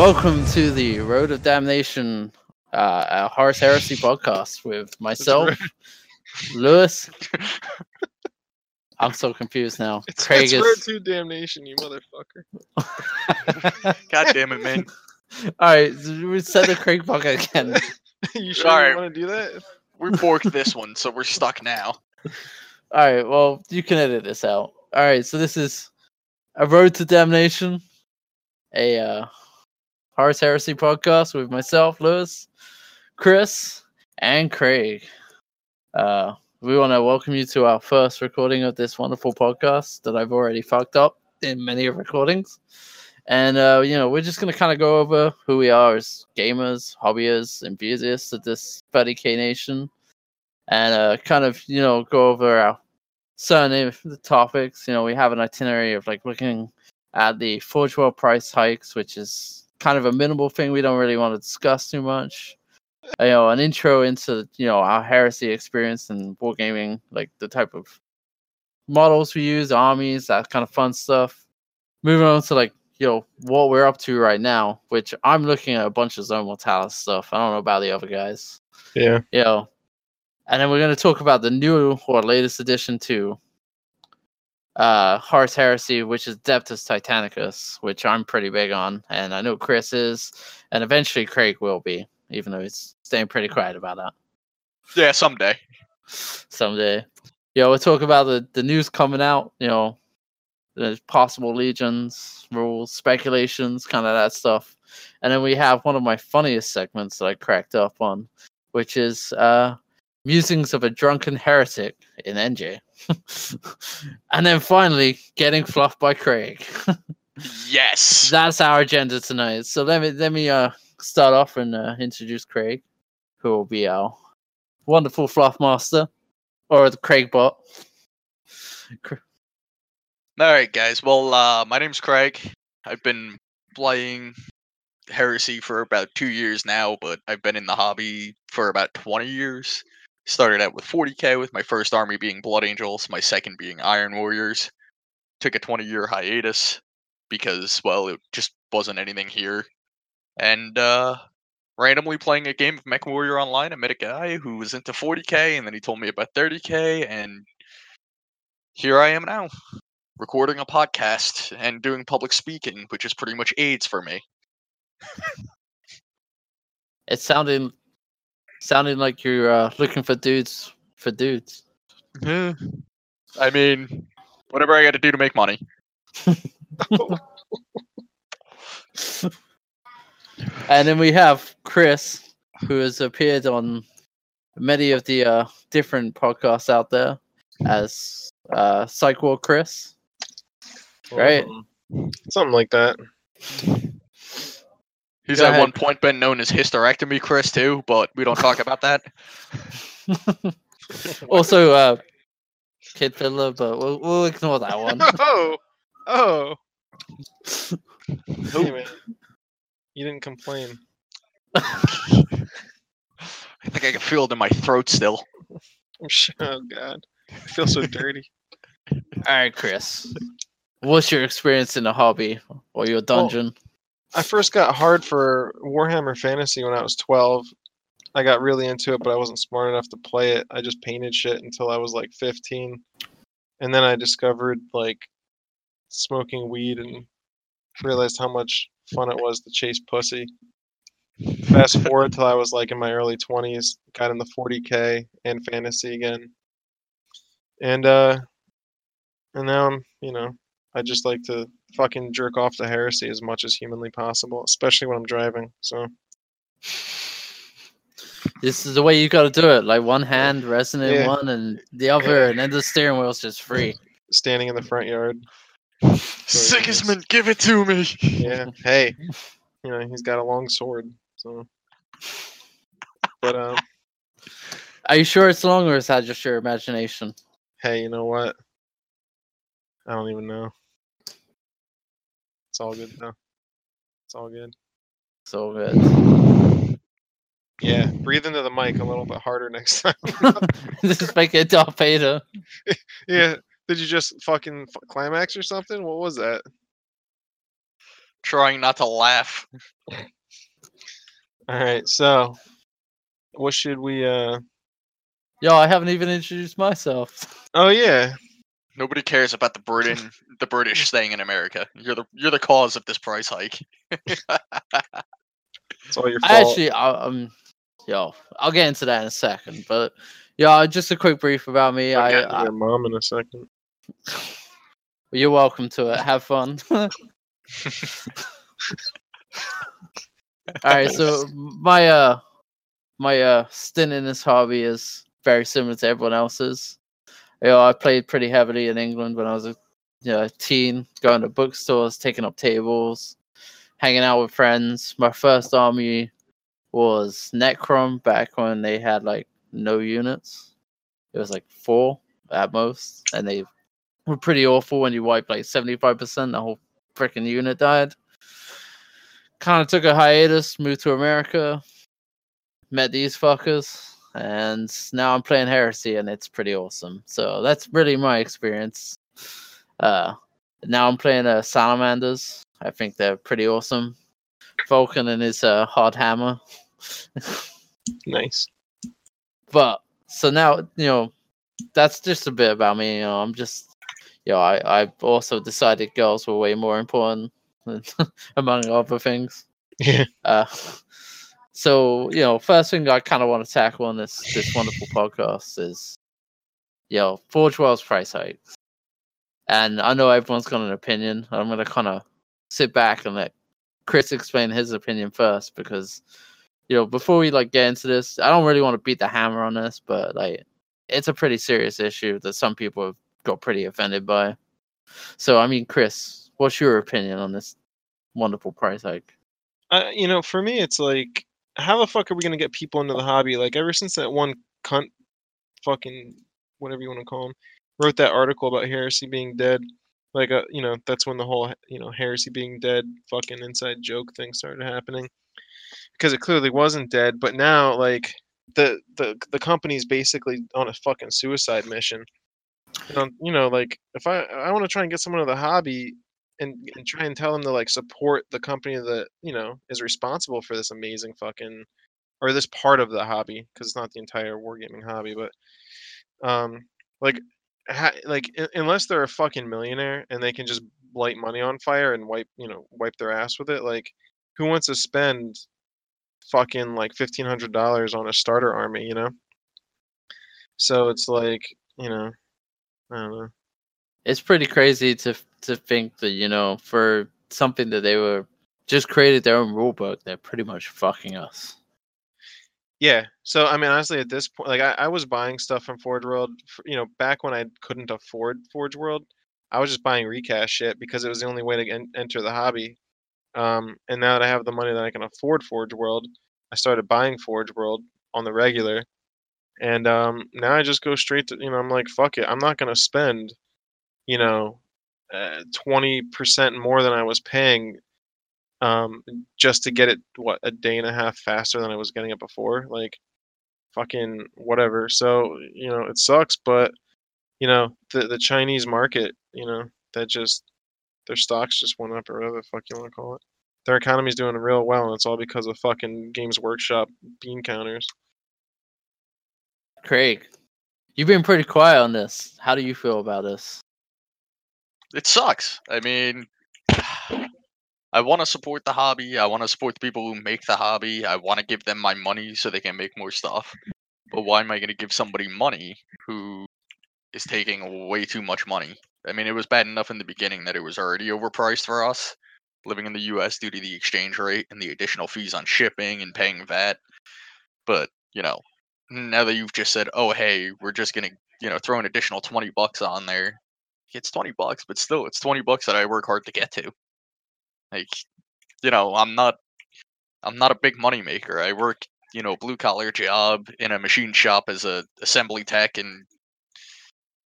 Welcome to the Road of Damnation, uh, a Horus Heresy podcast with myself, Lewis. I'm so confused now. It's, Craig it's is. Road to Damnation, you motherfucker. God damn it, man. All right, we said the Craig podcast again. you sure Alright. you want to do that? We borked this one, so we're stuck now. All right, well, you can edit this out. All right, so this is a Road to Damnation, a uh, Horus Heresy podcast with myself, Lewis, Chris, and Craig. Uh, we want to welcome you to our first recording of this wonderful podcast that I've already fucked up in many recordings. And, uh, you know, we're just going to kind of go over who we are as gamers, hobbyists, enthusiasts of this 30k nation. And uh, kind of, you know, go over our certain the topics. You know, we have an itinerary of like looking at the Forge World price hikes, which is kind of a minimal thing we don't really want to discuss too much. You know, an intro into you know our heresy experience and wargaming, like the type of models we use, armies, that kind of fun stuff. Moving on to like you know what we're up to right now, which I'm looking at a bunch of Zone Mortalis stuff. I don't know about the other guys Yeah. you know, and then we're going to talk about the new or latest addition to uh Horus Heresy, which is Adeptus Titanicus, which I'm pretty big on, and I know Chris is, and eventually Craig will be, even though he's staying pretty quiet about that Yeah, someday. someday. Yeah, we'll talk about the, the news coming out, you know, the possible legions, rules, speculations, kind of that stuff. And then we have one of my funniest segments that I cracked up on, which is uh musings of a drunken heretic in NJ. and then finally getting fluffed by Craig. Yes. That's our agenda tonight. So let me let me uh start off and uh, introduce Craig, who will be our wonderful fluff master, or the Craig bot. All right, guys. Well, uh, my name's Craig. I've been playing Heresy for about two years now, but I've been in the hobby for about 20 years. Started out with 40k, with my first army being Blood Angels, my second being Iron Warriors. Took a 20 year hiatus because, well, it just wasn't anything here. And, uh, randomly playing a game of Mech Warrior Online, I met a guy who was into 40k, and then he told me about 30k, and here I am now recording a podcast and doing public speaking, which is pretty much AIDS for me. it sounding sounding like you're uh, looking for dudes for dudes. I mean, whatever I got to do to make money. And then we have Chris, who has appeared on many of the uh, different podcasts out there as uh, Psych War Chris. Right. Um, Something like that. He's Go at ahead. one point been known as hysterectomy Chris too, but we don't talk about that. also, uh, Kid Fiddler, but we'll, we'll ignore that one. Oh. Oh. Hey, man. You didn't complain. I think I can feel it in my throat still. I'm sh- Oh god. I feel so dirty. All right, Chris. What's your experience in the hobby or your dungeon? I first got hard for Warhammer Fantasy when I was 12. I got really into it, but I wasn't smart enough to play it. I just painted shit until I was like 15. And then I discovered like smoking weed and realized how much fun it was to chase pussy. Fast forward till I was like in my early 20s, got in the 40k and fantasy again. And uh and now I'm, you know, I just like to fucking jerk off to heresy as much as humanly possible, especially when I'm driving. So This is the way you got to do it. Like one hand resting in Yeah. one and the other, and then the steering wheel's just free. standing in the front yard. Sigismund, give it to me. Yeah. Hey. You know, he's got a long sword. So But um Are you sure it's long, or is that just your imagination? hey, you know what? I don't even know. It's all good though. It's all good. So good. Yeah, breathe into the mic a little bit harder next time. Just make it Darth Vader. yeah. Did you just fucking f- climax or something? What was that? trying not to laugh. All right, so what should we? uh Yo, I haven't even introduced myself. Oh yeah, Nobody cares about the Britain, the British thing in America. You're the you're the cause of this price hike. it's all your fault. I actually, I, um, yo, I'll get into that in a second. But yeah, just a quick brief about me. I'll I, get I your mom in a second. you're welcome to it. Have fun. All right, so my uh my uh stint in this hobby is very similar to everyone else's. You know, I played pretty heavily in England when I was a you know, teen, going to bookstores, taking up tables, hanging out with friends. My first army was Necron back when they had like no units. It was like four at most, and they were pretty awful when you wiped like seventy five percent. The whole freaking unit died kind of took a hiatus, moved to America, met these fuckers, and now I'm playing Heresy, and it's pretty awesome. So that's really my experience. Uh, now I'm playing uh, Salamanders. I think they're pretty awesome. Vulkan and his uh, hard hammer. Nice. but so now you know that's just a bit about me. You know, I'm just you know I I also decided girls were way more important among other things. Yeah. Uh, so you know, first thing I kind of want to tackle on this this wonderful podcast is, you know, Forge World's price hikes, and I know everyone's got an opinion. I'm gonna kind of sit back and let Chris explain his opinion first because, you know, before we like get into this, I don't really want to beat the hammer on this, but like, it's a pretty serious issue that some people have got pretty offended by. So I mean, Chris, what's your opinion on this wonderful price hike? Uh, you know, for me, it's like, how the fuck are we gonna get people into the hobby? Like, ever since that one cunt, fucking whatever you want to call him, wrote that article about heresy being dead. Like, uh, you know, that's when the whole, you know, heresy being dead, fucking inside joke thing started happening. Because it clearly wasn't dead, but now, like, the the the company's basically on a fucking suicide mission. You know, you know, like if I I want to try and get someone to the hobby, and, and try and tell them to like support the company that you know is responsible for this amazing fucking or this part of the hobby because it's not the entire wargaming hobby but um like ha- like u- unless they're a fucking millionaire and they can just light money on fire and wipe you know wipe their ass with it like who wants to spend fucking like $1500 on a starter army you know? So it's like you know i don't know it's pretty crazy to to think that you know for something that they were just created their own rule book they're pretty much fucking us Yeah. So I mean, honestly, at this point, like I, I was buying stuff from Forge World, f- you know, back when I couldn't afford Forge World, I was just buying recast shit because it was the only way to en- enter the hobby. Um, and now that I have the money that I can afford Forge World, I started buying Forge World on the regular, and um, now I just go straight to, you know, I'm like, fuck it, I'm not gonna spend, you know, twenty percent more than I was paying um just to get it what a day and a half faster than I was getting it before like fucking whatever. So you know it sucks but you know the the Chinese market you know that just their stocks just went up or whatever the fuck you want to call it. Their economy's doing real well and it's all because of fucking Games Workshop bean counters. Craig you've been pretty quiet on this. How do you feel about this It sucks. I mean, I want to support the hobby. I want to support the people who make the hobby. I want to give them my money so they can make more stuff. But why am I going to give somebody money who is taking way too much money? I mean, it was bad enough in the beginning that it was already overpriced for us living in the US due to the exchange rate and the additional fees on shipping and paying VAT. But, you know, now that you've just said, "Oh, hey, we're just going to, you know, throw an additional 20 bucks on there." It's 20 bucks, but still it's 20 bucks that I work hard to get to. Like, you know, I'm not I'm not a big money maker. I work, you know, blue collar job in a machine shop as a assembly tech and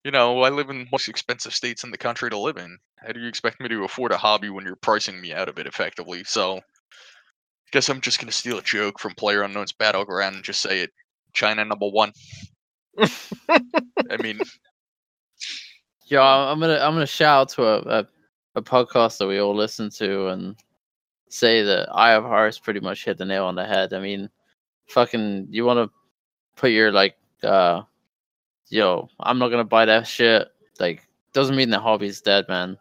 you know, I live in the most expensive states in the country to live in. How do you expect me to afford a hobby when you're pricing me out of it effectively? So I guess I'm just gonna steal a joke from Player Unknown's Battleground and just say it. China number one. I mean, Yo, I'm gonna I'm gonna shout out to a, a, a podcast that we all listen to, and say that Eye of Horus pretty much hit the nail on the head. I mean, fucking, you want to put your like, uh, yo, I'm not gonna buy that shit. Like, doesn't mean the hobby's dead, man.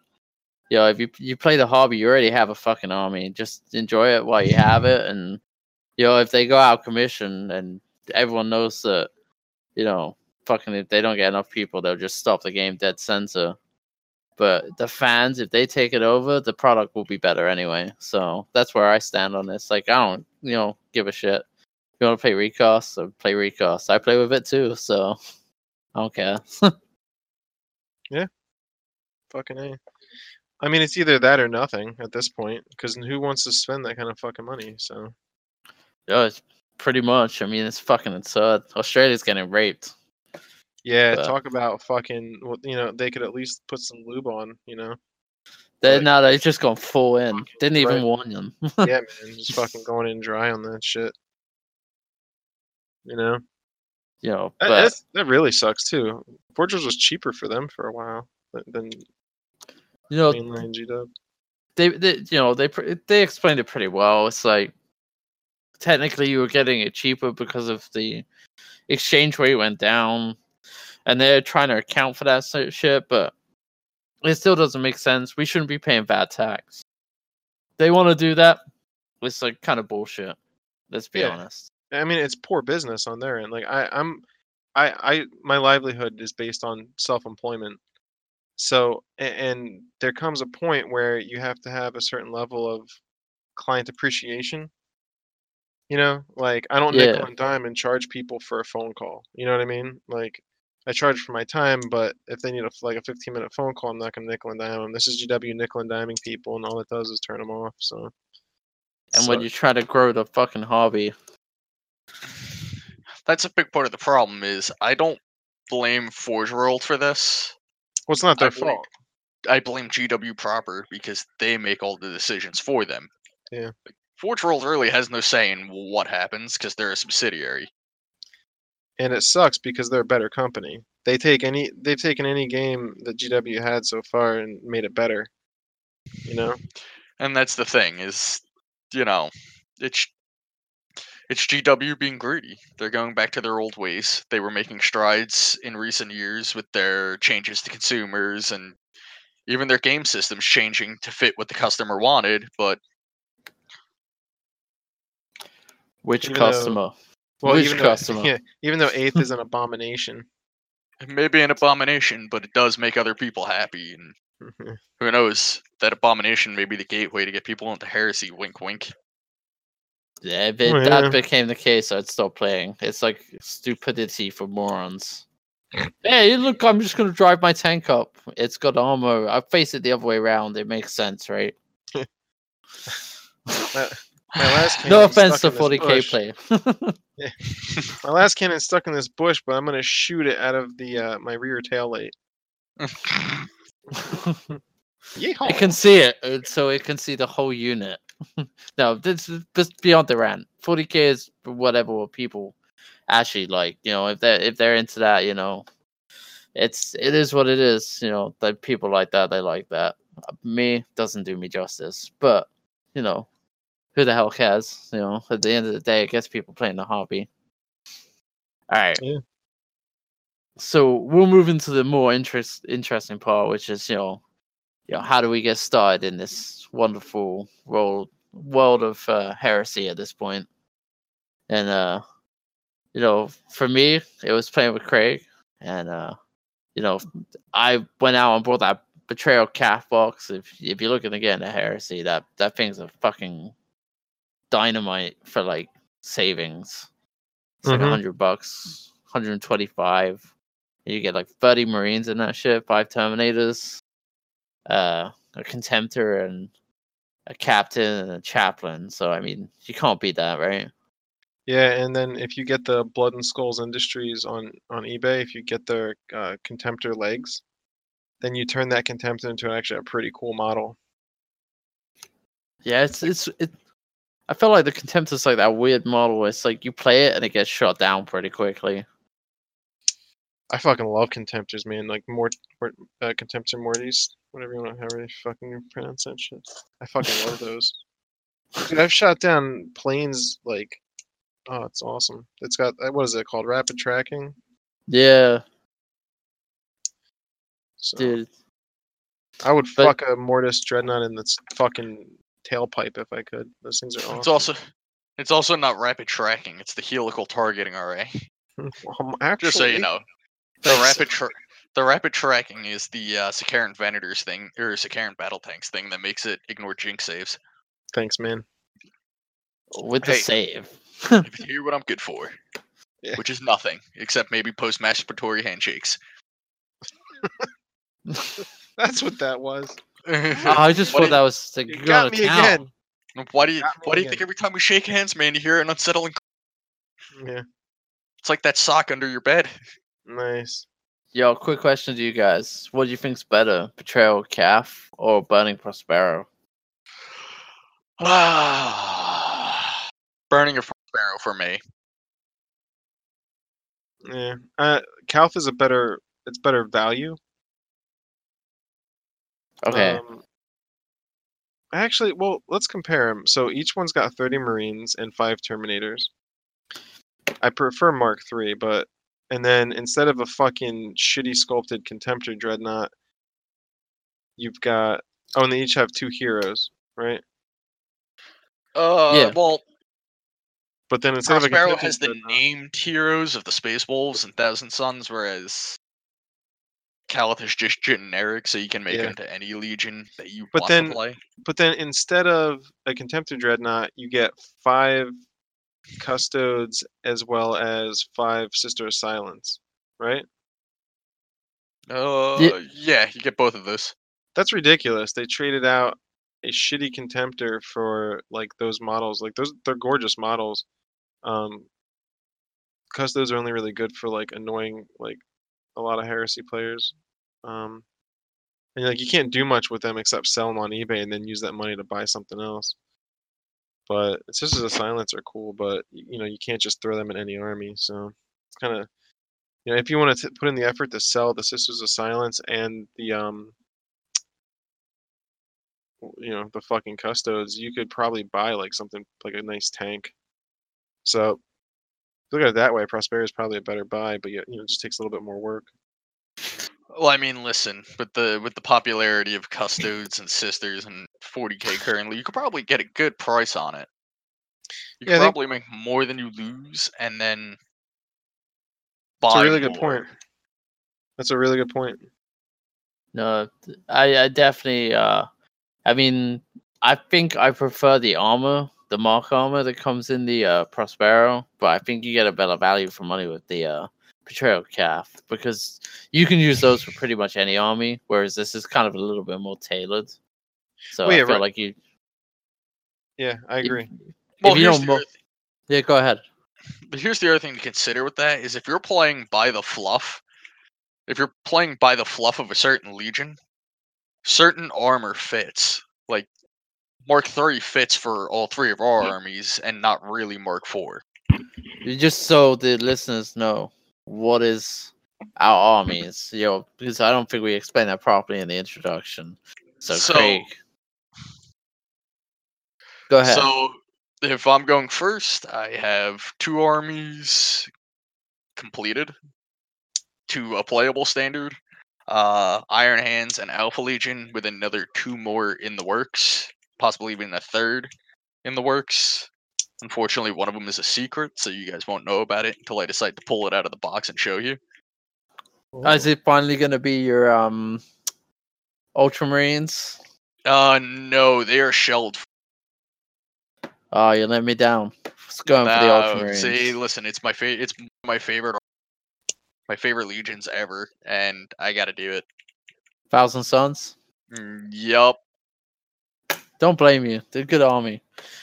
Yo, if you you play the hobby, you already have a fucking army. Just enjoy it while you have it, and know if they go out commission and everyone knows that, you know, fucking if they don't get enough people, they'll just stop the game dead center. But the fans, if they take it over, the product will be better anyway. So that's where I stand on this. Like I don't, you know, give a shit. If you want to play recast, so play recast. I play with it too, so I don't care. Yeah, fucking a. I mean, it's either that or nothing at this point. Because who wants to spend that kind of fucking money? So yeah, it's pretty much. I mean, it's fucking absurd. Australia's getting raped. Yeah, But- talk about fucking. You know, they could at least put some lube on. You know, They're Like- now they're just gone full in. Didn't even right. warn them. yeah, man, just fucking going in dry on that shit. You know, you know, that, but that really sucks too. Fortress was cheaper for them for a while than, you know, mainline G Dub. they, they you know they they explained it pretty well. It's like technically you were getting it cheaper because of the exchange rate went down, and they're trying to account for that shit, but it still doesn't make sense. We shouldn't be paying VAT tax. They want to do that. It's like kind of bullshit. Let's be Yeah. honest. I mean, it's poor business on their end. Like I, I'm, I, I, my livelihood is based on self-employment. So, a- and there comes a point where you have to have a certain level of client appreciation. You know, like I don't nickel Yeah. and dime and charge people for a phone call. You know what I mean? Like I charge for my time, but if they need a like a 15 minute phone call, I'm not gonna nickel and dime them. This is GW nickel and diming people, and all it does is turn them off. So, And when you try to grow the fucking hobby, That's a big part of the problem. Is I don't blame Forge World for this. well, it's not their I blame- fault. I blame GW proper because they make all the decisions for them. Yeah. Like, Forge World really has no say in what happens because they're a subsidiary. And it sucks because they're a better company. They take any they've taken any game that GW had so far and made it better. You know? And that's the thing is, you know, it's it's GW being greedy. They're going back to their old ways. They were making strides in recent years with their changes to consumers and even their game systems changing to fit what the customer wanted, but which Even though- customer? Well, Which even customer? though yeah, even though eighth is an abomination. it may be an abomination, but it does make other people happy and who knows, that abomination may be the gateway to get people into heresy, wink wink. Yeah, if it, Oh, that became the case, I'd stop playing. It's like stupidity for morons. hey, look, I'm just gonna drive my tank up. It's got armor. I face it the other way around. It makes sense, right? My, my last no offense to stuck in this 40k bush. play. My last cannon's stuck in this bush, but I'm gonna shoot it out of the uh, my rear tail light. Yeehaw! it can see it, uh, so it can see the whole unit. no, this is beyond the rant. 40k is whatever people actually like. You know, if they are if they're into that, you know, it's it is what it is. You know, that people like that, they like that. Uh, Me doesn't do me justice, but you know, who the hell cares? You know, at the end of the day, it gets people playing the hobby. All right. Yeah. So we'll move into the more interest interesting part, which is you know, you know, how do we get started in this wonderful world world of uh, heresy at this point? And uh, you know, for me, it was playing with Craig, and uh, you know, I went out and bought that betrayal Calth box. If if you're looking to get into heresy, that that thing's a fucking dynamite for like savings. It's like a Mhm. hundred bucks, hundred and twenty-five. You get like thirty marines in that shit, five terminators, uh, a contemptor, and a captain and a chaplain. So I mean, you can't beat that, right? Yeah, and then if you get the Blood and Skulls Industries on on eBay, if you get their uh, Contemptor legs, then you turn that Contemptor into actually a pretty cool model. Yeah, it's it's it. I feel like the contempt is like that weird model. Where it's like you play it and it gets shot down pretty quickly. I fucking love Contemptors, man. Like Mort, Mort uh, Contemptor Mortis, whatever you want, however you fucking pronounce that shit. I fucking love those. Dude, I've shot down planes like, oh, it's awesome. It's got uh, what is it called? Rapid tracking. Yeah, So dude. I would but- fuck a Mortis dreadnought in this fucking tailpipe if I could. Those things are awesome. It's also it's also not rapid tracking. It's the helical targeting array. Um, actually, Just so you know, the rapid tra- the rapid tracking is the uh, Sicaran Venators thing or Sicaran battle tanks thing that makes it ignore jink saves. Thanks, man. With the Hey. save. if you hear what I'm good for, Yeah. which is nothing except maybe post masturbatory handshakes. That's what that was. Oh, I just What thought did- that was to You go got to me town. again. Why do you Got why do you again. think every time we shake hands, man, you hear an unsettling? Yeah, It's like that sock under your bed. nice. Yo, quick question to you guys. What do you think's better, Betrayal Calth or Burning Prospero? Burning Prospero for me. Yeah, uh, Calth is a better. It's better value. Okay. Um, actually, well, let's compare them. So each one's got 30 Marines and five Terminators. I prefer Mark III, but and then instead of a fucking shitty sculpted Contemptor Dreadnought, you've got oh, and they each have two heroes, right? Uh, Yeah. well, But then instead of a Prospero Contemptor has the named heroes of the Space Wolves and Thousand Sons, whereas Calth is just generic, so you can make Yeah. it into any legion that you But want then- to play. but then instead of a Contemptor Dreadnought, you get five Custodes as well as five Sister of Silence, right? Uh, Ye- yeah, you get both of those. That's ridiculous. They traded out a shitty Contemptor for like those models. Like those, they're gorgeous models. Um, Custodes are only really good for like annoying like a lot of heresy players. Um, and like you can't do much with them except sell them on eBay and then use that money to buy something else. But Sisters of Silence are cool, but you know you can't just throw them in any army. So it's kind of you know if you want to put in the effort to sell the Sisters of Silence and the um you know the fucking custodes, you could probably buy like something like a nice tank. So look at it that way, Prospero is probably a better buy, but you know it just takes a little bit more work. Well, I mean, listen, with the with the popularity of custodes and sisters and 40k currently, you could probably get a good price on it. You Yeah, I could think- probably make more than you lose, and then That's a really good more. point. That's a really good point. No, th- I, I definitely. Uh, I mean, I think I prefer the armor, the mark armor that comes in the uh, Prospero, but I think you get a better value for money with the uh, Betrayal Calth because you can use those for pretty much any army, whereas this is kind of a little bit more tailored. So Well, I feel right. like you. Yeah, I if- agree. Well, if you don't mo- other Yeah, go ahead. But here's the other thing to consider with that is if you're playing by the fluff, if you're playing by the fluff of a certain legion, certain armor fits. Like Mark three fits for all three of our armies, and not really Mark four. Just so the listeners know what is our armies, you know, because I don't think we explained that properly in the introduction. So, So- Craig, go ahead. So if I'm going first, I have two armies completed to a playable standard. Uh, Iron Hands and Alpha Legion with another two more in the works, possibly even a third in the works. Unfortunately, one of them is a secret, so you guys won't know about it until I decide to pull it out of the box and show you. is it finally gonna be your um Ultramarines? Uh, no, they are shelled. Oh, you let me down. It's going for the No, Ultramarines. see, listen, it's my favorite. It's my favorite. My favorite legions ever, and I got to do it. Thousand Sons. Mm, Yup. Don't blame you. They're a good army.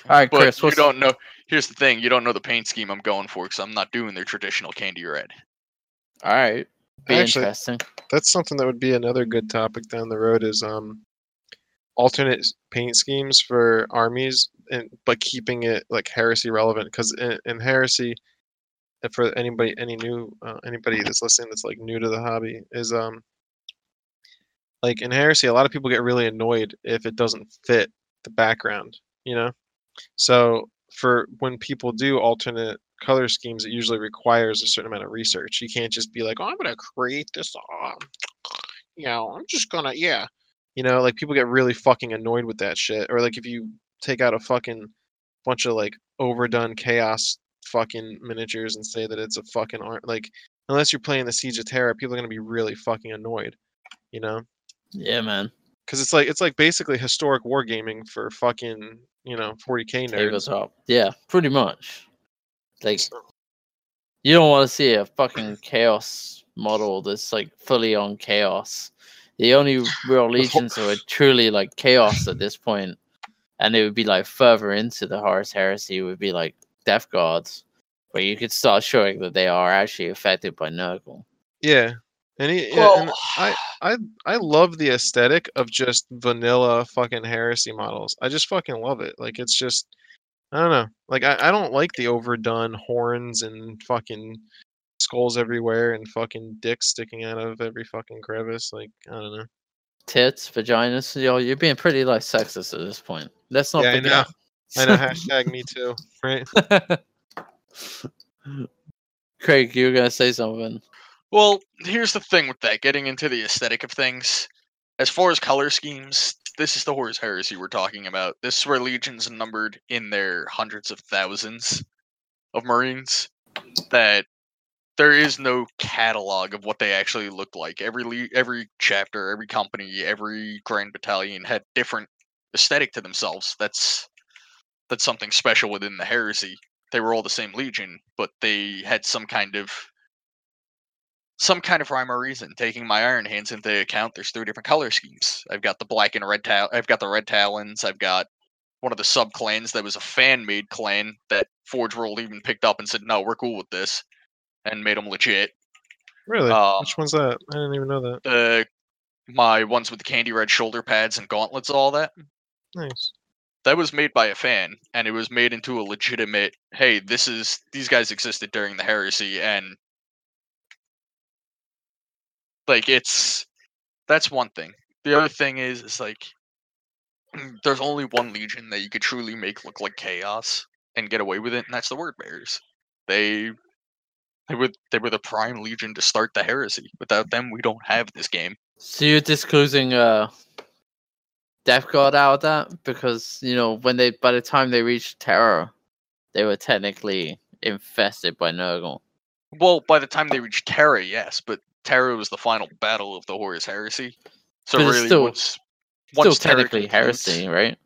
All right, But Chris. you don't know. Here's the thing: you don't know the paint scheme I'm going for because I'm not doing their traditional candy red. all right? Be Actually- interesting. That's something that would be another good topic down the road is um alternate paint schemes for armies and but keeping it like heresy relevant because in, in heresy and for anybody any new uh, anybody that's listening that's like new to the hobby is um like in heresy a lot of people get really annoyed if it doesn't fit the background you know So for when people do alternate color schemes, it usually requires a certain amount of research. You can't just be like, "Oh, I'm gonna create this." Uh, you know, I'm just gonna, yeah. You know, like people get really fucking annoyed with that shit. Or like if you take out a fucking bunch of like overdone chaos fucking miniatures and say that it's a fucking art, like unless you're playing the Siege of Terra, people are gonna be really fucking annoyed. You know, Yeah, man. Because it's like it's like basically historic wargaming for fucking you know 40k nerds. Tabletop. Yeah, pretty much. Like you don't want to see a fucking chaos model that's like fully on chaos. The only real legions that are truly like chaos at this point, and it would be like further into the Horus Heresy would be like Death Guards, where you could start showing that they are actually affected by Nurgle. Yeah, and, he, yeah, Well, and I I I love the aesthetic of just vanilla fucking heresy models. I just fucking love it. Like it's just I don't know. Like I, I don't like the overdone horns and fucking skulls everywhere and fucking dicks sticking out of every fucking crevice. Like I don't know. Tits, vaginas, yo, you're being pretty like sexist at this point. Let's not Yeah, I know. I know hashtag me too. Right? Craig, you were gonna say something. Well, here's the thing with that. Getting into the aesthetic of things, as far as color schemes, this is the Horus Heresy we're talking about. This is where legions numbered in their hundreds of thousands of Marines. That there is no catalog of what they actually looked like. Every le- every chapter, every company, every grand battalion had different aesthetic to themselves. That's that's something special within the heresy. They were all the same legion, but they had some kind of some kind of rhyme or reason. Taking my Iron Hands into account, there's three different color schemes. I've got the black and red tal. I've got the red talons. I've got one of the sub clans that was a fan made clan that Forge World even picked up and said, "No, we're cool with this," and made them legit. Really? Uh, Which one's that? I didn't even know that. The my ones with the candy red shoulder pads and gauntlets, all that. Nice. That was made by a fan, and it was made into a legitimate. Hey, this is these guys existed during the heresy, and like it's that's one thing. The other thing is, is like there's only one legion that you could truly make look like chaos and get away with it, and that's the Word Bearers. They they were they were the prime legion to start the heresy. Without them, we don't have this game. So you're disclosing uh Death Guard out of that because you know when they by the time they reached Terra, they were technically infested by Nurgle. Well, by the time they reached Terra, yes, but Terra was the final battle of the Horus Heresy. So But really, still- once, Still once Terra technically concludes- heresy, right?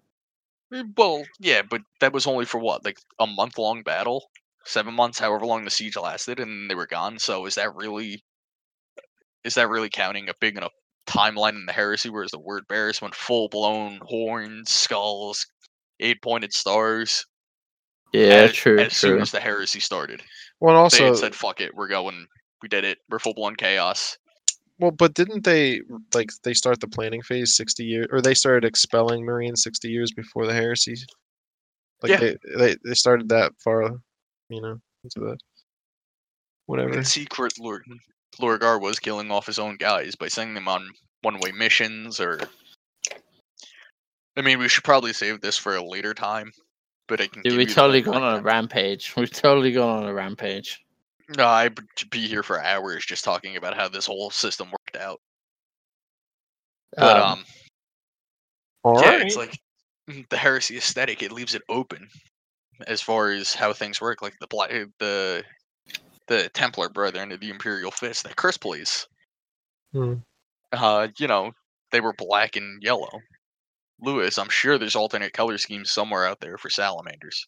Eh, Well, yeah, but that was only for what, like a month long battle, seven months, however long the siege lasted, and they were gone. So is that really, is that really counting a big enough timeline in the heresy? Whereas the word bearers went full blown horns, skulls, eight pointed stars. Yeah, as, true, As soon as the heresy started, Well, and they also, had said, "Fuck it, we're going. We did it. We're full blown chaos." well, but didn't they like they start the planning phase sixty years, or they started expelling Marines sixty years before the heresy? Like Yeah. they, they they started that far, you know, into the whatever. In secret, Lord Lorgar was killing off his own guys by sending them on one-way missions, or I mean, we should probably save this for a later time. But I can. Dude, give we you totally whole gone on a rampage. We've totally gone on a rampage. No, I'd be here for hours just talking about how this whole system worked out. But Um, um, All yeah, right. it's like mm, the heresy aesthetic. It leaves it open as far as how things work, like the black, the the Templar Brethren of the Imperial Fist that Chris plays. Hmm. Uh, you know, they were black and yellow. Lewis, I'm sure there's alternate color schemes somewhere out there for salamanders.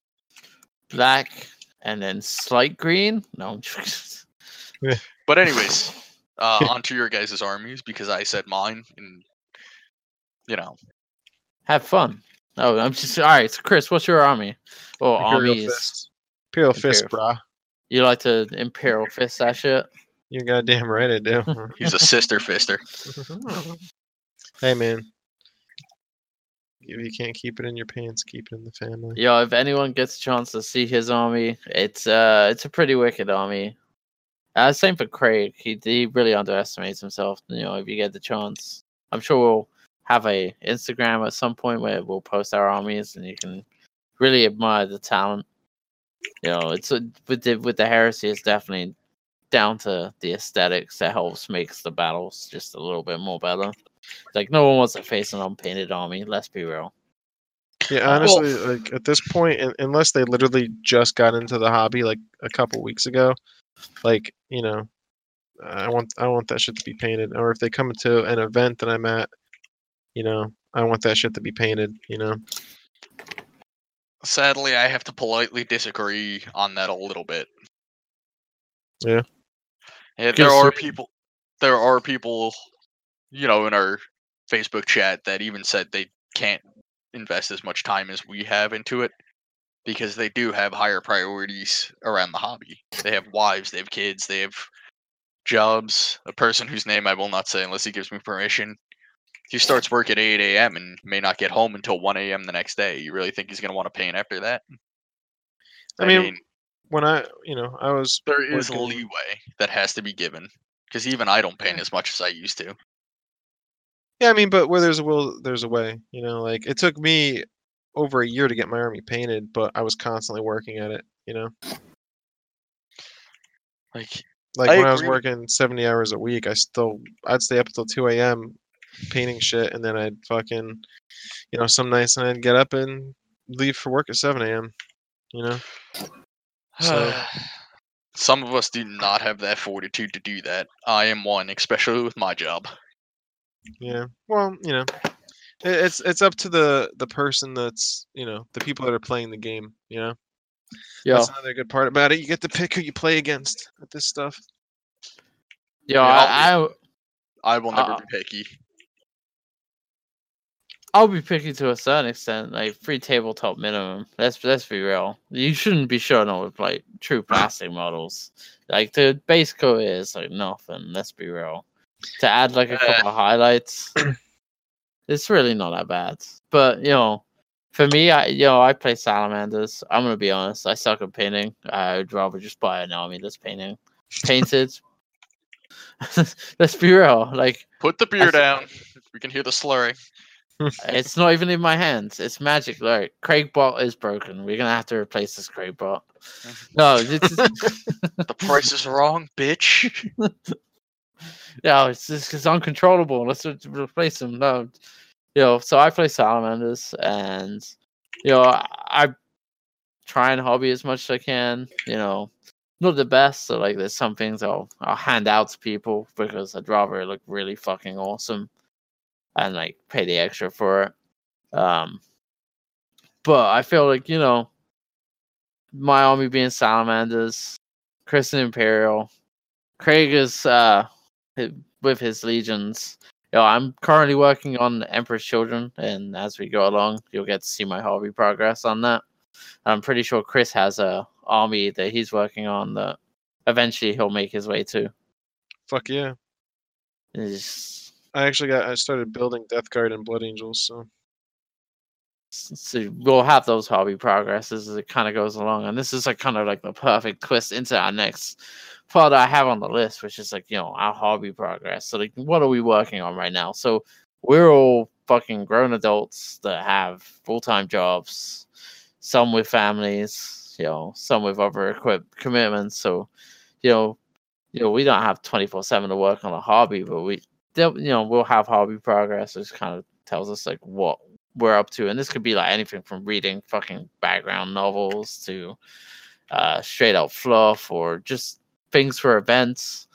black and then slight green. No, I'm joking. But anyways, uh, onto your guys' armies because I said mine, and you know, have fun. Oh, I'm just all right. So, Chris, what's your army? Oh, Imperial armies? Fist. Imperial Fist, Imperial brah. You like to imperial fist that shit? You're goddamn right, I do. he's a sister fister. hey, man. If you can't keep it in your pants, keep it in the family. Yo, if anyone gets a chance to see his army, it's uh, it's a pretty wicked army. Uh, same for Craig. He he really underestimates himself. You know, if you get the chance, I'm sure we'll have a Instagram at some point where we'll post our armies and you can really admire the talent. You know, it's a, with the with the heresy, it's definitely down to the aesthetics that helps makes the battles just a little bit more better. Like no one wants to face an unpainted army. Let's be real. Yeah, Uh, honestly, like at this point, un- unless they literally just got into the hobby like a couple weeks ago, like you know, I want I want that shit to be painted. Or if they come to an event that I'm at, you know, I want that shit to be painted. You know, Sadly, I have to politely disagree on that a little bit. Yeah. Yeah, there are people. There are people, you know, in our Facebook chat that even said they can't invest as much time as we have into it because they do have higher priorities around the hobby. They have wives, they have kids, they have jobs. A person whose name I will not say unless he gives me permission. He starts work at 8 a.m. and may not get home until 1 a.m. the next day. You really think he's going to want to paint after that? I mean, when I you know I was there is working- leeway that has to be given because even I don't paint as much as I used to. Yeah, I mean, but where there's a will, there's a way. You know, like it took me over a year to get my army painted, but I was constantly working at it. You know, Like like I when I was agree. working seventy hours a week, I still I'd stay up until two a.m. painting shit, and then I'd fucking, you know, some nights and I'd get up and leave for work at seven a.m. You know, So- some of us do not have that fortitude to do that. I am one, especially with my job. Yeah. Well, you know, it's it's up to the the person that's you know the people that are playing the game. You know, Yo, that's another good part about it. You get to pick who you play against with this stuff. yo, Yeah, I, I I will never Uh, be picky. I'll be picky to a certain extent, like free tabletop minimum. Let's let's be real. You shouldn't be showing up with like true plastic models. Like the base coat is like nothing. Let's be real. To add like a couple of highlights, it's really not that bad. But you know, for me, I you know I play salamanders. I'm gonna be honest. I suck at painting. I'd rather just buy an army that's painting painted. let's be real. Like Put the beer s- down. We can hear the slurring. it's not even in my hands. It's magic. Like Craig bot is broken. We're gonna have to replace this Craig bot. No, The price is wrong, bitch. no, it's just it's uncontrollable. Let's replace him. No, you know. So I play salamanders, and you know I, I try and hobby as much as I can. You know, not the best. So like, there's some things I'll I'll hand out to people because I'd rather look really fucking awesome, and like pay the extra for it. Um, but I feel like you know, my army being salamanders, Christian Imperial, Craig is uh with his legions. You know, I'm currently working on Emperor's Children, and as we go along, you'll get to see my hobby progress on that. I'm pretty sure Chris has a army that he's working on that eventually he'll make his way to. Fuck yeah. It's- I actually got I started building Death Guard and Blood Angels, so so we'll have those hobby progresses as it kind of goes along, and this is like kind of like the perfect twist into our next part I have on the list, which is like you know our hobby progress. So like, what are we working on right now? So we're all fucking grown adults that have full time jobs, some with families, you know, some with other equip commitments. So you know, you know, we don't have twenty four seven to work on a hobby, but we, you know, we'll have hobby progress, which kind of tells us like what we're up to, and this could be like anything from reading fucking background novels to uh, straight out fluff or just things for events,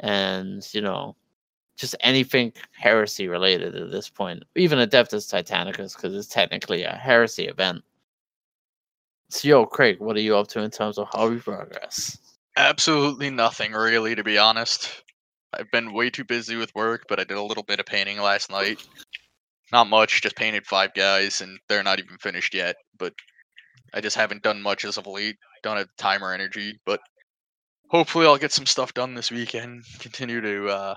and you know, just anything heresy related at this point. Even Adeptus Titanicus, because it's technically a heresy event. So, yo, Craig, what are you up to in terms of hobby progress? Absolutely nothing, really, to be honest. I've been way too busy with work, but I did a little bit of painting last night. Not much, just painted five guys, and they're not even finished yet. But I just haven't done much as of late. Don't have time or energy, but hopefully I'll get some stuff done this weekend. Continue to uh,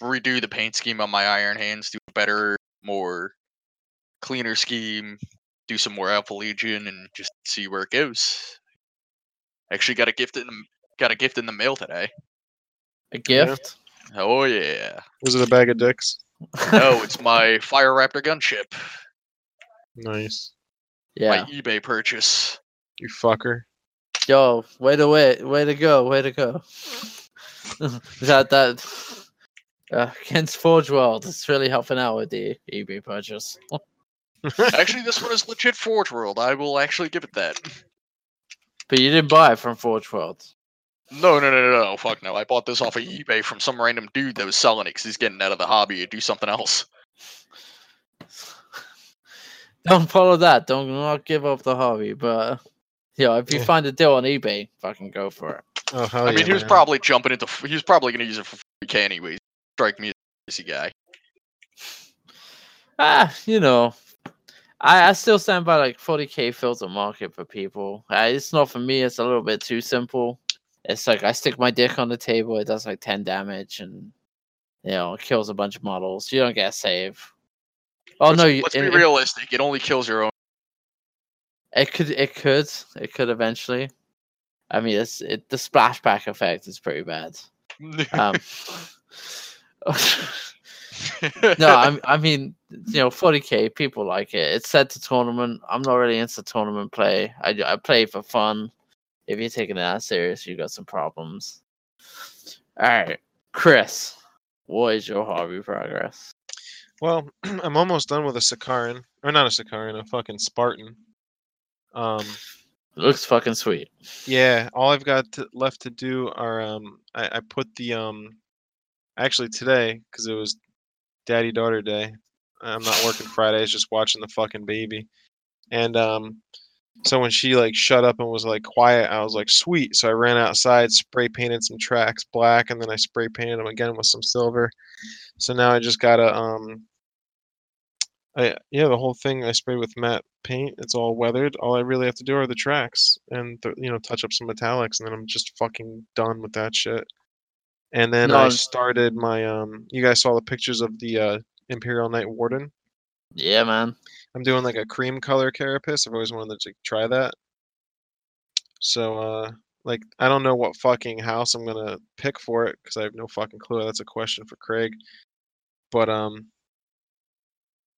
redo the paint scheme on my Iron Hands, do a better, more cleaner scheme, do some more Alpha Legion, and just see where it goes. Actually, got a gift in the got a gift in the mail today. A gift? Oh yeah. was it a bag of dicks? No, it's my Fire Raptor gunship. Nice. Yeah. my eBay purchase. You fucker. Yo, way to way, way to go, way to go. that that uh, against Forge World is really helping out with the eBay purchase. Actually, this one is legit Forge World. I will actually give it that. But you didn't buy it from Forge World. No, no, no, no, no. Fuck no. I bought this off of eBay from some random dude that was selling it because he's getting out of the hobby to do something else. Don't follow that. Don't not give up the hobby. But yeah, if you Yeah. find a deal on eBay, fucking go for it. Oh hell I yeah, mean, he was man. probably jumping into. He was probably going to use it for 40k anyways. Strike me as a guy. Ah, you know, I, I still stand by like 40k fills a market for people. Uh, it's not for me. It's a little bit too simple. It's like I stick my dick on the table. It does like 10 damage and you know it kills a bunch of models. You don't get a save. Oh let's, no, you, let's in- be realistic. It only kills your own. it could it could it could eventually. I mean, it's it the splashback effect is pretty bad. Um, no, I I mean, you know, 40k people like it. It's set to tournament. I'm not really into tournament play. I I play for fun. If you're taking it that serious, you got some problems. All right, Chris, what is your hobby progress? Well, I'm almost done with a Sicaran, or not a Sicaran, a fucking Spartan. Um, looks fucking sweet. yeah, all I've got to, left to do are um, I, I put the um, actually today because it was Daddy Daughter Day. I'm not working Fridays, just watching the fucking baby, and um, so when she like shut up and was like quiet, I was like sweet. So I ran outside, spray painted some tracks black, and then I spray painted them again with some silver. So now I just gotta um I yeah, the whole thing I sprayed with matte paint. It's all weathered. All I really have to do are the tracks and th- you know touch up some metallics, and then I'm just fucking done with that shit. And then I started my um. You guys saw the pictures of the uh, Imperial Knight Warden. Yeah, man. I'm doing like a cream color carapace. I've always wanted to try that. So uh, like I don't know what fucking house I'm gonna pick for it because I have no fucking clue. That's a question for Craig. But um,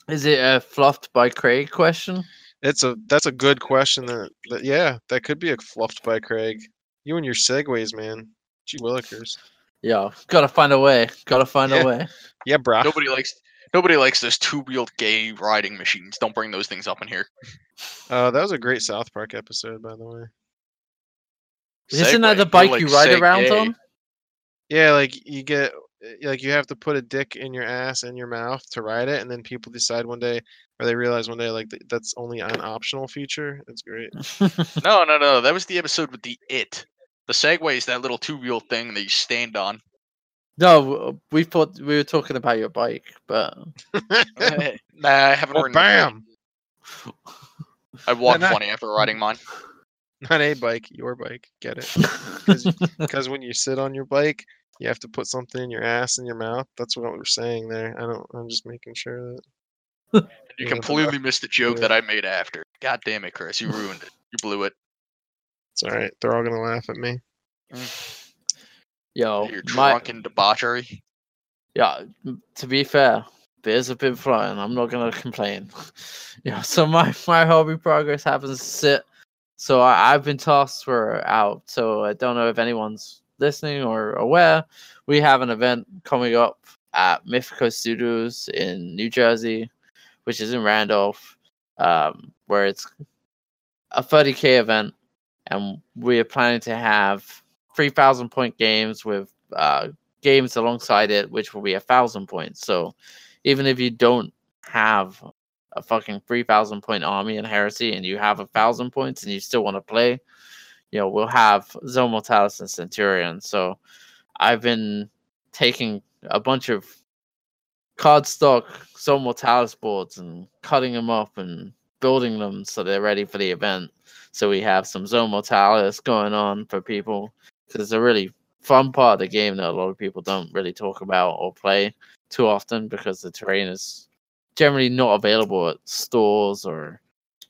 Is it a fluffed by Craig question? It's a that's a good question. That, that yeah, that could be a fluffed by Craig. You and your segues, man. Gee willikers. Yeah, gotta find a way. Gotta find Yeah. a way. Yeah, bro. Nobody likes. Nobody likes those two-wheeled gay riding machines. Don't bring those things up in here. Uh, that was a great South Park episode, by the way. Isn't that Segway, the you're bike like you ride around Segway. on? Yeah, like you get uh, like you have to put a dick in your ass and your mouth to ride it, and then people decide one day, or they realize one day, like that's only an optional feature. That's great. No, no, no. That was the episode with the it. The Segway is that little two-wheel thing that you stand on. No, we thought we were talking about your bike, but nah, I haven't well, ridden. bam! I walk Nah, nah. funny after riding mine. Not a bike, your bike. Get it? Because when you sit on your bike, you have to put something in your ass and your mouth. That's what we're saying there. I don't. I'm just making sure that. You Yeah, completely missed the joke Yeah. that I made after. God damn it, Chris! You ruined it. You blew it. It's all right. They're all gonna laugh at me. Mm. Yo, Your my drunken debauchery. yeah. To be fair, beers have been flying. I'm not gonna complain. yeah. So my my hobby progress happens to sit. So I, I've been tossed for out. So I don't know if anyone's listening or aware. We have an event coming up at Mythico Studios in New Jersey, which is in Randolph, um, where it's a 30k event, and we are planning to have 3,000 point games with uh, games alongside it, which will be a thousand points. So even if you don't have a fucking 3,000 point army in Heresy and you have a thousand points and you still want to play, you know, we'll have Zone Mortalis and Centurion. So I've been taking a bunch of cardstock Zone Mortalis boards and cutting them up and building them so they're ready for the event. So we have some Zone Mortalis going on for people because it's a really fun part of the game that a lot of people don't really talk about or play too often because the terrain is generally not available at stores or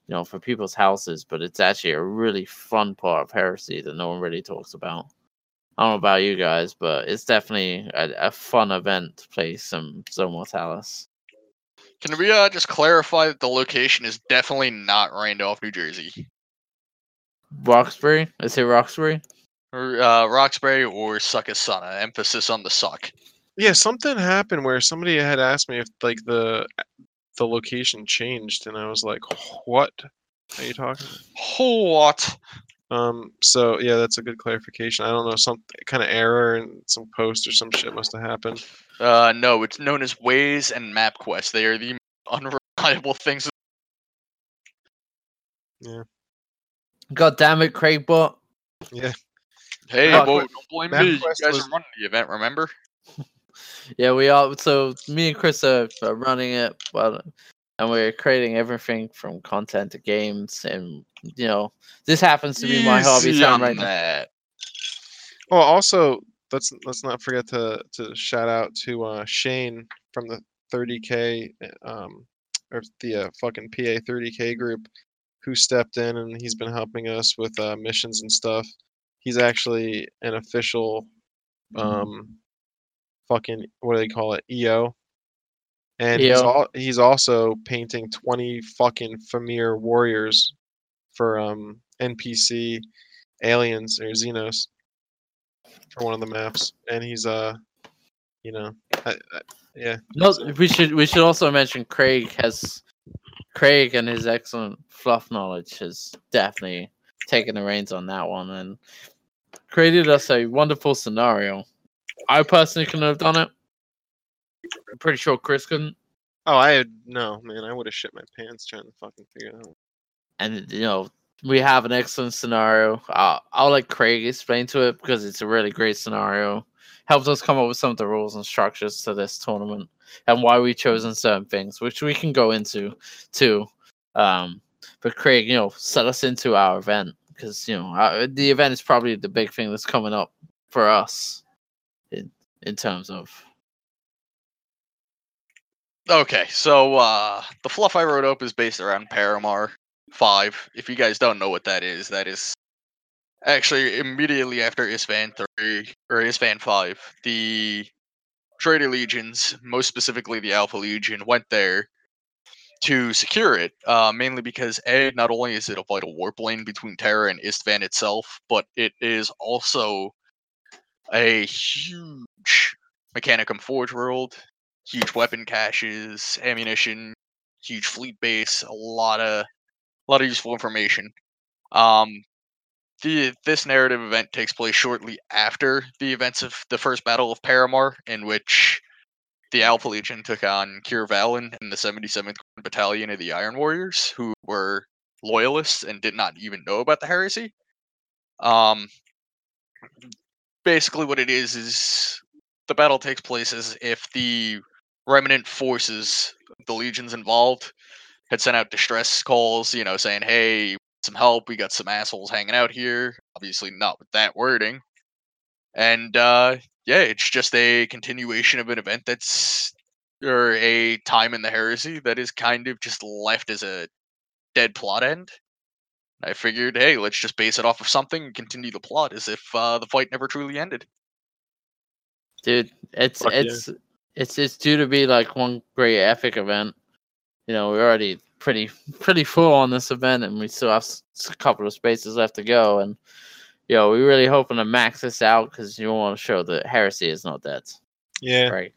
you know for people's houses but it's actually a really fun part of heresy that no one really talks about i don't know about you guys but it's definitely a, a fun event to play some zone mortalis Can we uh, just clarify that the location is definitely not Randolph, New Jersey, Roxbury. I say Roxbury. Or uh, Roxbury or Succasunna? Emphasis on the suck. Yeah, something happened where somebody had asked me if like the the location changed, and I was like, "What are you talking?" About? What? Um. So yeah, that's a good clarification. I don't know some kind of error and some post or some shit must have happened. Uh, no, it's known as Waze and MapQuest. They are the unreliable things. Yeah. God damn it, Craig Bot. Yeah. Hey, Map- whoa, don't blame MapQuest me. You guys was- are running the event, remember? Yeah, we all. So me and Chris are, are running it, but and we're creating everything from content to games, and you know this happens to be my hobby time on right now. that. Well, also let's let's not forget to to shout out to uh, Shane from the 30k um or the uh, fucking PA 30k group who stepped in and he's been helping us with uh, missions and stuff. He's actually an official um fucking what do they call it EO. And he's EO. all, he's also painting 20 fucking Famir warriors for um NPC aliens or Xenos for one of the maps, and he's uh, you know, I, I, yeah, No, we should we should also mention Craig has Craig and his excellent fluff knowledge has definitely taken the reins on that one and created us a wonderful scenario. I personally couldn't have done it. I'm pretty sure Chris couldn't. Oh, I had no man. I would have shit my pants trying to fucking figure it out. And you know, we have an excellent scenario. I'll, I'll let Craig explain to it because it's a really great scenario. Helps us come up with some of the rules and structures to this tournament and why we've chosen certain things, which we can go into too. Um, but Craig, you know, set us into our event because you know our, the event is probably the big thing that's coming up for us in in terms of Okay, so uh, the fluff I wrote up is based around Paramar 5. If you guys don't know what that is, that is actually immediately after Isstvan 3 or Isstvan 5. The Traitor Legions, most specifically the Alpha Legion, went there to secure it, uh, mainly because A, not only is it a vital warp lane between Terra and Isstvan itself, but it is also a huge Mechanicum Forge world huge weapon caches, ammunition, huge fleet base, a lot of a lot of useful information. Um, the this narrative event takes place shortly after the events of the first Battle of Paramar, in which the Alpha Legion took on Kyr Vhalen and the 77th Battalion of the Iron Warriors, who were loyalists and did not even know about the heresy. Um, basically, what it is is the battle takes place as if the remnant forces, the legions involved, had sent out distress calls, you know, saying, hey, some help, we got some assholes hanging out here. Obviously, not with that wording. And uh, yeah, it's just a continuation of an event that's, or a time in the heresy that is kind of just left as a dead plot end. I figured, hey, let's just base it off of something and continue the plot as if uh, the fight never truly ended. dude it's Fuck yeah. it's it's it's due to be like one great epic event you know we're already pretty pretty full on this event and we still have a couple of spaces left to go and you know we're really hoping to max this out because you want to show that heresy is not dead Yeah, right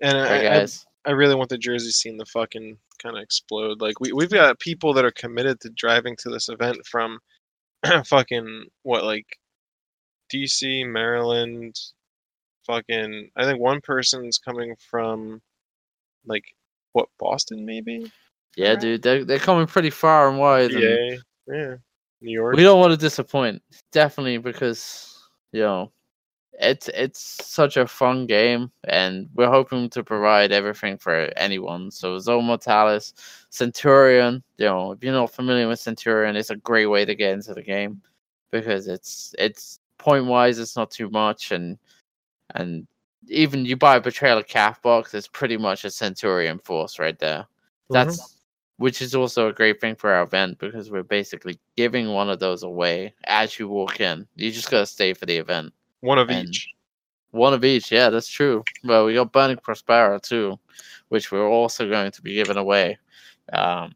and right I, I, guys I really want the Jersey scene to fucking kind of explode. Like we we've got people that are committed to driving to this event from fucking what like DC, Maryland, fucking. I think one person's coming from like what Boston maybe. yeah Alright. dude they're, they're coming pretty far and wide and yeah, New York. we don't want to disappoint. Definitely because you know it's it's such a fun game and we're hoping to provide everything for anyone. So zone mortalis centurion you know if you're not familiar with centurion it's a great way to get into the game because it's it's point wise it's not too much and and even you buy a betrayal of Calth box it's pretty much a centurion force right there. Mm-hmm. That's which is also a great thing for our event because we're basically giving one of those away as you walk in. You just gotta stay for the event. one of and- each. One of each, yeah, that's true. Well, we got Burning Prospero too, which we're also going to be giving away. Um,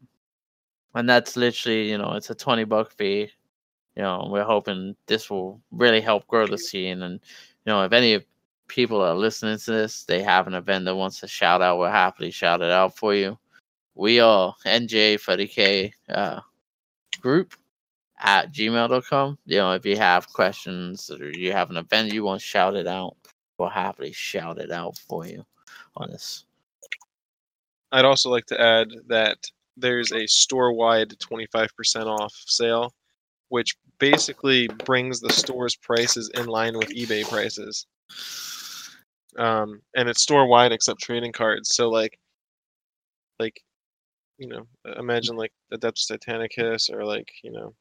and that's literally, you know, it's a 20 buck fee. You know, we're hoping this will really help grow the scene. And, you know, if any people are listening to this, they have an event that wants to shout out, we'll happily shout it out for you. We are NJ30K uh, group at gmail.com. You know, if you have questions or you have an event you want shouted out, we'll happily shout it out for you on this. I'd also like to add that there's a store-wide 25% off sale, which basically brings the store's prices in line with eBay prices. Um, and it's store-wide except trading cards. So like, like, you know, imagine like Adeptus Titanicus or like, you know,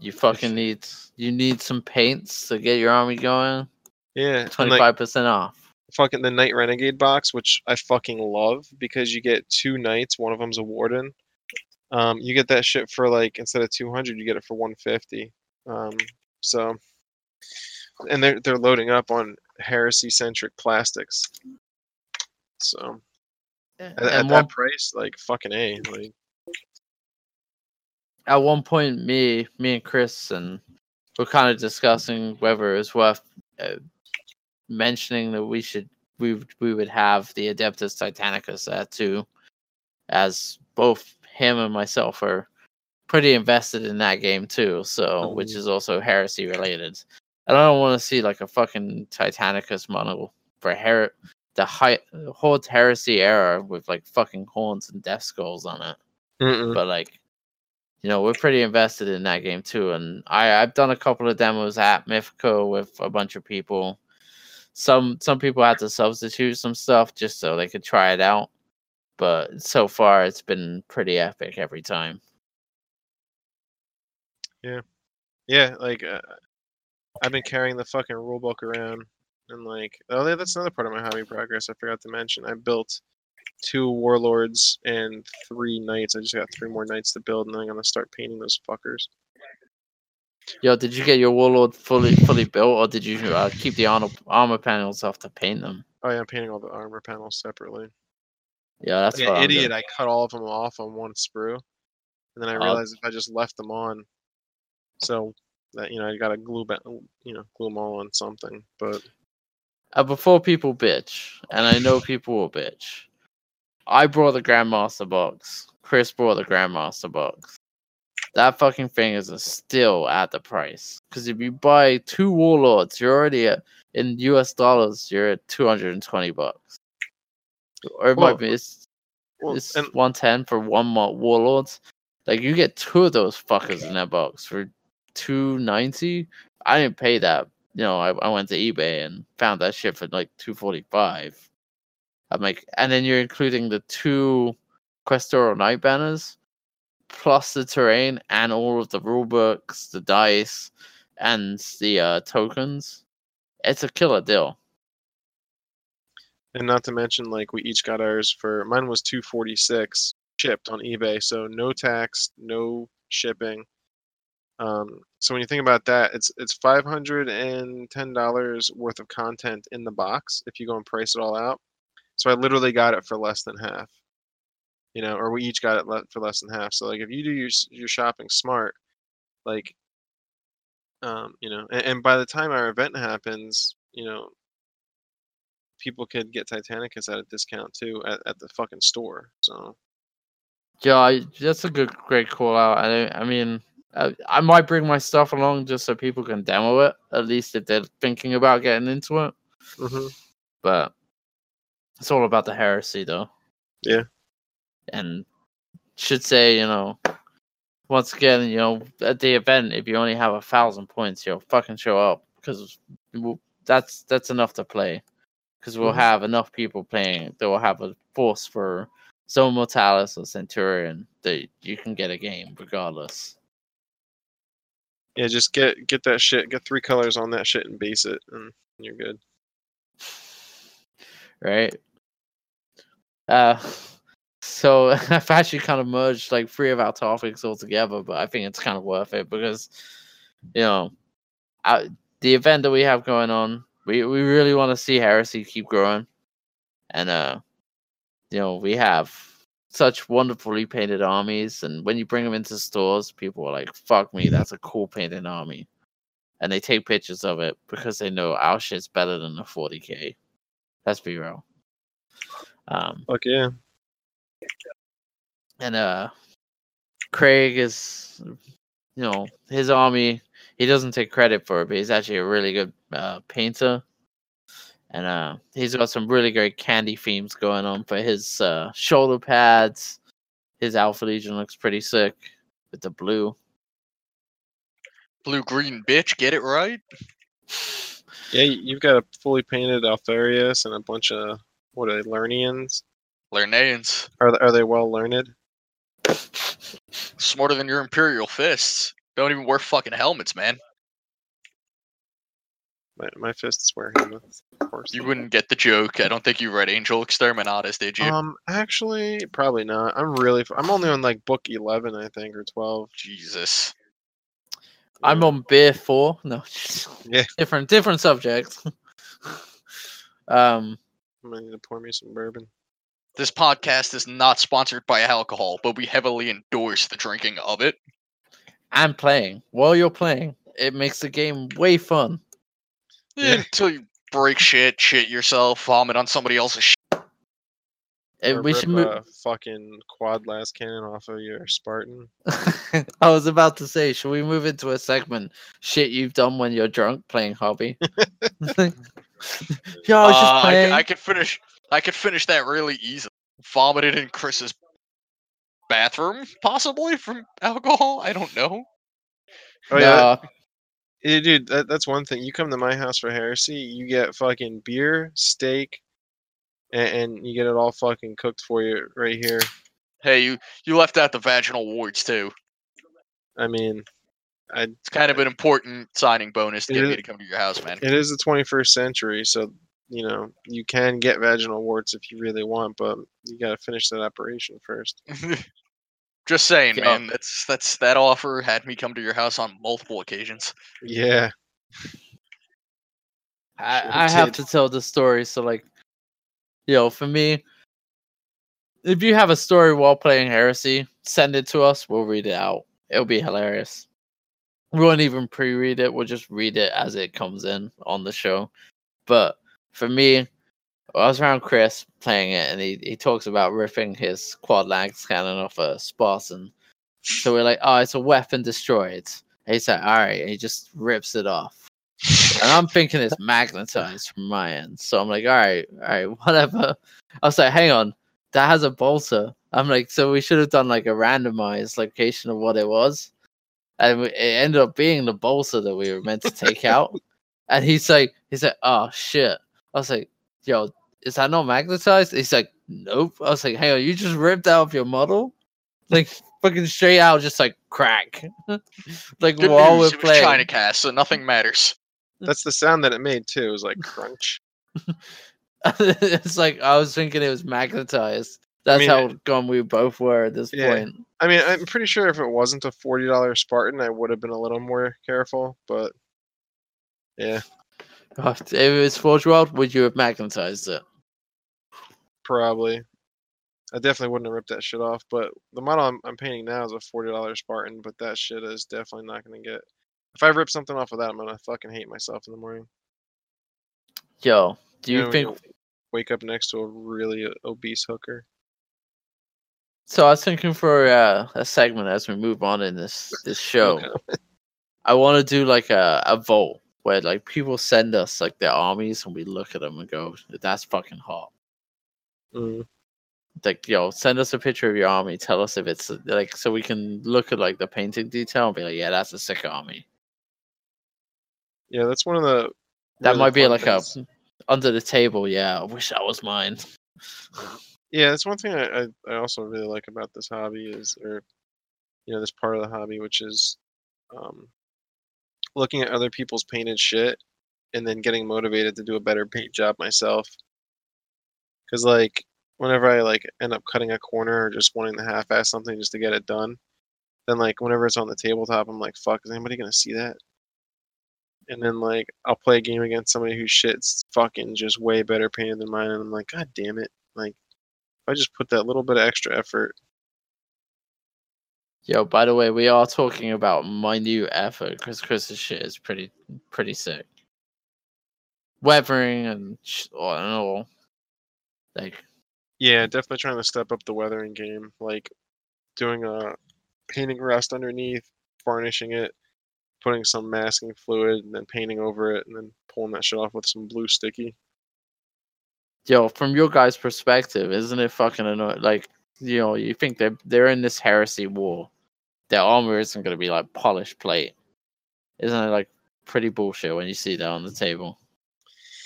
You fucking need you need some paints to get your army going. yeah, Twenty five percent off. fucking the Knight Renegade box, which I fucking love because you get two knights. One of them's a warden. Um, you get that shit for like instead of two hundred, you get it for one fifty. Um, so, and they're they're loading up on heresy centric plastics. So at, at And that one, price, like fucking a, like at one point, me me and Chris and we're kind of discussing whether it's worth uh, mentioning that we should we would- we would have the Adeptus Titanicus there too, as both him and myself are pretty invested in that game too. So which Mhm. is also heresy related. And I don't want to see like a fucking Titanicus model for her the high Horus Heresy era with like fucking horns and death skulls on it. Mm-mm. but like you know we're pretty invested in that game too and i i've done a couple of demos at mythico with a bunch of people. Some some people had to substitute some stuff just so they could try it out but so far it's been pretty epic every time. Yeah, yeah, like uh, I've been carrying the fucking rulebook around, and like oh yeah, that's another part of my hobby progress. I forgot to mention. I built two warlords and three knights. I just got three more knights to build, and then I'm gonna start painting those fuckers. yo did you get your warlord fully fully built or did you uh, keep the armor, armor panels off to paint them Oh yeah, I'm painting all the armor panels separately. yeah that's like an idiot, doing. I cut all of them off on one sprue, and then I Oh. realized if I just left them on, so that you know I gotta glue back, you know, glue them all on something. But uh, before people bitch, and I know people will bitch. I brought the Grandmaster box. Chris brought the Grandmaster box. That fucking thing is a still at the price. Because if you buy two Warlords, you're already at in US dollars. You're at two hundred and twenty bucks. Or it Well, might be it's, well, it's and one ten for one more Warlords. Like you get two of those fuckers in that box for two ninety. I didn't pay that. You know, I, I went to eBay and found that shit for like two forty five. I'm like, and then you're including the two Questoris Knight banners, plus the terrain and all of the rule books, the dice, and the uh, tokens. It's a killer deal. and not to mention like we each got ours for mine was 246 shipped on ebay so no tax no shipping um, so when you think about that it's it's $510 worth of content in the box if you go and price it all out so i literally got it for less than half you know or we each got it le- for less than half so like if you do your, your shopping smart like um, you know and, and by the time our event happens you know people could get Titanicus at a discount too at, at the fucking store. So Yeah, that's a good, great call out. I, I mean, I, I might bring my stuff along just so people can demo it, at least if they're thinking about getting into it. But it's all about the heresy, though. Yeah. And should say, you know, once again, you know, at the event, if you only have a thousand points, you'll fucking show up because that's that's enough to play. Because we'll Mhm. have enough people playing that will have a force for Zone Mortalis or Centurion that you can get a game regardless. Yeah, just get get that shit, get three colors on that shit and base it, and you're good. right? Uh, so I've actually kind of merged like three of our topics all together, but I think it's kind of worth it because, you know, uh, the event that we have going on, we we really want to see Heresy keep growing, and uh, you know, we have such wonderfully painted armies, and when you bring them into stores, people are like, "Fuck me, that's a cool painted army," and they take pictures of it because they know our shit's better than the 40k. Let's be real. Um, Fuck yeah. and uh, Craig is, you know, his army. He doesn't take credit for it, but he's actually a really good uh, painter. And uh, he's got some really great candy themes going on for his uh, shoulder pads. His Alpha Legion looks pretty sick with the blue. Blue green bitch, get it right. Yeah, you've got a fully painted Alfarius and a bunch of what are they, Lernaeans? Lernaeans. Are th- are they well learned? Smarter than your Imperial fists. Don't even wear fucking helmets, man. My, my fists wear helmets, of course. You wouldn't get the joke. I don't think you read Angel Exterminatus, did you? Um, actually, probably not. I'm really. I'm only on like book eleven, I think, or twelve. Jesus. I'm on beer four. No, Yeah. different different subject. um, I'm gonna need to pour me some bourbon. This podcast is not sponsored by alcohol, but we heavily endorse the drinking of it. and playing while you're playing, it makes the game way fun. Yeah. Until you break shit, shit yourself, vomit on somebody else's shit. And Or we rip should move. a fucking quad lascannon off of your Spartan. I was about to say, should we move into a segment? Shit you've done when you're drunk playing hobby. Yo, I was just Uh, I, playing. c- I could finish. I could finish that really easily. Vomited in Chris's bathroom, possibly from alcohol. I don't know. Oh yeah, No, Yeah, dude, that, that's one thing. You come to my house for heresy, you get fucking beer, steak, and, and you get it all fucking cooked for you right here. Hey, you you left out the vaginal wards too. I mean, I It's kind of an important signing bonus to get me to come to your house, man. it is the 21st century, so you know you can get vaginal warts if you really want, but you got to finish that operation first. Just saying, Yeah. man. That's that's that offer had me come to your house on multiple occasions. Yeah, I, I have to tell the story. So, like, you know, for me, if you have a story while playing Heresy, send it to us. We'll read it out. It'll be hilarious. We won't even pre-read it. We'll just read it as it comes in on the show. But for me, I was around Chris playing it, and he, he talks about ripping his quad lance cannon off a Spartan. So we're like, oh, it's a weapon destroyed. And he's like, all right, and he just rips it off. And I'm thinking it's magnetized from my end. So I'm like, all right, all right, whatever. I was like, hang on, that has a bolter. I'm like, so we should have done like a randomized location of what it was. And it ended up being the bolter that we were meant to take out. And he's like, he's like, oh shit. I was like, yo, is that not magnetized? He's like, nope. I was like, hang on, you just ripped out of your model? Like fucking straight out, just like crack. like Good while news, we're it was playing. China cast, so nothing matters. that's the sound that it made too. It was like crunch. it's like I was thinking it was magnetized. That's mean, how gone we both were at this Yeah. point. I mean, I'm pretty sure if it wasn't a forty dollar Spartan, I would have been a little more careful. But yeah, Oh, if it was Forge World, would you have magnetized it? Probably. I definitely wouldn't have ripped that shit off. But the model I'm, I'm painting now is a forty dollar Spartan, but that shit is definitely not gonna get. If I rip something off of that, I'm gonna fucking hate myself in the morning. Yo, do you know, think? wake up next to a really obese hooker? So I was thinking for uh, a segment as we move on in this this show. Okay. I want to do like a a vote where like people send us like their armies and we look at them and go, "That's fucking hot." Mm. Like, yo, send us a picture of your army. Tell us if it's like so we can look at like the painting detail and be like, "Yeah, that's a sick army." Yeah, that's one of the. That might be like things. a under the table. Yeah, I wish that was mine. Yeah, that's one thing I, I, I also really like about this hobby is, or you know, this part of the hobby, which is um, looking at other people's painted shit and then getting motivated to do a better paint job myself. Because like whenever I like end up cutting a corner or just wanting to half-ass something just to get it done, then like whenever it's on the tabletop, I'm like, fuck, is anybody gonna see that? And then like I'll play a game against somebody whose shit's fucking just way better painted than mine, and I'm like, god damn it, like if I just put that little bit of extra effort. Yo, by the way, we are talking about minute effort because Chris's shit is pretty pretty sick. Weathering and sh- all and all. Like Yeah, definitely trying to step up the weathering game, like doing a painting rust underneath, varnishing it, putting some masking fluid, and then painting over it, and then pulling that shit off with some blue sticky. yo, from your guys' perspective, isn't it fucking annoying? Like, you know, you think they're they're in this heresy war. Their armor isn't gonna be like polished plate. Isn't it like pretty bullshit when you see that on the table?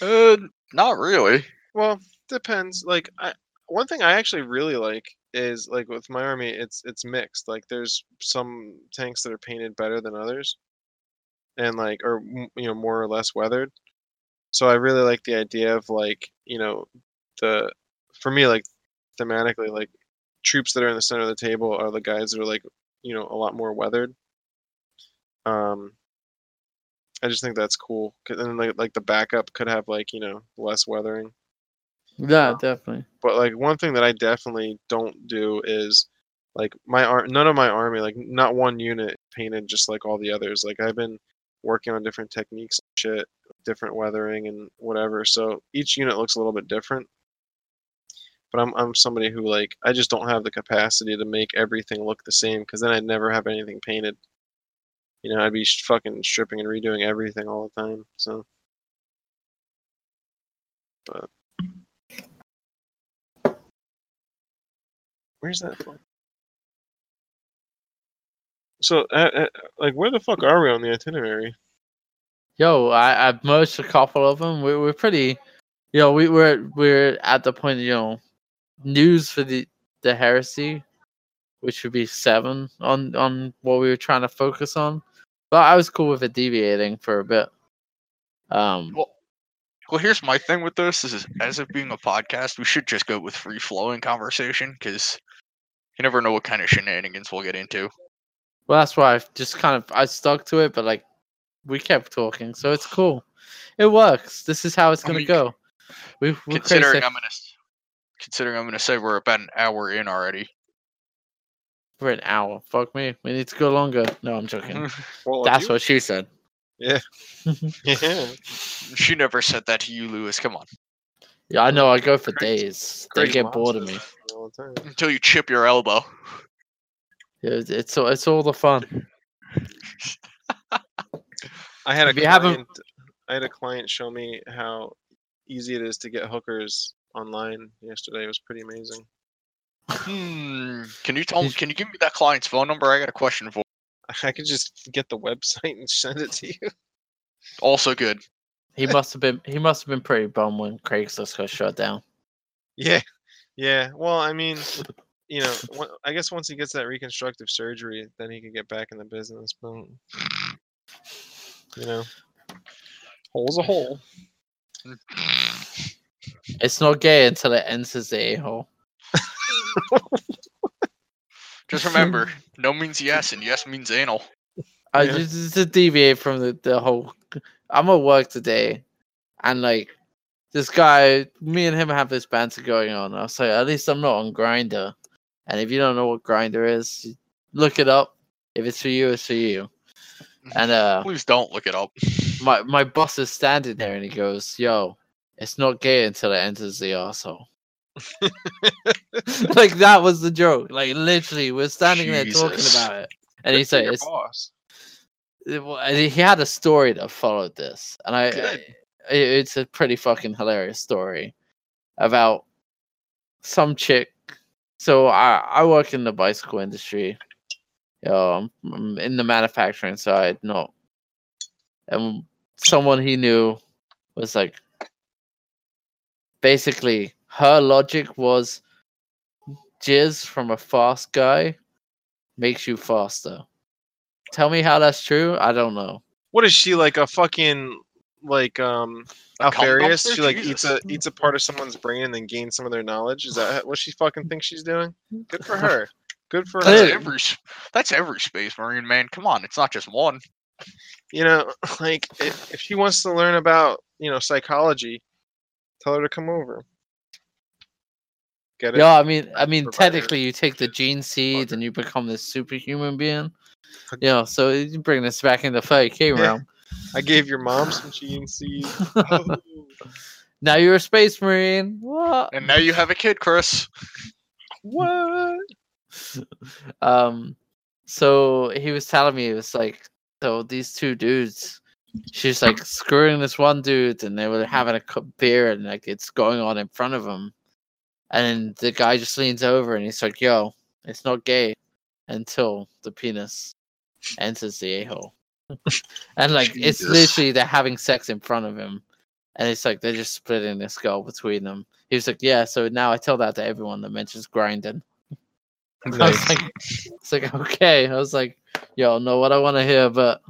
Uh, not really. Well, depends. Like, I, one thing I actually really like is like with my army, it's it's mixed. Like, there's some tanks that are painted better than others, and like, or you know, more or less weathered. So I really like the idea of like, you know, the for me like thematically like troops that are in the center of the table are the guys that are like, you know, a lot more weathered. Um, I just think that's cool. then like like the backup could have like you know less weathering. Yeah, Wow. definitely. But like one thing that I definitely don't do is like my ar- none of my army like not one unit painted just like all the others. Like I've been working on different techniques, and shit, different weathering and whatever. So each unit looks a little bit different. But I'm I'm somebody who like I just don't have the capacity to make everything look the same because then I'd never have anything painted. You know, I'd be sh- fucking stripping and redoing everything all the time. So, but where's that? from? So, uh, uh, like, where the fuck are we on the itinerary? Yo, I I've merged a couple of them. We we're pretty, you know, we we're we're at the point, you know, news for the the heresy, which would be seven on on what we were trying to focus on. But I was cool with it deviating for a bit. Um, Well, well, here's my thing with this: is as it being a podcast, we should just go with free flowing conversation because you never know what kind of shenanigans we'll get into. well, that's why I just kind of I stuck to it, but like we kept talking, so it's cool. It works. This is how it's gonna mean, go. We we're considering crazy. I'm gonna considering I'm gonna say we're about an hour in already. for an hour. Fuck me. We need to go longer. No, I'm joking. Well, That's you- what she said. Yeah. she never said that to you, Lewis. Come on, Yeah, I know. I go for Craig's- days. They get bored of me. that all the time. until you chip your elbow. Yeah, it's it's all, it's all the fun. I had a If you haven't- client. I had a client show me how easy it is to get hookers online yesterday. It was pretty amazing. Hmm. Can you tell? He's- Can you give me that client's phone number? I got a question for. I could just get the website and send it to you. Also good. He must have been he must have been pretty bummed when Craigslist got shut down. Yeah, yeah. Well, I mean, you know, I guess once he gets that reconstructive surgery, then he can get back in the business. But you know, hole's a hole. It's not gay until it enters the a hole. Just remember, no means yes, and yes means anal. I Yeah. just, just to deviate from the, the whole. I'm at work today, and like this guy, me and him have this banter going on. I was like, at least I'm not on Grindr. And if you don't know what Grindr is, look it up. If it's for you, it's for you. And uh, Please don't look it up. my my boss is standing there, and he goes, "Yo, it's not gay until it enters the arsehole." like that was the joke. Like literally, we're standing there talking about it, and Good he said, "It's boss. it and he had a story that followed this, and I. I- it's a pretty fucking hilarious story about some chick. So I I work in the bicycle industry. You know, I'm, I'm in the manufacturing side, not. And someone he knew was like, basically, her logic was, jizz from a fast guy makes you faster. Tell me how that's true. I don't know. What is she like? A fucking like um A cum Alfarius? She like eats a eats a part of someone's brain and then gains some of their knowledge. Is that what she fucking thinks she's doing? Good for her. Good for That's her. every. That's every space marine man. Come on, it's not just one. You know, like if, if she wants to learn about you know psychology, tell her to come over. Get it? Yeah, I mean, I mean, provider. technically, you take the gene seeds and you become this superhuman being. You know, so you bring this back into 30k Yeah. realm. I gave your mom some gene seeds. Oh, now you're a space marine. What? And now you have a kid, Chris. what? Um, so he was telling me it was like, so these two dudes, she's like screwing this one dude, and they were having a cup beer, and like it's going on in front of him, and the guy just leans over and he's like, "Yo, it's not gay until the penis enters the a hole," and like it's literally they're having sex in front of him, and it's like they're just splitting the skull between them. He was like, "Yeah, so now I tell that to everyone that mentions grinding." I was like, it's like okay. I was like, yo, know what I want to hear, but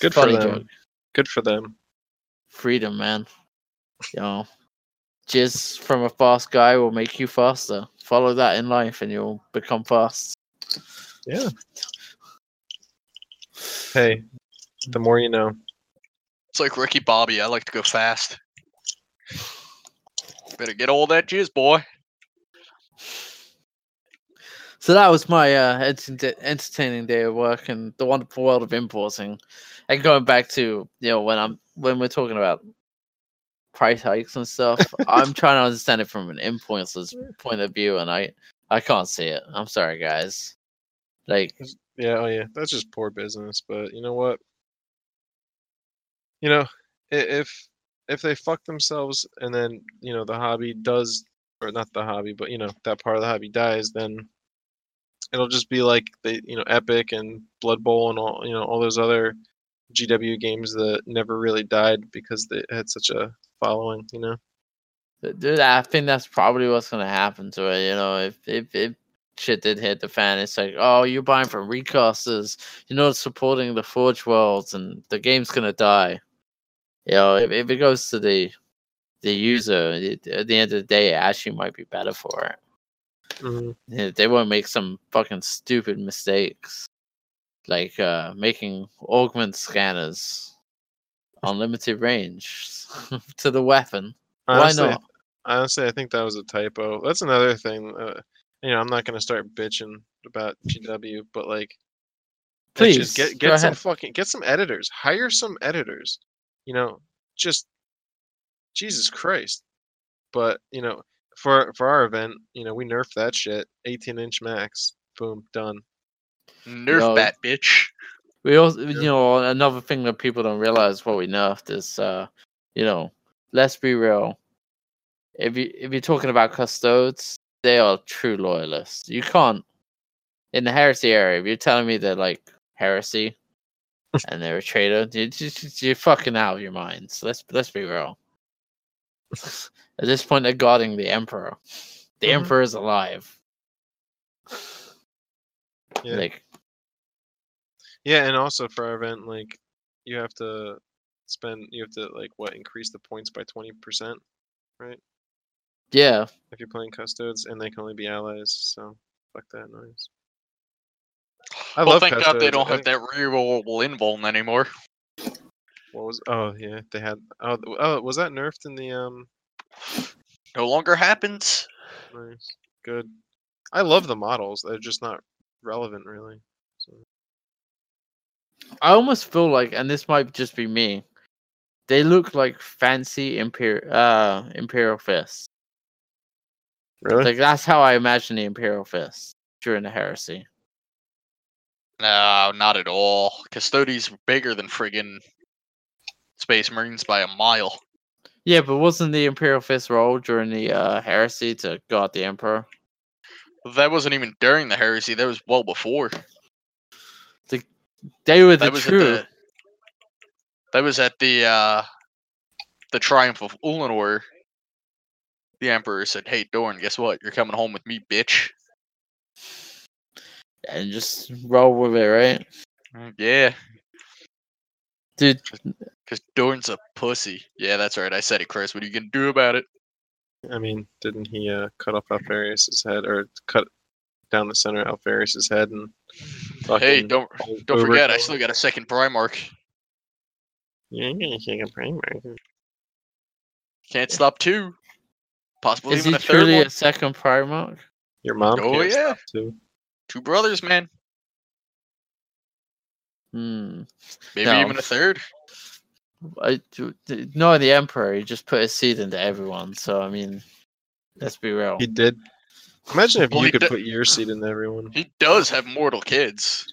Good for them. joke. Good for them. Freedom, man. Know, jizz from a fast guy will make you faster. Follow that in life, and you'll become fast. Yeah. Hey, the more you know. It's like Ricky Bobby. I like to go fast. Better get all that jizz, boy. So that was my uh, ent- entertaining day of work and the wonderful world of importing. And going back to you know when I'm when we're talking about price hikes and stuff, I'm trying to understand it from an importer's point of view, and I I can't see it. I'm sorry, guys. Like Yeah, oh yeah, that's just poor business. But you know what? You know, if if they fuck themselves and then you know the hobby does, or not the hobby, but you know that part of the hobby dies, then it'll just be like they, you know, Epic and Blood Bowl and all, you know, all those other GW games that never really died because they had such a following. You know. dude, I think that's probably what's gonna happen to it. You know, if if if shit did hit the fan, it's like, oh, you're buying from recasters, you're not supporting the Forge worlds, and the game's gonna die. You know, if, if it goes to the the user, it, at the end of the day, it actually might be better for it. Mhm. Yeah, they won't make some fucking stupid mistakes like uh making augury scanners unlimited range to the weapon Honestly, why not Honestly, I think that was a typo. That's another thing. Uh, you know, I'm not gonna start bitching about GW, but like, please just get get some ahead. fucking get some editors. Hire some editors. You know, just Jesus Christ. But you know, for for our event, you know, we nerfed that shit. 18 inch max. Boom, done. Nerf Yo. that bitch. We also Yeah. you know another thing that people don't realize what we nerfed is uh you know let's be real if you if you're talking about custodes they are true loyalists you can't in the heresy area if you're telling me they're like heresy and they're a traitor you, you, you're fucking out of your minds let's let's be real at this point they're guarding the emperor the Mhm. emperor is alive Yeah. like Yeah, and also for our event, like, you have to spend. You have to like what increase the points by 20 percent right? yeah if you're playing custodes, and they can only be allies. So fuck that noise. I well, love thank God they don't have that reroll invuln anymore. What was? Oh yeah, they had. Oh, oh, was that nerfed in the um? No longer happens. Nice, good. I love the models. They're just not relevant, really. So, I almost feel like, and this might just be me, they look like fancy imperial uh imperial fists. really? Like that's how I imagine the imperial fists during the heresy. No, not at all. Custodes bigger than friggin' Space Marines by a mile. Yeah, but wasn't the imperial fist role during the uh heresy to guard the emperor? That wasn't even during the heresy. That was well before. They were the That was true. at the. That was at the uh, the triumph of Ulanor. The emperor said, "Hey, Dorn, guess what? You're coming home with me, bitch." And just roll with it, right? Mm, Yeah, Dude, because Dorn's a pussy. Yeah, that's right. I said it, Chris. What are you gonna do about it? I mean, didn't he uh, cut off Alfarius's head or cut down the center of Alfarius's head and? Hey, don't don't forget, I still got a second Primarch. Yeah, I'm gonna take a Primarch. Can't stop two. Possibly Is even he a third truly one. a second Primarch? Your mom Oh, can't yeah. stop too. Two brothers, man. Hmm. Maybe No. even a third. I, do- no, the Emperor, he just put his seed into everyone. So, I mean, let's be real. He did. Imagine if Well, you could d- put your seed in there, everyone. He does have mortal kids.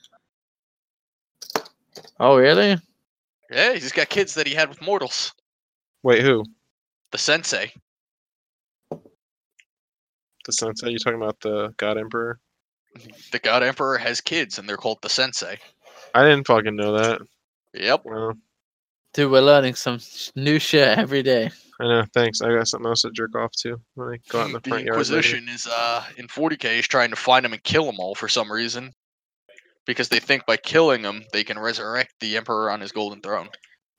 Oh, really? Yeah, he's got kids that he had with mortals. Wait, who? The sensei. The sensei? You talking about the God Emperor? The God Emperor has kids, and they're called the sensei. I didn't fucking know that. Yep. Well, Dude, we're learning some new shit every day. I know. Thanks. I got something else to jerk off to when I go out in the the front yard. later. Inquisition is uh in 40k is trying to find him and kill them all for some reason, because they think by killing him they can resurrect the Emperor on his golden throne.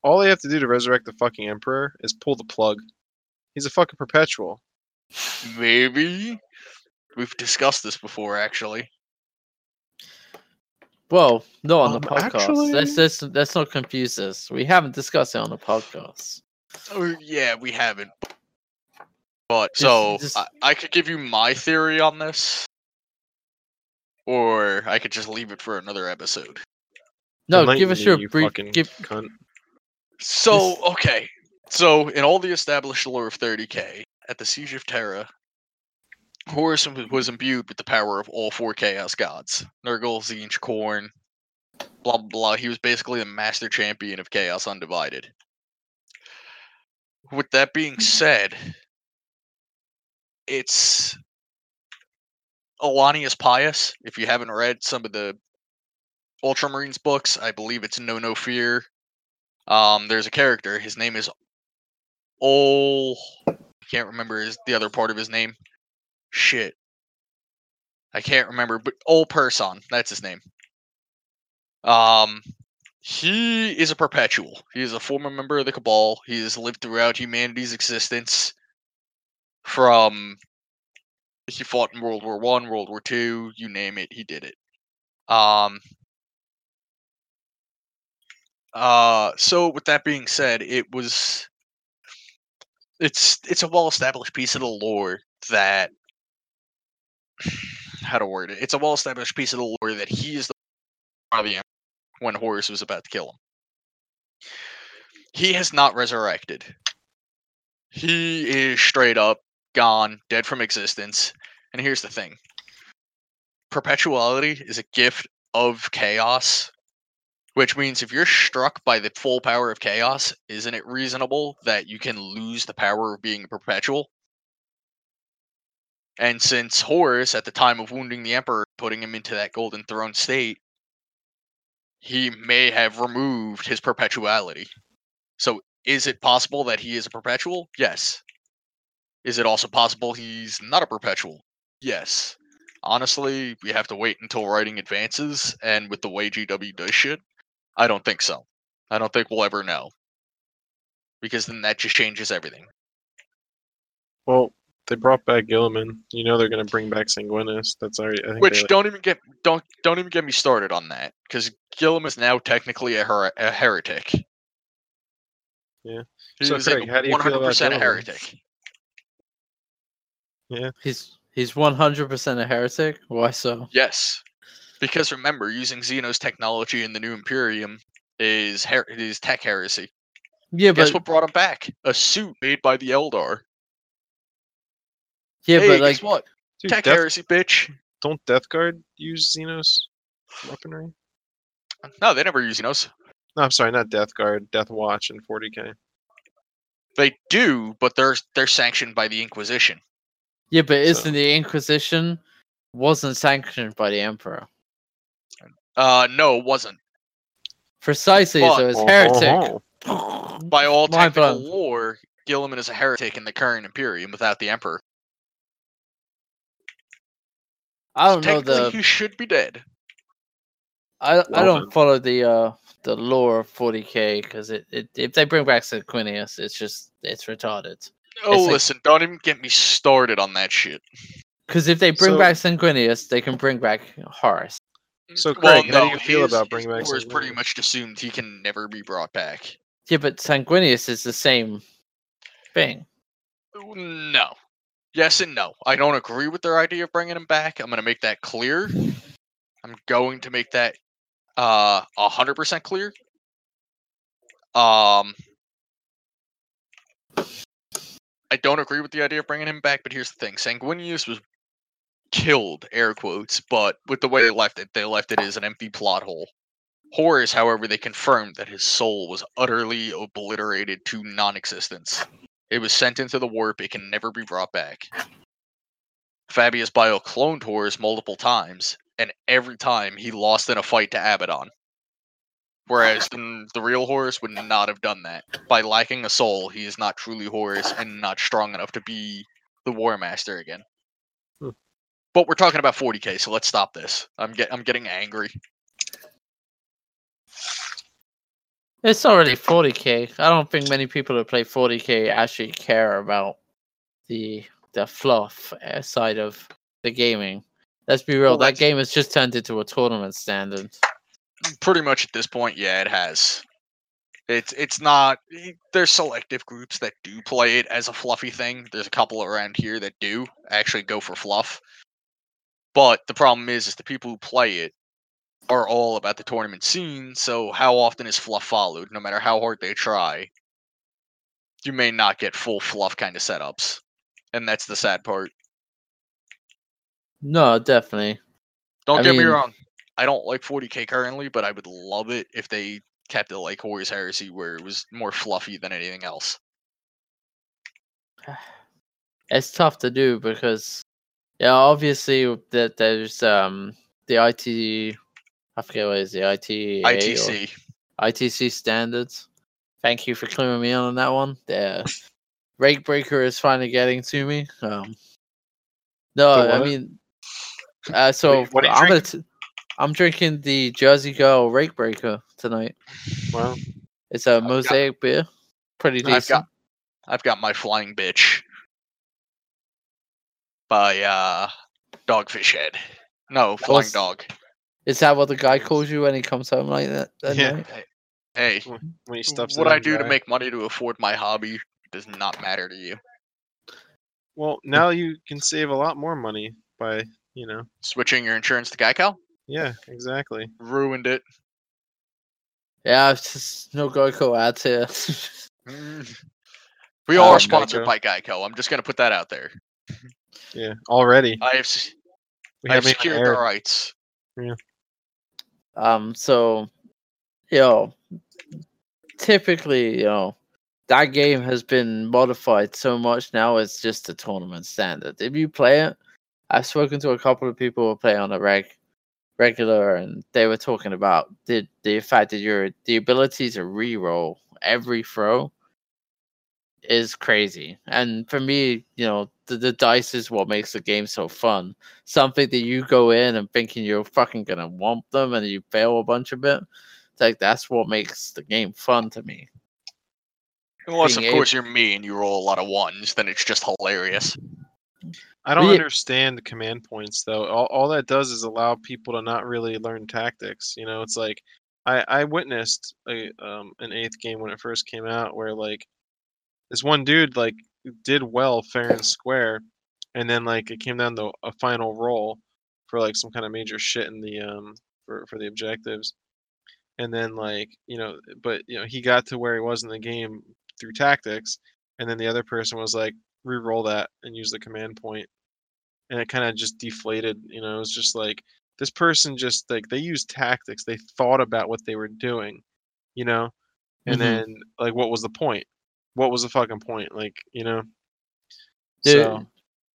All they have to do to resurrect the fucking Emperor is pull the plug. He's a fucking perpetual. Maybe we've discussed this before, actually. Well, not on the Um, podcast. Let's, actually- let's, let's not confuse this. We haven't discussed it on the podcast. Oh yeah, we haven't. But Just- so just- I, I could give you my theory on this, or I could just leave it for another episode. No, Enlighten give us your you brief. Give, cunt. So okay, so in all the established lore of 30k, at the Siege of Terra, Horus was imbued with the power of all four Chaos gods: Nurgle, Tzeentch, Khorne, blah blah blah. He was basically the master champion of Chaos Undivided. With that being said, it's Ollanius Pius. If you haven't read some of the Ultramarines books, I believe it's Know No Fear. Um, there's a character. His name is Ol. I can't remember his the other part of his name. Shit. I can't remember, but Ol Persson. That's his name. Um, he is a perpetual. He is a former member of the Cabal. He has lived throughout humanity's existence. From he fought in World War One, World War Two, you name it, he did it. Um, uh, so with that being said, it was it's it's a well established piece of the lore that how to word it. It's a well established piece of the lore that he is the of when Horus was about to kill him. He has not resurrected. He is straight up gone, dead from existence. And here's the thing. Perpetuality is a gift of chaos which means if you're struck by the full power of chaos, isn't it reasonable that you can lose the power of being perpetual? And since Horus, at the time of wounding the Emperor, putting him into that golden throne state, he may have removed his perpetuality. So is it possible that he is a perpetual? Yes. Is it also possible he's not a perpetual? Yes. Honestly, we have to wait until writing advances, and with the way GW does shit, I don't think so. I don't think we'll ever know. Because then that just changes everything. Well, they brought back Guilliman. You know they're gonna bring back Sanguinius. That's already. I think Which they, don't even get don't don't even get me started on that because Gillum is now technically a, her- a heretic. Yeah. He's So, a Craig, how do you feel about 100% a Guilliman? heretic. he's he's one hundred percent a heretic. Why so? Yes, because remember, using Xenos technology in the new Imperium is her- is tech heresy. Yeah, Guess but what brought him back? A suit made by the Eldar. Yeah, hey, but like guess what? Dude, Tech Death, heresy, bitch. don't Death Guard use Xenos weaponry? No, they never use Xenos. No, I'm sorry, not Death Guard. Death Watch and 40k. They do, but they're they're sanctioned by the Inquisition. yeah, but So- isn't the Inquisition wasn't sanctioned by the Emperor? Uh, no, it wasn't. Precisely, But- so it's Oh, heretic. oh, By all Mind technical blown. lore, Guilliman is a heretic in the current Imperium without the Emperor. I don't know Technically, the. he should be dead. I I don't then. follow the uh the lore of 40k because it, it if they bring back Sanguinius, it's just it's retarded. Oh, It's like- listen, don't even get me started on that shit. Because if they bring So- back Sanguinius, they can bring back Horus. So, well, Craig, how do you feel his- about bringing back lore is pretty much assumed he can never be brought back. Yeah, but Sanguinius is the same thing. No, yes and no. I don't agree with their idea of bringing him back. I'm going to make that clear. I'm going to make that uh 100% clear. Um I don't agree with the idea of bringing him back, but here's the thing. Sanguinius was killed, air quotes, but with the way they left it, they left it as an empty plot hole. Horus, however, they confirmed that his soul was utterly obliterated to non existence. It was sent into the warp, it can never be brought back. Fabius Bile cloned Horus multiple times, and every time he lost in a fight to Abaddon. Whereas the, the real Horus would not have done that. By lacking a soul, he is not truly Horus and not strong enough to be the War Master again. Hmm. But we're talking about 40k, so let's stop this. I'm get I'm getting angry. It's already 40k. I don't think many people who play 40k actually care about the the fluff uh, side of the gaming. Let's be real. Well, that game has just turned into a tournament standard. Pretty much at this point, yeah, it has. It's it's not. There's selective groups that do play it as a fluffy thing. There's a couple around here that do actually go for fluff. But the problem is, is the people who play it are all about the tournament scene. So how often is fluff followed? No matter how hard they try, you may not get full fluff kind of setups, and that's the sad part. No, definitely. Don't I get me wrong. I don't like 40k currently, but I would love it if they kept it like Horus Heresy, where it was more fluffy than anything else. It's tough to do because, yeah, obviously that there's um the IT, I forget what is the IT ITC. ITC standards. Thank you for clearing me on that one. The rate breaker is finally getting to me. Um, no, I mean, uh, so what I'm gonna t- I'm drinking the Jersey Girl Rake Breaker tonight. Well, It's a got- mosaic beer, pretty I've got- decent. I've got my flying bitch by uh Dogfish Head. No, flying s- dog. Is that what the guy calls you when he comes home like that? that Yeah. night? Hey, when he stuffs it what I his do to make money to afford my hobby does not matter to you. Well, now you can save a lot more money by, you know. Switching your insurance to Geico Yeah, exactly. ruined it. Yeah, it's just no Geico ads here. Mm. We all Um, are sponsored Geico. by Geico. I'm just gonna put that out there. Yeah, already. I have s- We I have secured the aired. rights. Um, so, you know, typically, you know, that game has been modified so much now it's just a tournament standard. If you play it, I've spoken to a couple of people who play on a reg regular and they were talking about the the fact that your the ability to re-roll every throw is crazy. And for me, you know, the, the dice is what makes the game so fun. Something that you go in and thinking you're fucking gonna womp them and you fail a bunch of it. It's like that's what makes the game fun to me. Unless, of being course, you're me and you roll a lot of ones, then it's just hilarious. I don't yeah- understand the command points though. All, all that does is allow people to not really learn tactics. You know, it's like I I witnessed a um an eighth game when it first came out where like this one dude like did well fair and square, and then like it came down to a final roll for like some kind of major shit in the um for for the objectives, and then like you know but you know he got to where he was in the game through tactics, and then the other person was like re-roll that and use the command point and it kind of just deflated you know it was just like this person just like they used tactics they thought about what they were doing you know? And Mhm. then like what was the point what was the fucking point like you know? Dude, so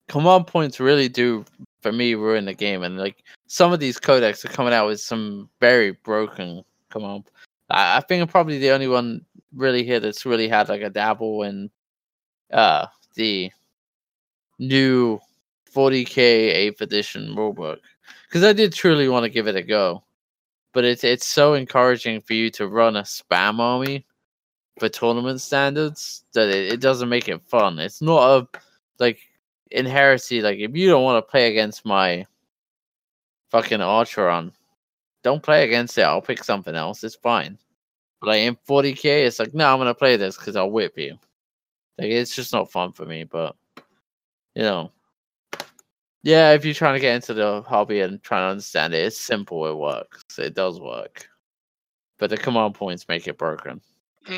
command points really do for me ruin the game and like some of these codecs are coming out with some very broken command. I, I think I'm probably the only one really here that's really had like a dabble in uh the new 40k 8th edition rulebook because I did truly want to give it a go. But it's it's so encouraging for you to run a spam army for tournament standards that it, it doesn't make it fun it's not a like in heresy, like if you don't want to play against my fucking Acheron, don't play against it. I'll pick something else. It's fine. But like in 40k, it's like, no, I'm gonna play this because I'll whip you. Like it's just not fun for me. But you know, yeah, if you're trying to get into the hobby and trying to understand it, it's simple. It works. It does work. But the command points make it broken.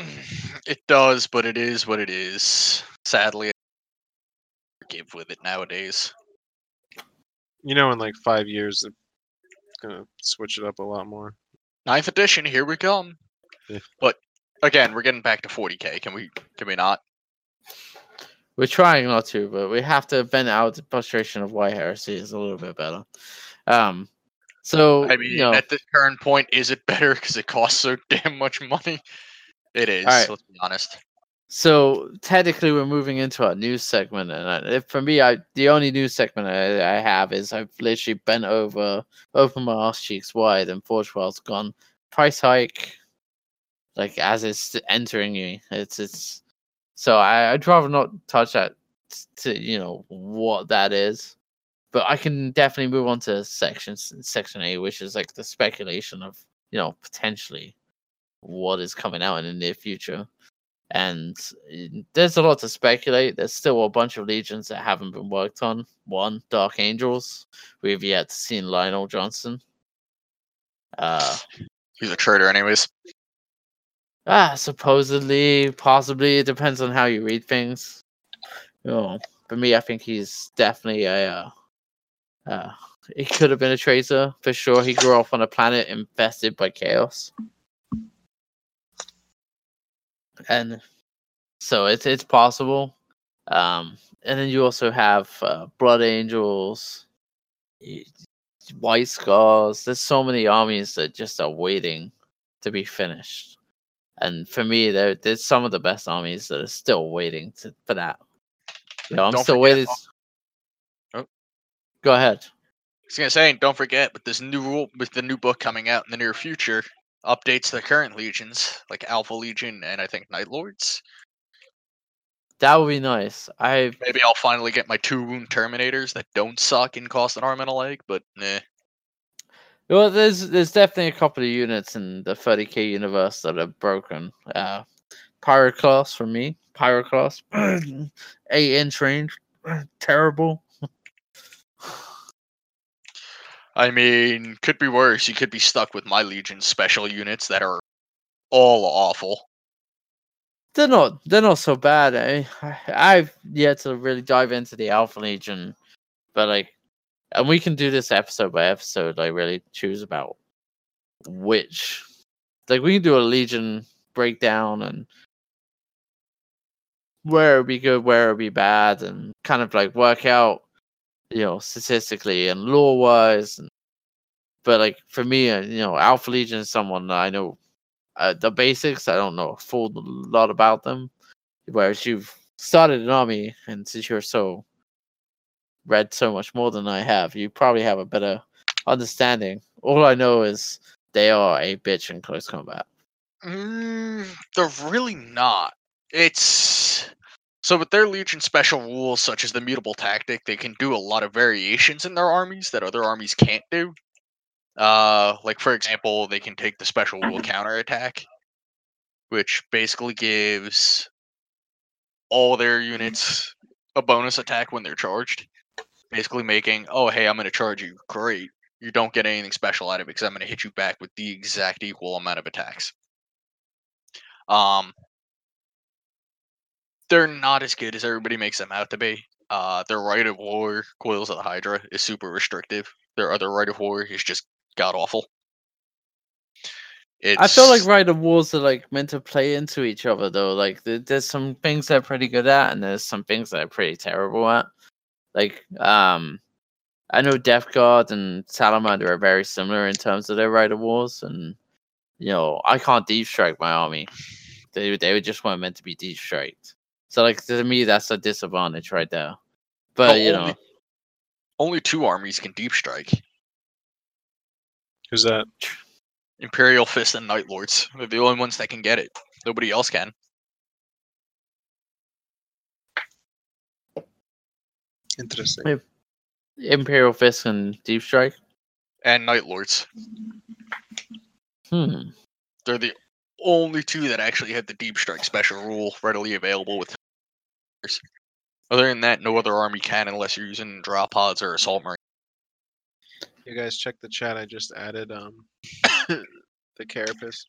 It does, but it is what it is. Sadly, I give with it nowadays. You know, in like five years, they're gonna switch it up a lot more. Ninth edition, here we come. Yeah. But again, we're getting back to 40k. Can we? Can we not? We're trying not to, but we have to vent out the frustration of why heresy is a little bit better. Um, so I mean, you know, at this current point, is it better because it costs so damn much money? It is. Alright. Let's be honest. So technically, we're moving into a news segment, and I, if- for me, I the only news segment I, I have is I've literally bent over, opened my ass cheeks wide, and Forge World's gone price hike, like as it's entering me. It's it's so I, I'd rather not touch that to you know what that is, but I can definitely move on to section section A, which is like the speculation of you know potentially what is coming out in the near future and uh, there's a lot to speculate. There's still a bunch of legions that haven't been worked on. One, Dark Angels. We've yet to see Lion El'Jonson. Uh, He's a traitor, anyways. ah, supposedly, possibly. It depends on how you read things. Know, for me, I think he's definitely a. Uh, uh, he could have been a traitor for sure. He grew up on a planet infested by chaos, and so it's it's possible. Um, and then you also have uh, Blood Angels, White Scars. There's so many armies that just are waiting to be finished. And for me, there there's some of the best armies that are still waiting to, for that. You know, I'm Don't still waiting. Oh. Go ahead. I was gonna say, don't forget, with this new rule, with the new book coming out in the near future, updates the current legions like Alpha Legion and I think Night Lords. That would be nice. I Maybe I'll finally get my two wound Terminators that don't suck and cost an arm and a leg, but nah. well, there's there's definitely a couple of units in the 30k universe that are broken. Uh, Pyroclast for me. Pyroclast, eight inch range, terrible. I mean, could be worse. You could be stuck with my Legion special units that are all awful. They're not they're not so bad. Eh? I I've yet to really dive into the Alpha Legion, but like, and we can do this episode by episode. Like, really choose about which, like, we can do a Legion breakdown and where it'd be good, where it'd be bad, and kind of like work out, you know, statistically and lore wise. But like for me, uh, you know, Alpha Legion is someone I know uh, the basics. I don't know a full lot about them. Whereas you've started an army, and since you're so read so much more than I have, you probably have a better understanding. All I know is they are a bitch in close combat. Mm, they're really not. It's so with their Legion special rules, such as the mutable tactic, they can do a lot of variations in their armies that other armies can't do. Uh, like for example, they can take the special rule counterattack, which basically gives all their units a bonus attack when they're charged. Basically making, oh hey, I'm gonna charge you. Great. You don't get anything special out of it because I'm gonna hit you back with the exact equal amount of attacks. Um, they're not as good as everybody makes them out to be. Uh, their rite of war, Coils of the Hydra, is super restrictive. Their other rite of war is just god awful. It's, I feel like rite of wars are like meant to play into each other though. Like there- there's some things they're pretty good at, and there's some things that are pretty terrible at. Like um, I know Death Guard and Salamander are very similar in terms of their rite of wars, and you know I can't deep strike my army. They they just weren't meant to be deep striked. So like to me that's a disadvantage right there. But But you know, only, only two armies can deep strike: Who's that? Imperial Fist and Night Lords. They're the only ones that can get it. Nobody else can. Interesting. Imperial Fist and Deep Strike. And Night Lords. Hmm. They're the only two that actually have the deep strike special rule readily available with Other than that, no other army can unless you're using drop pods or assault marine. You guys check the chat. I just added um the carapace.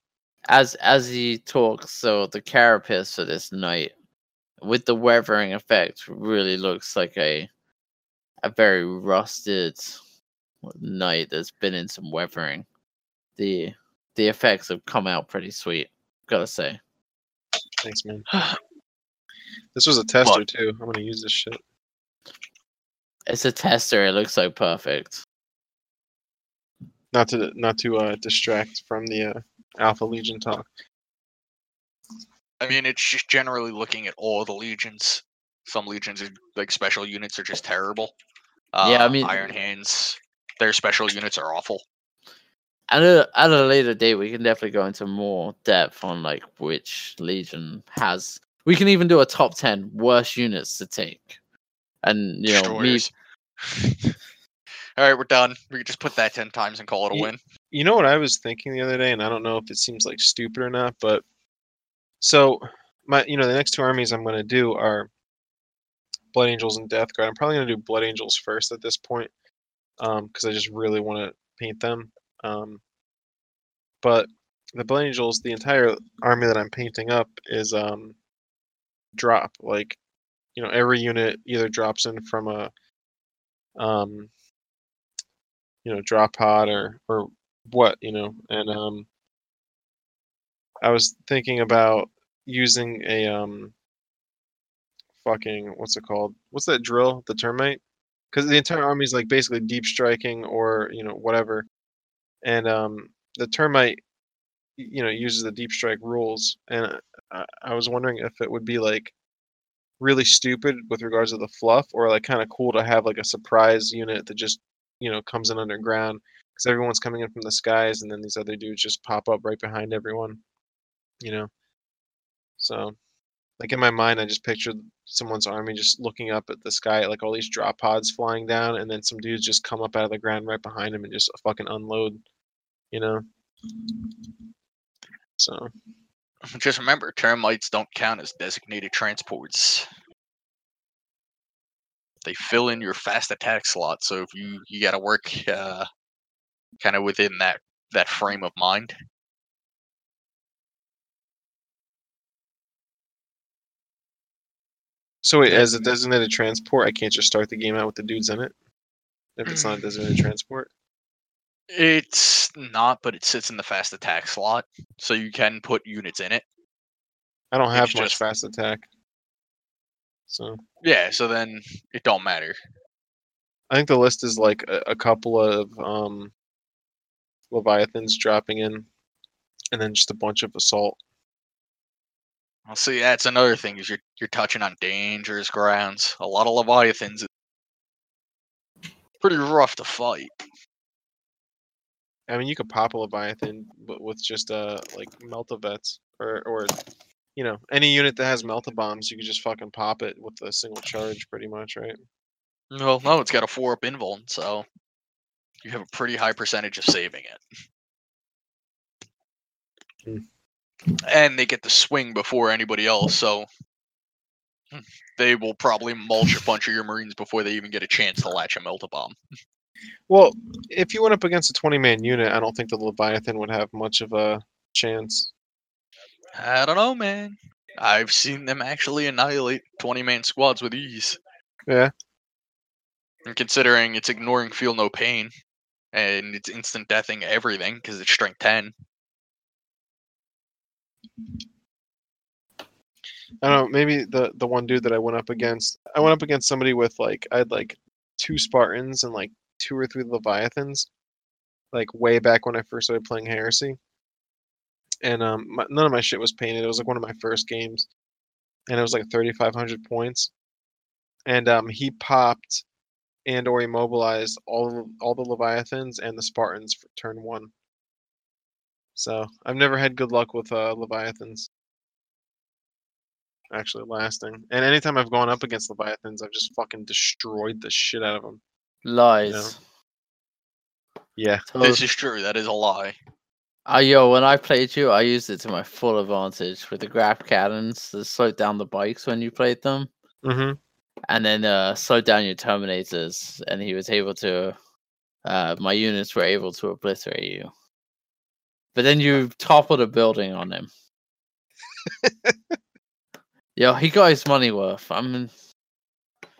As as he talks, so the carapace for this knight with the weathering effect really looks like a a very rusted knight that's been in some weathering. The the effects have come out pretty sweet, gotta say. Thanks, man. This was a tester too. I'm gonna use this shit. It's a tester, it looks so perfect. Not to not to uh, distract from the uh, Alpha Legion talk. I mean, it's just generally looking at all the legions. Some legions, are, like special units, are just terrible. Uh, Yeah, I mean- Iron Hands, their special units are awful. At a at a later date we can definitely go into more depth on like which legion has we can even do a top ten worst units to take. And you know, me all right, we're done. We can just put that ten times and call it a Ye- win. You know what I was thinking the other day, and I don't know if it seems like stupid or not, but so my you know the next two armies I'm gonna do are Blood Angels and Death Guard. I'm probably gonna do Blood Angels first at this point, um, because I just really want to paint them. Um, but the Blood Angels, the entire army that I'm painting up is um drop. Like, you know, every unit either drops in from a um you know drop pod or or what you know and um i was thinking about using a um fucking what's it called? What's that drill? The termite? Because the entire army is like basically deep striking or you know whatever and um the termite you know uses the deep strike rules and I, I was wondering if it would be like really stupid with regards to the fluff or like kind of cool to have like a surprise unit that just you know comes in underground because everyone's coming in from the skies and then these other dudes just pop up right behind everyone you know? So like in my mind i just pictured someone's army just looking up at the sky like all these drop pods flying down and then some dudes just come up out of the ground right behind them and just fucking unload you know? So. Just remember, termites don't count as designated transports. They fill in your fast attack slot, so if you you got to work uh, kind of within that that frame of mind. so wait as a designated transport i can't just start the game out with the dudes in it? If it's not a designated transport It's not, but it sits in the fast attack slot, so you can put units in it. i don't have It's much just- fast attack so Yeah, so then it don't matter. I think the list is like a, a couple of um, Leviathans dropping in, and then just a bunch of assault. Well, see, that's another thing is you're you're touching on dangerous grounds. A lot of leviathans. Pretty rough to fight. I mean, you could pop a Leviathan, but with just uh like Meltavets or or you know any unit that has Melta bombs, you could just fucking pop it with a single charge, pretty much, right? Well, no, it's got a four up invuln, so you have a pretty high percentage of saving it. Hmm. And they get to swing before anybody else, so they will probably mulch a bunch of your marines before they even get a chance to latch a melta bomb. Well, if you went up against a twenty-man unit, I don't think the Leviathan would have much of a chance. I don't know, man. I've seen them actually annihilate 20 man squads with ease. Yeah. And considering it's ignoring feel no pain and it's instant deathing everything because it's strength 10. I don't know. Maybe the the one dude that I went up against, I went up against somebody with like I had like two Spartans and like two or three Leviathans, like way back when I first started playing Heresy. And um, my, none of my shit was painted. It was like one of my first games, and it was like thirty five hundred points. And um, he popped and or immobilized all all the Leviathans and the Spartans for turn one. So I've never had good luck with uh, Leviathans actually lasting. And anytime I've gone up against Leviathans, I've just fucking destroyed the shit out of them. Lies. Yeah. This is true. That is a lie. Uh, yo, when I played you, I used it to my full advantage with the grav cannons that slowed down the bikes when you played them. Mm-hmm. and then uh, slow down your terminators, and he was able to. Uh, my units were able to obliterate you, but then you toppled a building on him. Yo, he got his money worth. I'm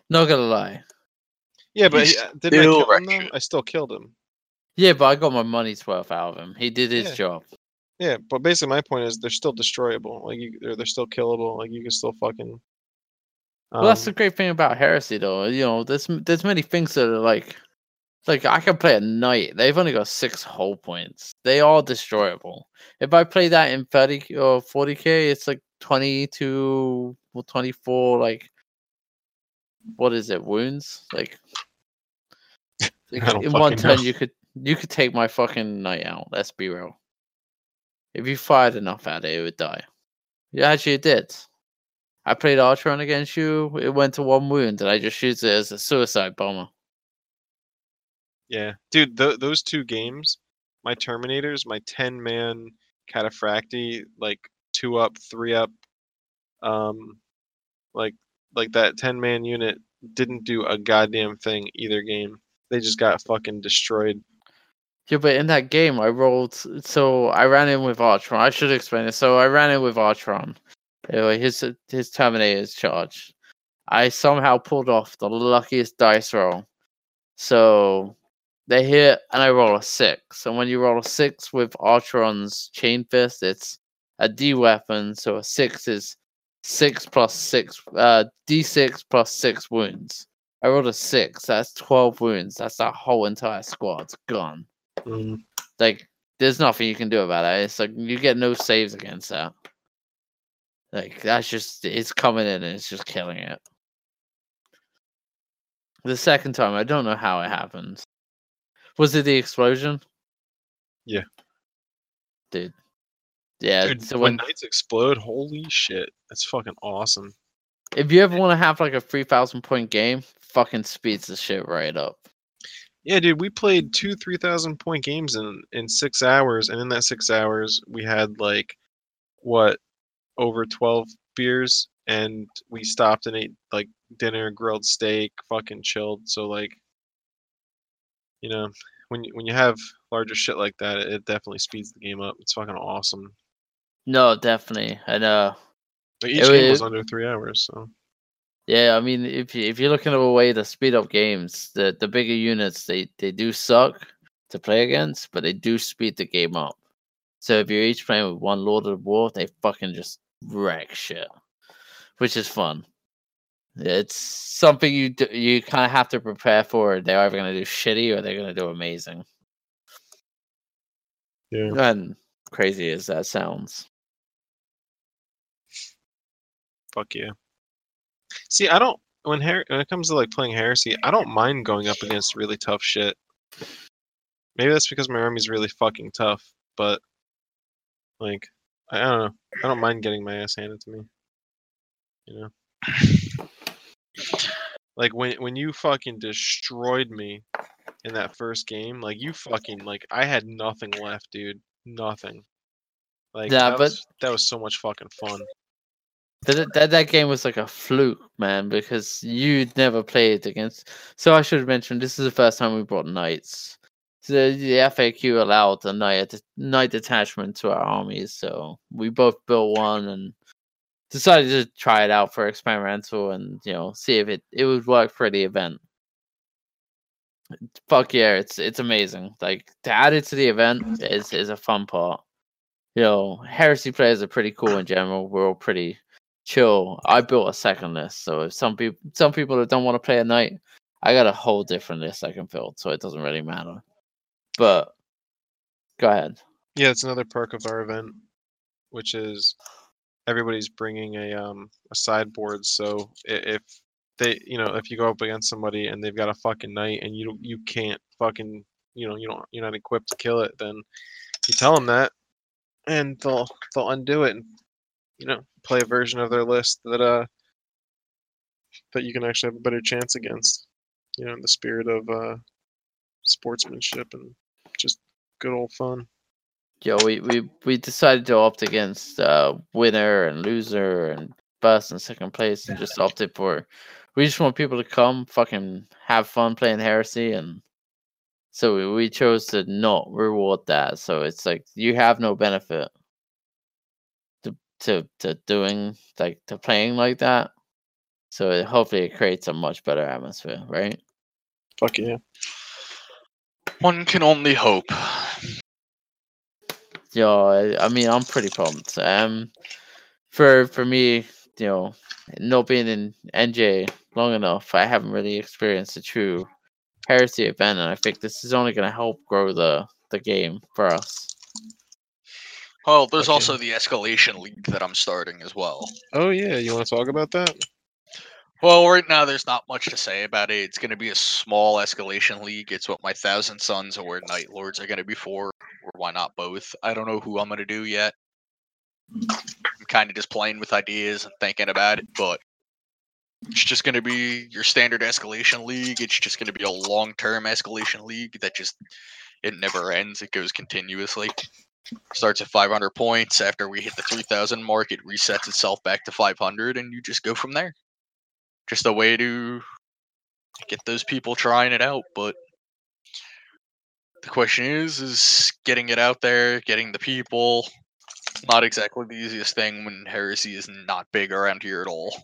not gonna lie. Yeah, but he- uh, didn't I still kill him though? I still killed him. Yeah, but I got my money's worth out of him. He did his Yeah. job. Yeah, but basically my point is they're still destroyable. Like you, they're, they're still killable. Like you can still fucking. Well, that's the um, great thing about heresy, though. You know, there's m- there's many things that are like, like I can play at night. They've only got six hull points. They are destroyable. If I play that in thirty k- or forty k, it's like twenty to well, twenty four. Like, what is it? Wounds? Like, like, I don't in one turn, know. you could you could take my fucking knight out. Let's be real. If you fired enough at it, it would die. Yeah, actually, it did. I played Acheron against you. It went to one wound, and I just used it as a suicide bomber. Yeah, dude, th- those two games, my Terminators, my ten man Cataphracti, like two up, three up, um, like like that ten man unit didn't do a goddamn thing either game. They just got fucking destroyed. Yeah, but in that game, I rolled. So I ran in with Acheron. I should explain it. So I ran in with Acheron. Anyway, his his Terminator's charge. I somehow pulled off the luckiest dice roll. So they hit, and I roll a six. And when you roll a six with Acheron's Chain Fist, it's a D weapon. So a six is six plus six, uh, D six plus six wounds. I rolled a six. That's twelve wounds. That's that whole entire squad's gone Mm, like there's nothing you can do about it. It's like you get no saves against that. Like that's just it's coming in and it's just killing it. The second time, I don't know how it happened. Was it the explosion? Yeah. Dude. Yeah. Dude, so when when knights explode, holy shit, that's fucking awesome. If you ever want to have like a three thousand point game, fucking speeds the shit right up. Yeah, dude, we played two three thousand point games in in six hours, and in that six hours, we had like what over twelve beers, and we stopped and ate like dinner, grilled steak, fucking chilled. So like, you know, when you, when you have larger shit like that, it, it definitely speeds the game up. It's fucking awesome. No, definitely. And uh Like each It game was wa- under three hours, so Yeah, I mean, if you, if you're looking at a way to speed up games, the the bigger units they they do suck to play against, but they do speed the game up. So if you're each playing with one Lord of War, they fucking just wreck shit, which is fun. It's something you do, you kind of have to prepare for. They're either gonna do shitty or they're gonna do amazing. yeah. And crazy as that sounds, Fuck you. See, I don't when her when it comes to like playing heresy, I don't mind going up against really tough shit. Maybe that's because my army's really fucking tough, but like I don't know. I don't mind getting my ass handed to me. You know? Like when when you fucking destroyed me in that first game, like you fucking like I had nothing left, dude. Nothing. Like Yeah, that but- was, that was so much fucking fun. That, that that game was like a fluke, man, because you'd never played against. So I should have mentioned this is the first time we brought knights. So the FAQ allowed the knight knight detachment to our armies, so we both built one and decided to try it out for experimental and you know see if it it would work for the event. Fuck yeah, it's it's amazing. Like to add it to the event is is a fun part. You know, heresy players are pretty cool in general. We're all pretty chill. I built a second list, so if some people some people that don't want to play at night, I got a whole different list I can build, so it doesn't really matter. But go ahead. Yeah, it's another perk of our event, which is everybody's bringing a um a sideboard. So if they, you know, if you go up against somebody and they've got a fucking knight and you you can't fucking, you know, you don't, you're not equipped to kill it, then you tell them that, and they'll they'll undo it and you know play a version of their list that uh that you can actually have a better chance against. You know, in the spirit of uh sportsmanship and just good old fun. Yeah, we, we, we decided to opt against uh, winner and loser and first and second place, and just opted for we just want people to come, fucking have fun playing Heresy, and so we, we chose to not reward that. So it's like you have no benefit to to to doing like to playing like that. So it, hopefully it creates a much better atmosphere, right? Fuck yeah. One can only hope. Yeah, I, I mean, I'm pretty pumped. Um, for for me, you know, not being in NJ long enough, I haven't really experienced a true heresy event, and I think this is only going to help grow the the game for us. Well, there's Okay. also the escalation league that I'm starting as well. Oh yeah, you want to talk about that? Well, right now there's not much to say about it. It's going to be a small escalation league. It's what my Thousand Sons or Night Lords are going to be for, or why not both? I don't know who I'm going to do yet. I'm kind of just playing with ideas and thinking about it, but it's just going to be your standard escalation league. It's just going to be a long-term escalation league that just it never ends. It goes continuously. Starts at 500 points. After we hit the 3,000 mark, it resets itself back to 500, and you just go from there just a way to get those people trying it out but the question is is getting it out there getting the people not exactly the easiest thing when heresy is not big around here at all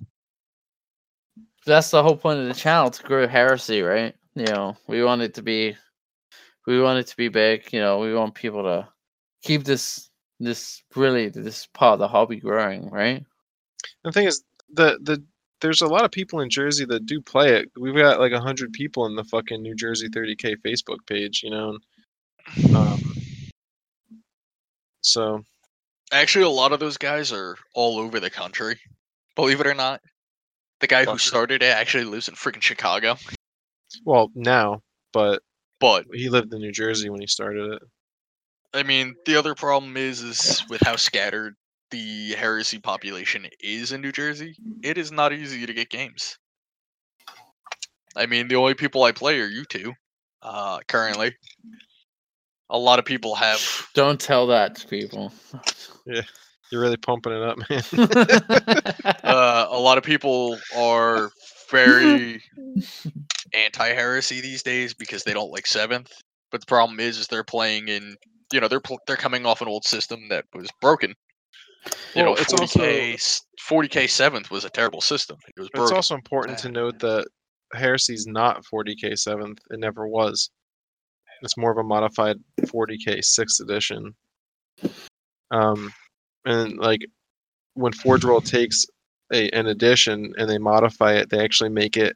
That's the whole point of the channel to grow heresy, right? You know, we want it to be, we want it to be big. You know, we want people to keep this this really this part of the hobby growing, right? The thing is, the the there's a lot of people in Jersey that do play it. We've got like hundred people in the fucking New Jersey 30k Facebook page, you know. Um, so actually a lot of those guys are all over the country believe it or not the guy who started it actually lives in freaking chicago well now, but but he lived in New Jersey when he started it. I mean, the other problem is, is with how scattered the heresy population is in New Jersey. It is not easy to get games. I mean, the only people I play are you two, uh, currently. A lot of people have. Don't tell that to people. Yeah, You're really pumping it up, man. Uh, a lot of people are very anti-heresy these days because they don't like seventh. But the problem is, is they're playing in. You know, they're they're coming off an old system that was broken. You Well, know, it's 40k, s- 40k seventh was a terrible system. It was It's also important to note that Heresy's not 40k seventh. It never was. It's more of a modified 40k sixth edition. Um, and like when Forge World takes a an edition and they modify it, they actually make it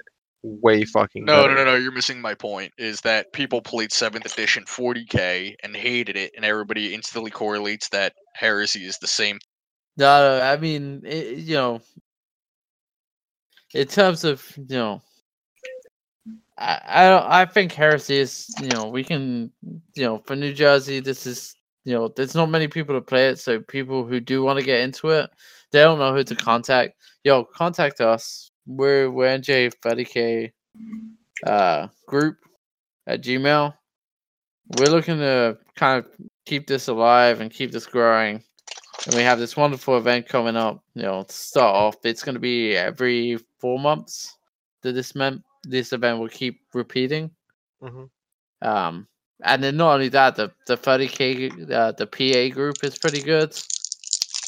way fucking No, better. no, no, no. You're missing my point. Is that people played seventh edition 40k and hated it, and everybody instantly correlates that heresy is the same. No, no, I mean, it, you know, in terms of you know, I I don't, I think heresy is you know we can you know for New Jersey this is you know there's not many people to play it, so people who do want to get into it, they don't know who to contact. Yo, contact us. We're we're NJ 30k uh group at Gmail. We're looking to kind of keep this alive and keep this growing and we have this wonderful event coming up. You know, to start off, it's going to be every four months that this meant this event will keep repeating. Mhm. Um, and then not only that, the the 30k uh, the PA group is pretty good.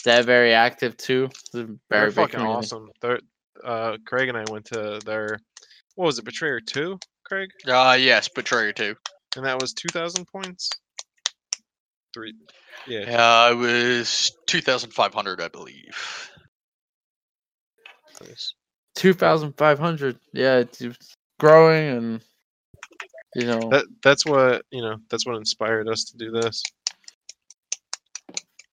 They're very active too. They're They're very fucking community. awesome. They're uh, Craig and I went to their what was it, Betrayer two, Craig, Ah, yes, Betrayer 2. and that was 2,000 points. Three, yeah. Yeah, it was 2,500, I believe. nice. Two thousand five hundred. Yeah, it's it's growing and you know. That that's what you know. That's what inspired us to do this.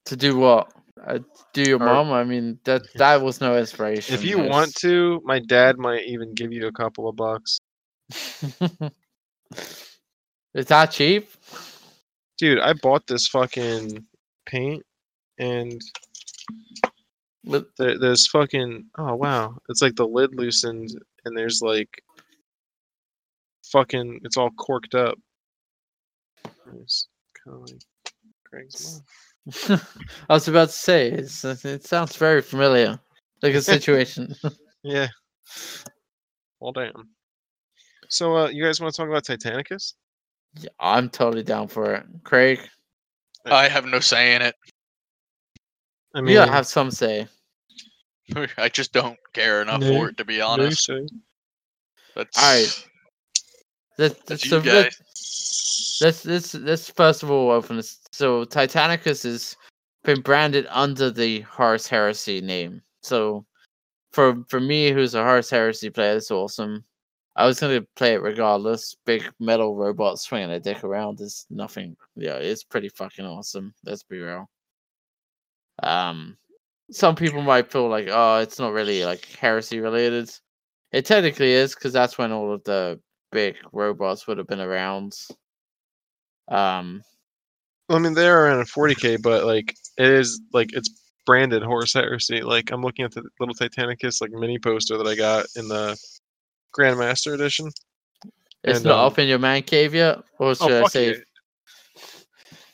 To do what? Uh, do your Or- mom? I mean, that that was no inspiration. If you want to, my dad might even give you a couple of bucks. is that cheap? Dude, I bought this fucking paint and there, there's fucking oh wow. It's like the lid loosened and there's like fucking it's all corked up. It's kind of like Craig's mom. I was about to say, it's, it sounds very familiar, like a situation. Yeah. Well, damn. So, uh, you guys want to talk about Titanicus? Yeah, I'm totally down for it. Craig, I have no say in it. I mean, you gotta have some say. I just don't care enough No, for it to be no honest. say. That's Alright. Let's, That's so you let- guys. let's let's let's first of all open this. So Titanicus has been branded under the Horus Heresy name. So for for me, who's a Horus Heresy player, it's awesome. I was gonna play it regardless. Big metal robot swinging a dick around is nothing. Yeah, it's pretty fucking awesome. Let's be real. Um, some people might feel like, oh, it's not really like heresy related. It technically is because that's when all of the big robots would have been around. Um, I mean, they are around a 40k, but like it is like it's branded Horus Heresy. Like I'm looking at the little Titanicus like mini poster that I got in the Grandmaster edition. it's And, not um, up in your man cave yet, or should I fuck say, yeah.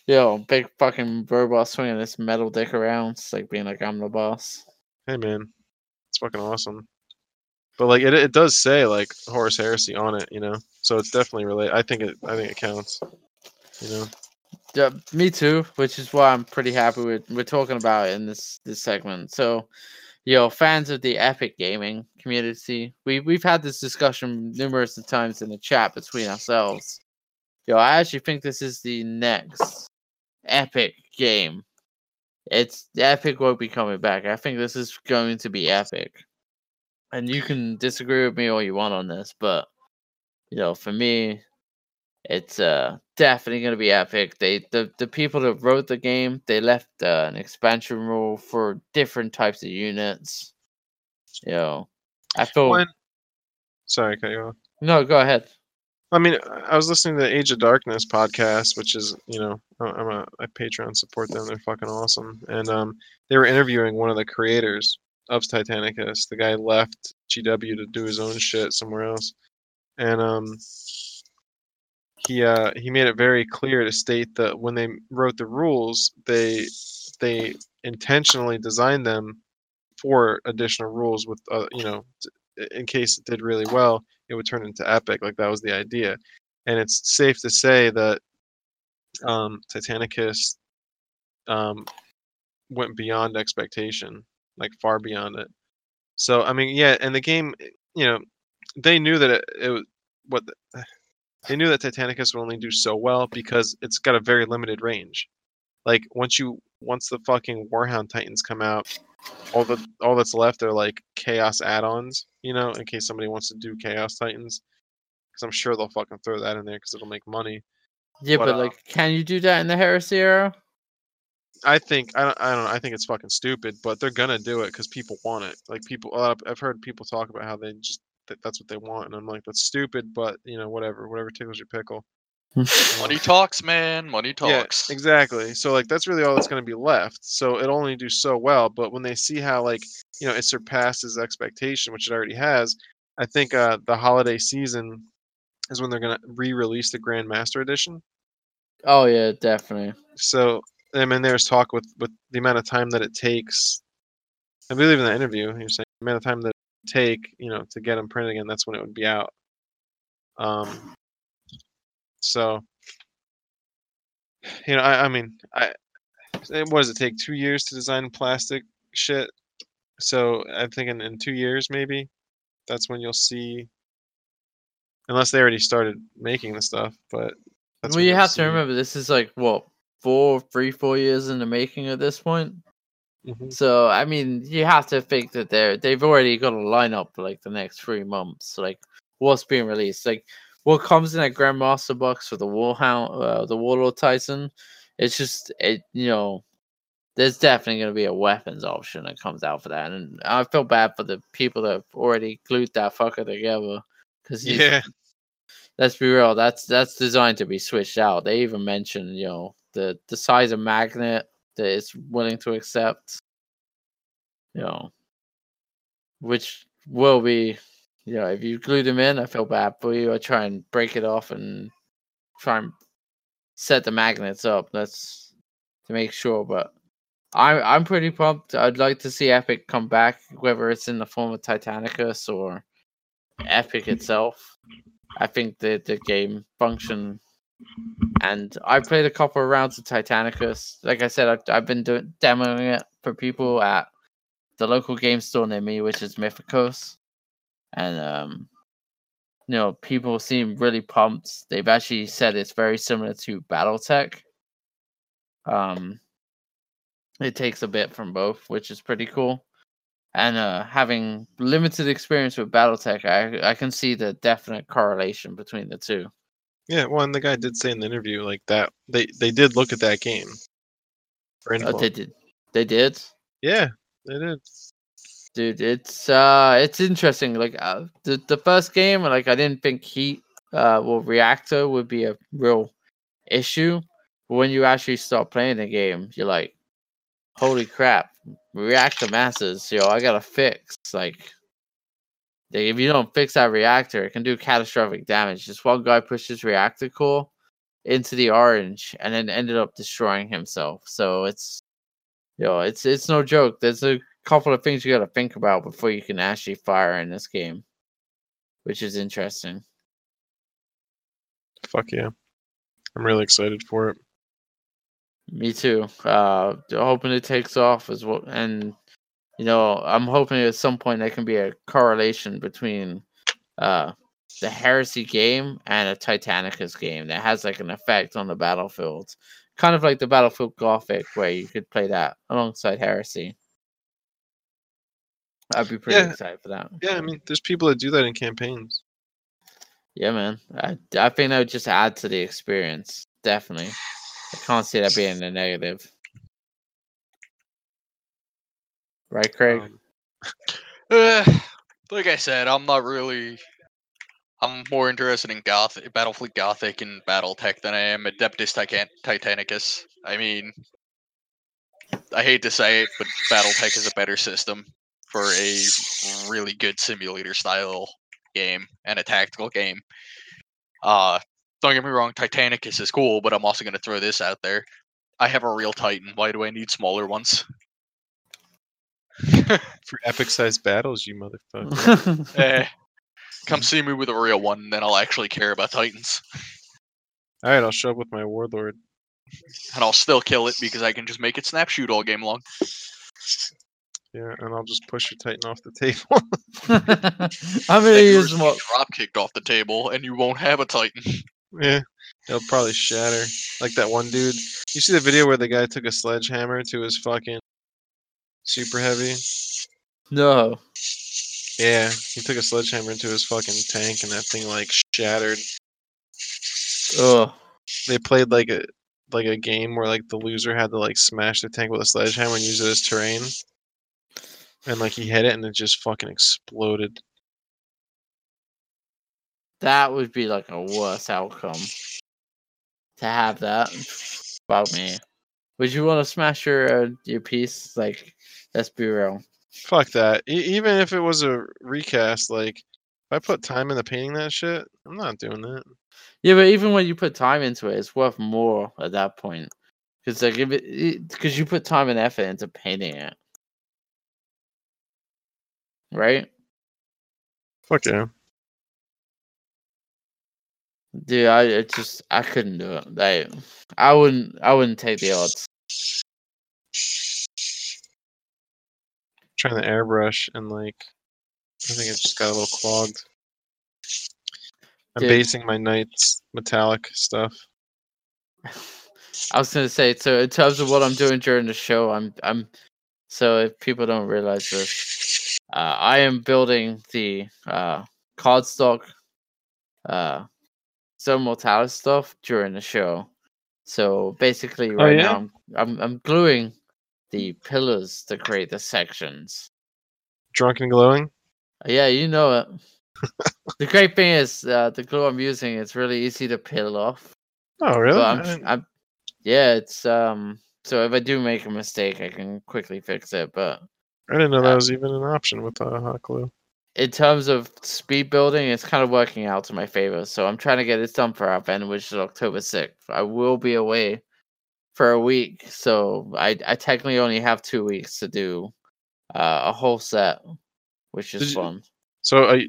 yo, big fucking robot swinging this metal dick around, it's like being like I'm the boss. Hey man, it's fucking awesome. But like it, it does say like Horus Heresy on it, you know. So it's definitely related. I think it, I think it counts. You know. Yeah, me too. Which is why I'm pretty happy with we're talking about in this this segment. So, yo, fans of the Epic Gaming community, we we've had this discussion numerous of times in the chat between ourselves. Yo, I actually think this is the next Epic game. It's Epic won't be coming back. I think this is going to be Epic. And you can disagree with me all you want on this, but you know, for me, it's uh definitely gonna be epic. They the the people that wrote the game they left uh, an expansion rule for different types of units. You know, I feel When, sorry, cut you off. no. Go ahead. I mean, I was listening to the Age of Darkness podcast, which is, you know, I- I'm a, a Patreon support them. They're fucking awesome. And um, they were interviewing one of the creators of Titanicus. The guy left GW to do his own shit somewhere else, and um, he uh, he made it very clear to state that when they wrote the rules, they they intentionally designed them for additional rules with, uh, you know, in case it did really well it would turn into epic like that was the idea. And it's safe to say that um titanicus um went beyond expectation like far beyond it. So i mean yeah and the game you know they knew that it, it was what the, they knew that titanicus would only do so well because it's got a very limited range like once you once the fucking warhound titans come out all the all that's left are like chaos add-ons, you know, in case somebody wants to do chaos titans. Because I'm sure they'll fucking throw that in there because it'll make money. Yeah, But, but, uh, like, can you do that in the Heresy era? I think I don't I don't know. I think it's fucking stupid, but they're gonna do it because people want it. Like people, a lot of, I've heard people talk about how they just that, that's what they want, and I'm like, that's stupid, but you know, whatever, whatever tickles your pickle. Money talks, man. Money talks. Yeah, exactly. So like that's really all that's going to be left. So it'll only do so well, but when they see how like you know it surpasses expectation, which it already has, I think uh, the holiday season is when they're going to re-release the Grandmaster Edition. oh yeah, definitely. So I mean, there's talk with with the amount of time that it takes. I believe in the interview, you're saying the amount of time that it take, you know, to get them printed again. That's when it would be out. Um. So. You know, I, I mean, I. What does it take? Two years to design plastic shit. So i think thinking in two years maybe, that's when you'll see. Unless they already started making the stuff, but. That's well, you have see. to remember this is like what four, three, four years in the making at this point. Mhm. So I mean, you have to think that they're they've already got a lineup for like the next three months. Like what's being released, like what comes in that Grandmaster box for the Warhound, uh, the Warlord Titan. It's just it, you know, there's definitely going to be a weapons option that comes out for that, and I feel bad for the people that have already glued that fucker together. Because Yeah. let's be real, that's that's designed to be switched out. They even mentioned, you know, the the size of magnet that it's willing to accept. You know, which will be, you know, if you glue them in, I feel bad for you. I try and break it off and try and set the magnets up. That's to make sure. But I'm I'm pretty pumped. I'd like to see Epic come back, whether it's in the form of Titanicus or Epic itself. I think the the game function, and I played a couple of rounds of Titanicus. Like I said, I've, I've been doing demoing it for people at the local game store near me, which is Mythicos, and um, you know, people seem really pumped. They've actually said it's very similar to BattleTech. Um, it takes a bit from both, which is pretty cool. And uh, having limited experience with BattleTech, I I can see the definite correlation between the two. Yeah, well, and the guy did say in the interview like that they they did look at that game. Oh, they did. They did. Yeah, they did. dude it's uh it's interesting like uh, the the first game like i didn't think heat uh well reactor would be a real issue but when you actually start playing the game you're like holy crap reactor masses yo i gotta fix like like, if you don't fix that reactor it can do catastrophic damage This one guy pushed his reactor core into the orange and then ended up destroying himself so it's you know it's it's no joke there's a couple of things you got to think about before you can actually fire in this game, which is interesting. Fuck yeah. I'm really excited for it. Me too. Uh, hoping it takes off as well, and you know, I'm hoping at some point there can be a correlation between uh the Heresy game and a Titanicus game that has like an effect on the battlefield, kind of like the Battlefleet Gothic, where you could play that alongside Heresy. I'd be pretty Yeah. excited for that. Yeah, I mean, there's people that do that in campaigns. Yeah, man. I, I think that would just add to the experience. Definitely. I can't see that being a negative. Right, Craig? Um, Uh, like I said, I'm not really. I'm more interested in Gothic, Battlefleet Gothic and BattleTech than I am Adeptus Titan- Titanicus. I mean, I hate to say it, but BattleTech is a better system for a really good simulator style game and a tactical game. Uh, don't get me wrong, Titanicus is cool, but I'm also going to throw this out there. I have a real Titan. Why do I need smaller ones? for epic sized battles, you motherfucker. Eh, come see me with a real one, then I'll actually care about Titans. All right, I'll show up with my warlord. And I'll still kill it because I can just make it snap shoot all game long. Yeah, and I'll just push your Titan off the table. I'm gonna Then use yours will drop kicked off the table, and you won't have a Titan. yeah, it'll probably shatter. Like that one dude. You see the video where the guy took a sledgehammer to his fucking super heavy? No. Yeah, he took a sledgehammer into his fucking tank, and that thing like shattered. Ugh. They played like a like a game where like the loser had to like smash the tank with a sledgehammer and use it as terrain. And like he hit it and it just fucking exploded. That would be like a worse outcome. To have that. About me. Would you want to smash your uh, your piece? Like, let's be real. Fuck that. E- even if it was a recast, like if I put time into painting that shit, I'm not doing that. Yeah, but even when you put time into it, it's worth more at that point. Because like if it, because you put time and effort into painting it, right? Fuck yeah. Dude, I it just I couldn't do it. Like, I wouldn't I wouldn't take the odds. Trying to airbrush and like I think it just got a little clogged. I'm Dude. basing my knights metallic stuff. I was gonna say so in terms of what I'm doing during the show, I'm I'm so if people don't realize this, uh, I am building the uh cardstock uh Mortalis stuff during the show. So basically right yeah? now I'm, I'm I'm gluing the pillars to create the sections. Drunk and glowing? Yeah, you know it. the great thing is uh, the glue I'm using is really easy to peel off. Oh really? I'm, I'm, yeah, it's um. So if I do make a mistake, I can quickly fix it. But I didn't know that uh, was even an option with uh, hot glue. in terms of speed building, it's kind of working out to my favor. So I'm trying to get this done for our event, which is October sixth. I will be away for a week, so I I technically only have two weeks to do uh, a whole set, which is Did you- fun. So I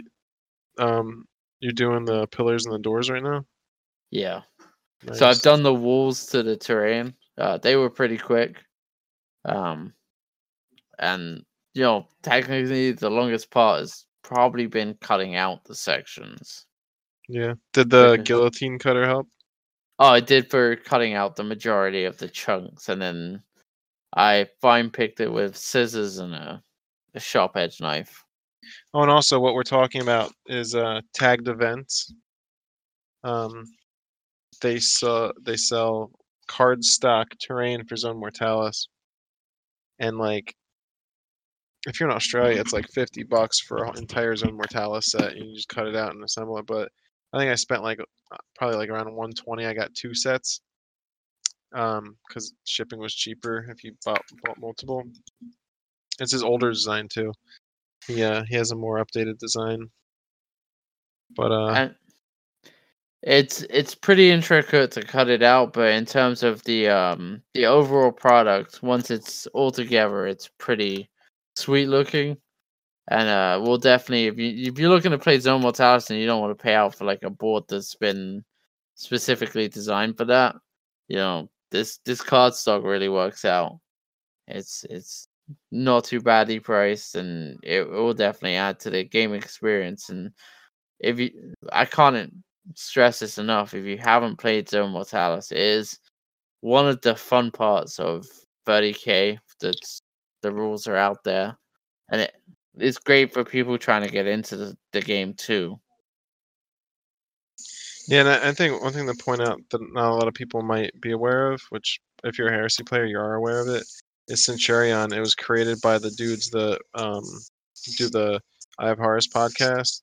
Um, you're doing the pillars and the doors right now. Yeah. So I've done the walls to the terrain. Uh, they were pretty quick. Um, and you know, technically, the longest part has probably been cutting out the sections. Yeah. Did the guillotine cutter help? Oh, I did for cutting out the majority of the chunks, and then I fine picked it with scissors and a, a sharp edge knife. Oh, and also what we're talking about is uh, tagged events. Um, they sell they sell card stock terrain for Zone Mortalis, and like if you're in Australia, it's like fifty bucks for an entire Zone Mortalis set. You just cut it out and assemble it. But I think I spent like uh, probably like around one twenty. I got two sets. Um, because shipping was cheaper if you bought, bought multiple. It's his older design too. Yeah, he has a more updated design. But uh, it's it's pretty intricate to cut it out, but in terms of the um the overall product, once it's all together, it's pretty sweet looking. And uh, we'll definitely if you if you're looking to play Zone Mortalis and you don't want to pay out for like a board that's been specifically designed for that, you know this this card stock really works out. It's it's not too badly priced, and it, it will definitely add to the game experience. And if you, I can't stress this enough. If you haven't played Zone Mortalis, it is one of the fun parts of 30k. That's the rules are out there, and it, it's great for people trying to get into the, the game too. yeah, and I, I think one thing to point out that not a lot of people might be aware of, which if you're a heresy player, you are aware of it, is Centurion. It was created by the dudes that um, do the I Have Horus podcast.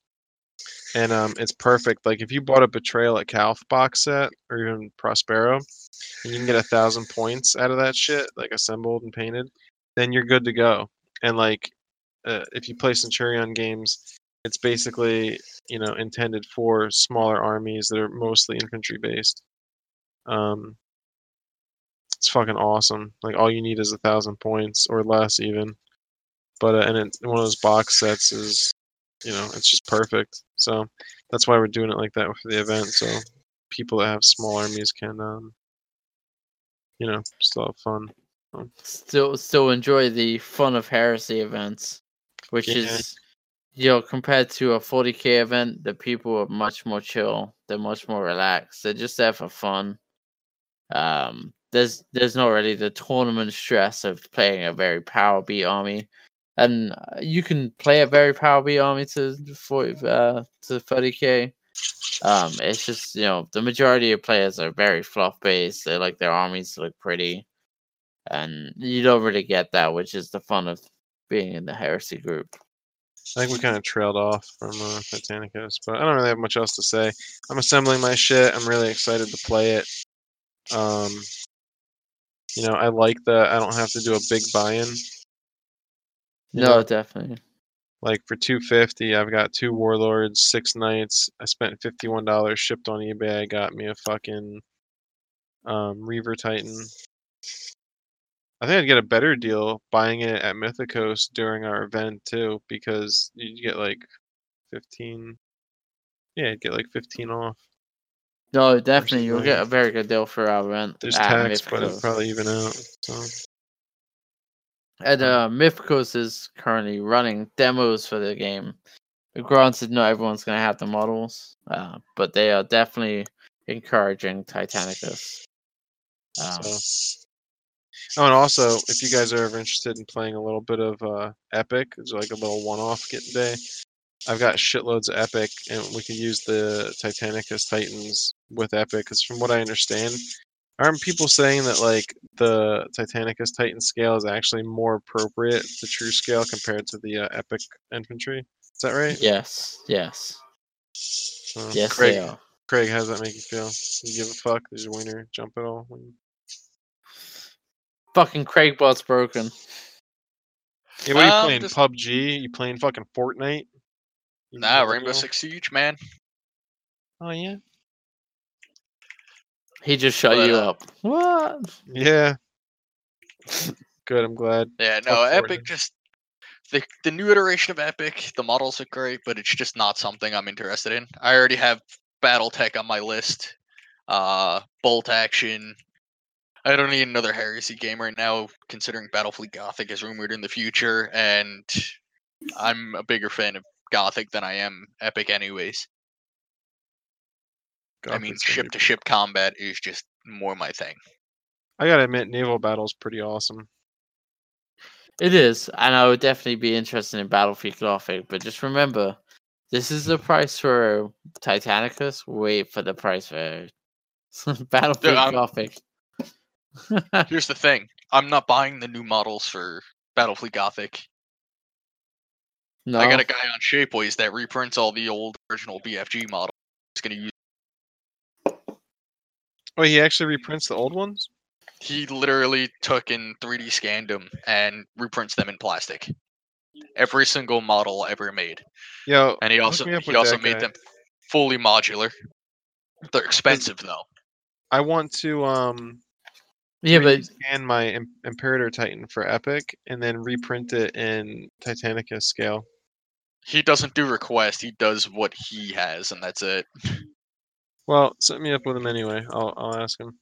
And um, it's perfect. Like if you bought a Betrayal at Calth box set or even Prospero, and you can get a thousand points out of that shit, like assembled and painted, then you're good to go. And like, uh, if you play Centurion games, it's basically you know intended for smaller armies that are mostly infantry based. Um, it's fucking awesome. Like all you need is a thousand points or less even. But uh, and it, one of those box sets is, you know, it's just perfect. So that's why we're doing it like that for the event. So people that have small armies can, um, you know, still have fun. Still, still enjoy the fun of heresy events, which Yeah. is, you know, compared to a 40k event, the people are much more chill. They're much more relaxed. They're just there for fun. Um, there's there's not really the tournament stress of playing a very power beat army, and uh, you can play a very power beat army to 40 uh, to 30k. Um, it's just you know the majority of players are very fluff based. They like their armies to look pretty, and you don't really get that, which is the fun of being in the heresy group. I think we kind of trailed off from uh, Titanicus, but I don't really have much else to say. I'm assembling my shit. I'm really excited to play it. Um, you know, I like that I don't have to do a big buy-in. No, know, definitely. Like for 250, I've got two warlords, six knights. I spent $51 shipped on eBay. I got me a fucking um, Reaver Titan. I think I'd get a better deal buying it at Mythicos during our event too, because you get like 15. Yeah, you'd get like 15 off. No, definitely. You'll get a very good deal for our event. There's tax, but it'll probably even out. So And uh, Mythicos is currently running demos for the game. Granted, not everyone's going to have the models, uh, but they are definitely encouraging Titanicus. Um, So, oh, and also, if you guys are ever interested in playing a little bit of uh, Epic, it's like a little one-off get day. I've got shitloads of Epic, and we could use the Titanicus Titans with Epic. Because from what I understand, aren't people saying that like the Titanicus Titan scale is actually more appropriate to true scale compared to the uh, Epic infantry? Is that right? yes, yes, yes, Craig. Craig, how does that make you feel? You give a fuck? Does your wiener jump at all? When- Fucking Craigbot's broken. Yeah, what are you Um, playing? just- PUBG? You playing fucking Fortnite? You Nah, know, Rainbow bro? Six Siege, man. Oh yeah. He just shut But, you uh, up. What? Yeah. Good. I'm glad. Yeah, no, Fuck Epic Fortnite. just the the new iteration of Epic, the models are great, but it's just not something I'm interested in. I already have BattleTech on my list. Uh, Bolt Action. I don't need another Heresy game right now, considering Battlefleet Gothic is rumored in the future, and I'm a bigger fan of Gothic than I am Epic, anyways. I mean, ship to ship combat is just more my thing. I gotta admit, naval battle's pretty awesome. It is, and I would definitely be interested in Battlefleet Gothic. But just remember, this is the price for Titanicus. Wait for the price for Battlefleet I'm- Gothic. Here's the thing: I'm not buying the new models for Battlefleet Gothic. no, I got a guy on Shapeways that reprints all the old original BFG models. He's gonna use. Oh, he actually reprints the old ones. He literally took and 3D scanned them and reprints them in plastic. Every single model ever made, Yo, and he also he also made guy. them fully modular. They're expensive though. I want to um yeah, but scan my Im- Imperator Titan for Epic and then reprint it in Titanicus scale. He doesn't do request. He does what he has, and that's it. Well, set me up with him anyway. I'll I'll ask him.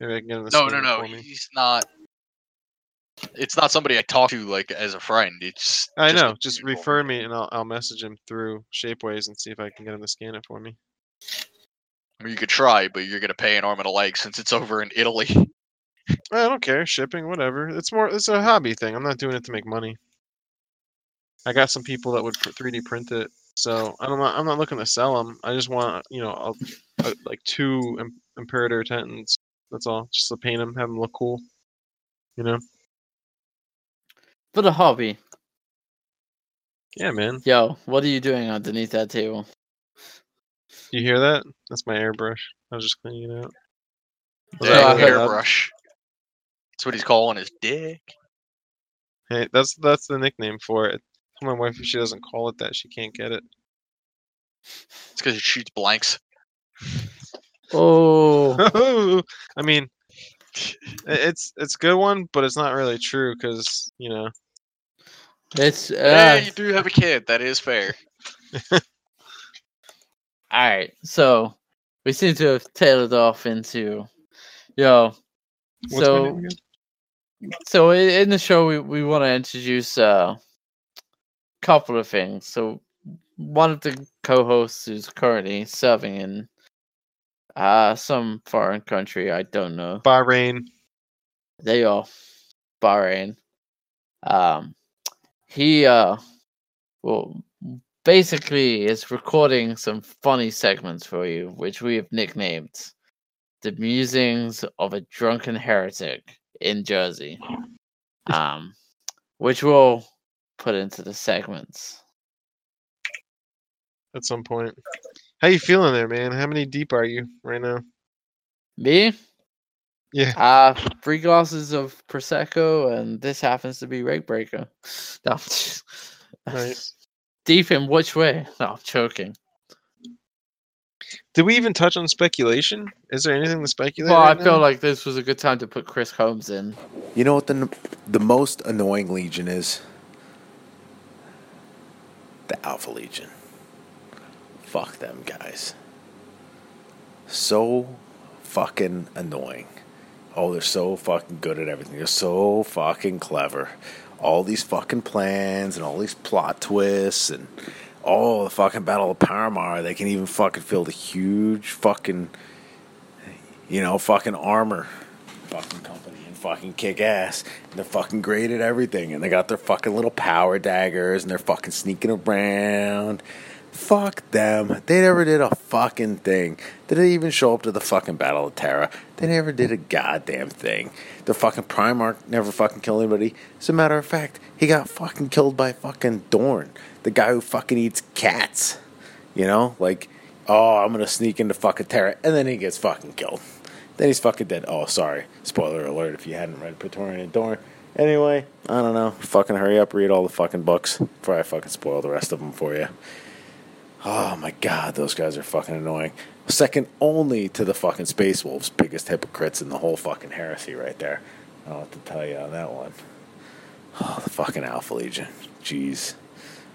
Maybe I can get him to No, scan no, it no. for. He's not. It's not somebody I talk to like as a friend. It's. I just know. Just people. refer me, and I'll I'll message him through Shapeways and see if I can get him to scan it for me. I mean, you could try, but you're gonna pay an arm and a leg since it's over in Italy. I don't care. Shipping, whatever. It's more. It's a hobby thing. I'm not doing it to make money. I got some people that would pr- 3D print it, so I'm not. I'm not looking to sell them. I just want you know a, a, like two Im- Imperator Titans. That's all. Just to paint them, have them look cool. You know. for the hobby, Yeah, man. yo, what are you doing underneath that table? You hear that? That's my airbrush. I was just cleaning it out. Yeah, Dang, airbrush. That's what he's calling his dick. Hey, that's that's the nickname for it. Tell my wife if she doesn't call it that, she can't get it. It's because it shoots blanks. Oh, I mean, it's it's a good one, but it's not really true because you know. it's Yeah, uh, you do have a kid. That is fair. all right. So we seem to have tailored off into, yo. What's my so name again? So in the show we, we want to introduce a couple of things. So one of the co-hosts is currently serving in uh some foreign country i don't know. Bahrain. they are. Bahrain. Um he uh well basically is recording some funny segments for you which we have nicknamed the musings of a drunken heretic in jersey um which we'll put into the segments At some point. How you feeling there, man? How many deep are you right now? me Yeah. uh three glasses of prosecco and this happens to be rate breaker no, Nice. deep in which way no i'm choking Did we even touch on speculation? Is there anything to speculate? well right i feel like this was a good time to put chris holmes in You know what the the most annoying legion is? The Alpha Legion. Fuck them guys. So fucking annoying. Oh, they're so fucking good at everything. They're so fucking clever. All these fucking plans and all these plot twists and oh, the fucking Battle of Paramar. They can even fucking fill the huge fucking, you know, fucking armor fucking company and fucking kick ass. And they're fucking great at everything. And they got their fucking little power daggers and they're fucking sneaking around. Fuck them. They never did a fucking thing. They didn't even show up to the fucking Battle of Terra. They never did a goddamn thing. The fucking Primarch never fucking killed anybody. As a matter of fact, he got fucking killed by fucking Dorn, the guy who fucking eats cats. You know? Like, oh, I'm gonna sneak into fucking Terra. And then he gets fucking killed. Then he's fucking dead. Oh, sorry. Spoiler alert if you hadn't read Praetorian Dorn. Anyway, I don't know. Fucking hurry up, read all the fucking books before I fucking spoil the rest of them for you. Oh my god, those guys are fucking annoying. Second only to the fucking Space Wolves, biggest hypocrites in the whole fucking heresy right there. I don't what to tell you on that one. Oh, the fucking Alpha Legion. Jeez.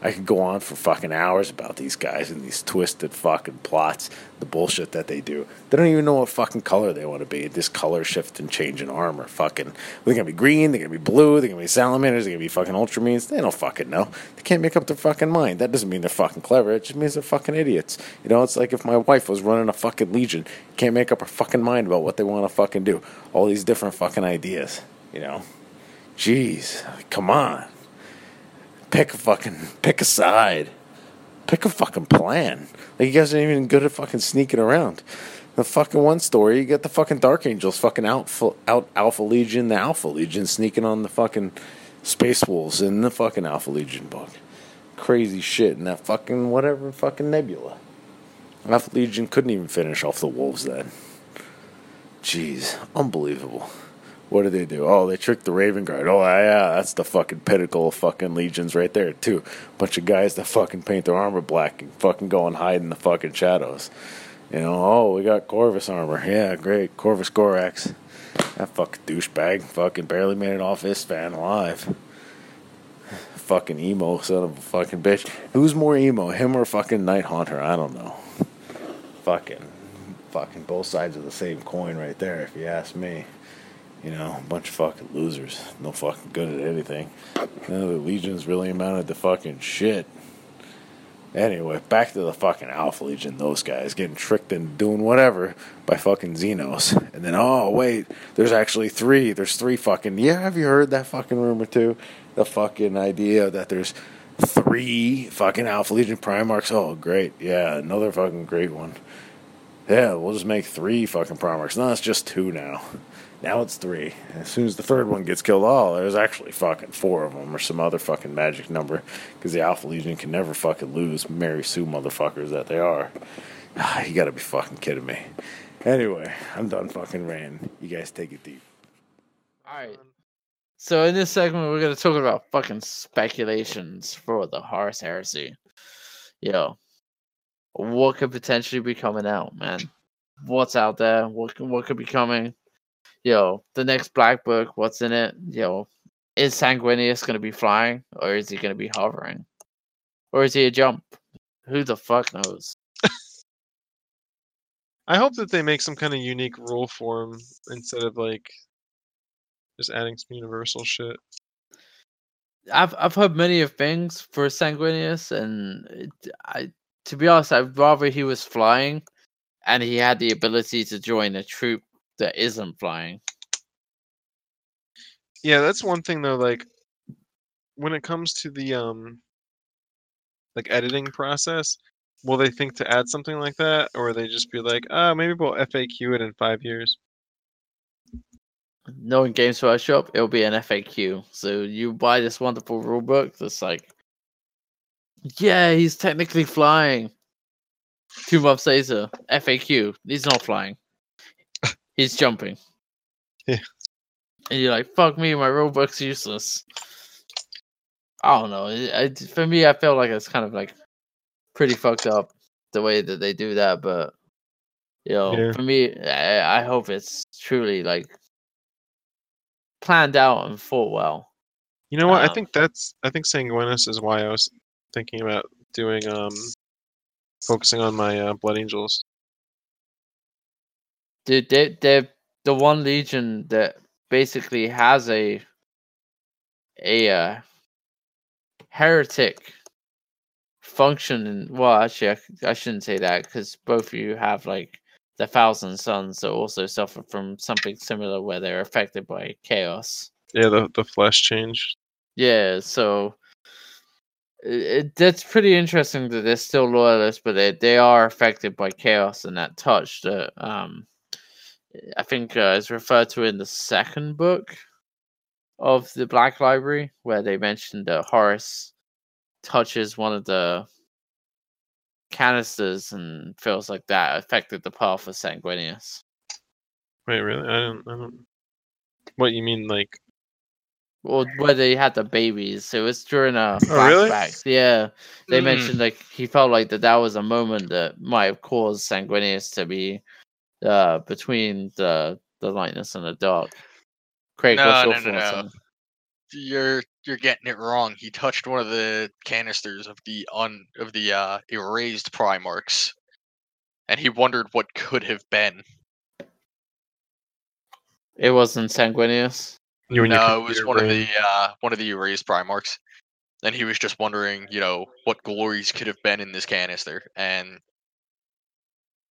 I could go on for fucking hours about these guys and these twisted fucking plots, the bullshit that they do. They don't even know what fucking color they want to be. This color shift and change in armor. Fucking, they're gonna be green, they're gonna be blue, they're gonna be salamanders, they're gonna be fucking ultramarines. They don't fucking know. They can't make up their fucking mind. That doesn't mean they're fucking clever. It just means they're fucking idiots. You know, it's like if my wife was running a fucking legion, can't make up her fucking mind about what they want to fucking do. All these different fucking ideas. You know, jeez, come on pick a fucking pick a side. Pick a fucking plan. Like you guys aren't even good at fucking sneaking around. The fucking one story, you get the fucking Dark Angels fucking out out Alpha Legion, the Alpha Legion sneaking on the fucking Space Wolves in the fucking Alpha Legion book. Crazy shit in that fucking whatever fucking nebula. Alpha Legion couldn't even finish off the wolves then. Jeez, unbelievable. What did they do? Oh, they tricked the Raven Guard. Oh, yeah, that's the fucking pinnacle of fucking legions right there, too. Bunch of guys that fucking paint their armor black and fucking go and hide in the fucking shadows. You know, oh, we got Corvus armor. Yeah, great. Corvus Corax. That fucking douchebag fucking barely made it off Isstvan alive. Fucking emo son of a fucking bitch. Who's more emo, him or fucking Night Haunter? I don't know. Fucking, fucking both sides of the same coin right there, if you ask me. You know, a bunch of fucking losers. No fucking good at anything. None of the legions really amounted to fucking shit. Anyway, back to the fucking Alpha Legion. Those guys getting tricked and doing whatever by fucking Xenos. And then, oh, wait, there's actually three. There's three fucking. Yeah, have you heard that fucking rumor too? The fucking idea that there's three fucking Alpha Legion Primarchs. Oh, great. Yeah, another fucking great one. Yeah, we'll just make three fucking Primarchs. No, it's just two now. Now it's three. As soon as the third one gets killed, oh, there's actually fucking four of them or some other fucking magic number because the Alpha Legion can never fucking lose Mary Sue motherfuckers that they are. Ah, you gotta be fucking kidding me. Anyway, I'm done fucking ranting. You guys take it deep. Alright. So in this segment, we're gonna talk about fucking speculations for the Horus Heresy. Yo, what could potentially be coming out, man? What's out there? What what could be coming? Yo, the next Black Book, what's in it? Yo, is Sanguinius gonna be flying or is he gonna be hovering? Or is he a jump? Who the fuck knows? I hope that they make some kind of unique rule for him instead of like just adding some universal shit. I've I've heard many of things for Sanguinius, and it, I to be honest, I'd rather he was flying, and he had the ability to join a troop that isn't flying. Yeah, that's one thing though. Like when it comes to the um like editing process, will they think to add something like that, or they just be like, "Ah, oh, maybe we'll FAQ it in five years"? Knowing Games Workshop, it'll be an FAQ. So you buy this wonderful rule book that's like, yeah, he's technically flying. Two months later, FAQ, he's not flying. He's jumping. Yeah. And you're like, fuck me, my book's useless. I don't know. I, I, for me, I feel like it's kind of like pretty fucked up the way that they do that. But you know, Yeah. for me, I, I hope it's truly like planned out and thought well. You know what? I Um, think that's. I think Sanguinius is why I was thinking about doing um focusing on my uh, Blood Angels. Dude, they they're the one legion that basically has a a uh, heretic function. And well, actually, I, I shouldn't say that because both of you have like the Thousand Sons that also suffer from something similar where they're affected by chaos. Yeah, the the flesh change. Yeah, so it, it, that's pretty interesting that they're still loyalists, but they they are affected by chaos and that touch that um I think uh, is referred to in the second book of the Black Library, where they mentioned that Horus touches one of the canisters and feels like that affected the path of Sanguinius. Wait, really? I don't. I don't. What you mean, like? Or where they had the babies. It was during a Oh, really? flashback. Yeah. They Mm. mentioned like he felt like that that was a moment that might have caused Sanguinius to be uh between the the lightness and the dark. Craig, No, what's your no, no, no. You're you're getting it wrong. He touched one of the canisters of the un of the uh, erased Primarchs, and he wondered what could have been. It wasn't Sanguinius. You and No, it was computer one of the uh, one of the erased Primarchs, and he was just wondering, you know, what glories could have been in this canister, and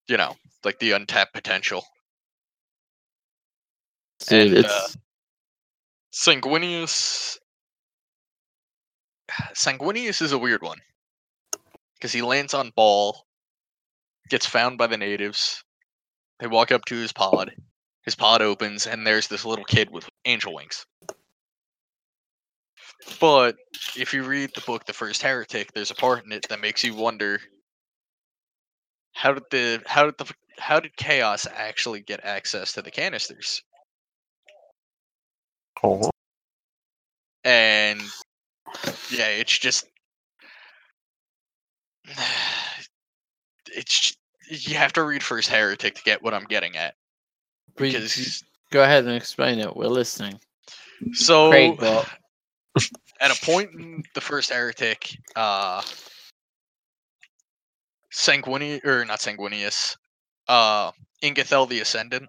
you know, like the untapped potential. Dude, And, it's uh, Sanguinius. Sanguinius is a weird one because he lands on Baal, gets found by the natives. They walk up to his pod. His pod opens, and there's this little kid with angel wings. But if you read the book, The First Heretic, there's a part in it that makes you wonder: how did the how did the how did Chaos actually get access to the canisters? Oh, and yeah, it's just it's you have to read First Heretic to get what I'm getting at we- because go ahead and explain it. We're listening. so Craig, at a point in the First Heretic, uh, Sanguini or not Sanguinius, uh, Ingethel the Ascendant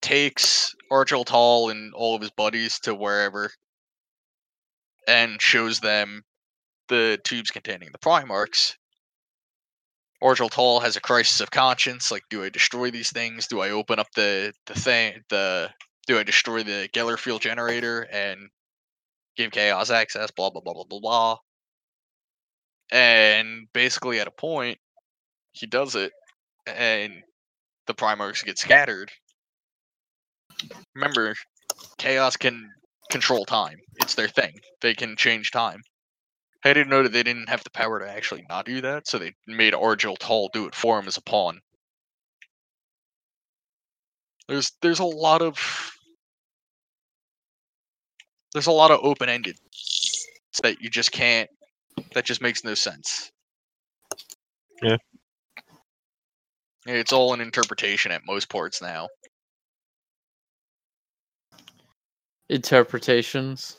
takes Argel Tal and all of his buddies to wherever and shows them the tubes containing the Primarchs. Argel Tal has a crisis of conscience. Like, do I destroy these things? Do I open up the the thing? The do I destroy the Gellerfield generator and give Chaos access? Blah blah blah blah blah blah. And basically, at a point, he does it, and the Primarchs get scattered. Remember, Chaos can control time. It's their thing. They can change time. I didn't know that they didn't have the power to actually not do that, so they made Argel Tal do it for him as a pawn. There's there's a lot of there's a lot of open ended that you just can't that just makes no sense. Yeah. It's all an interpretation at most parts now. Interpretations.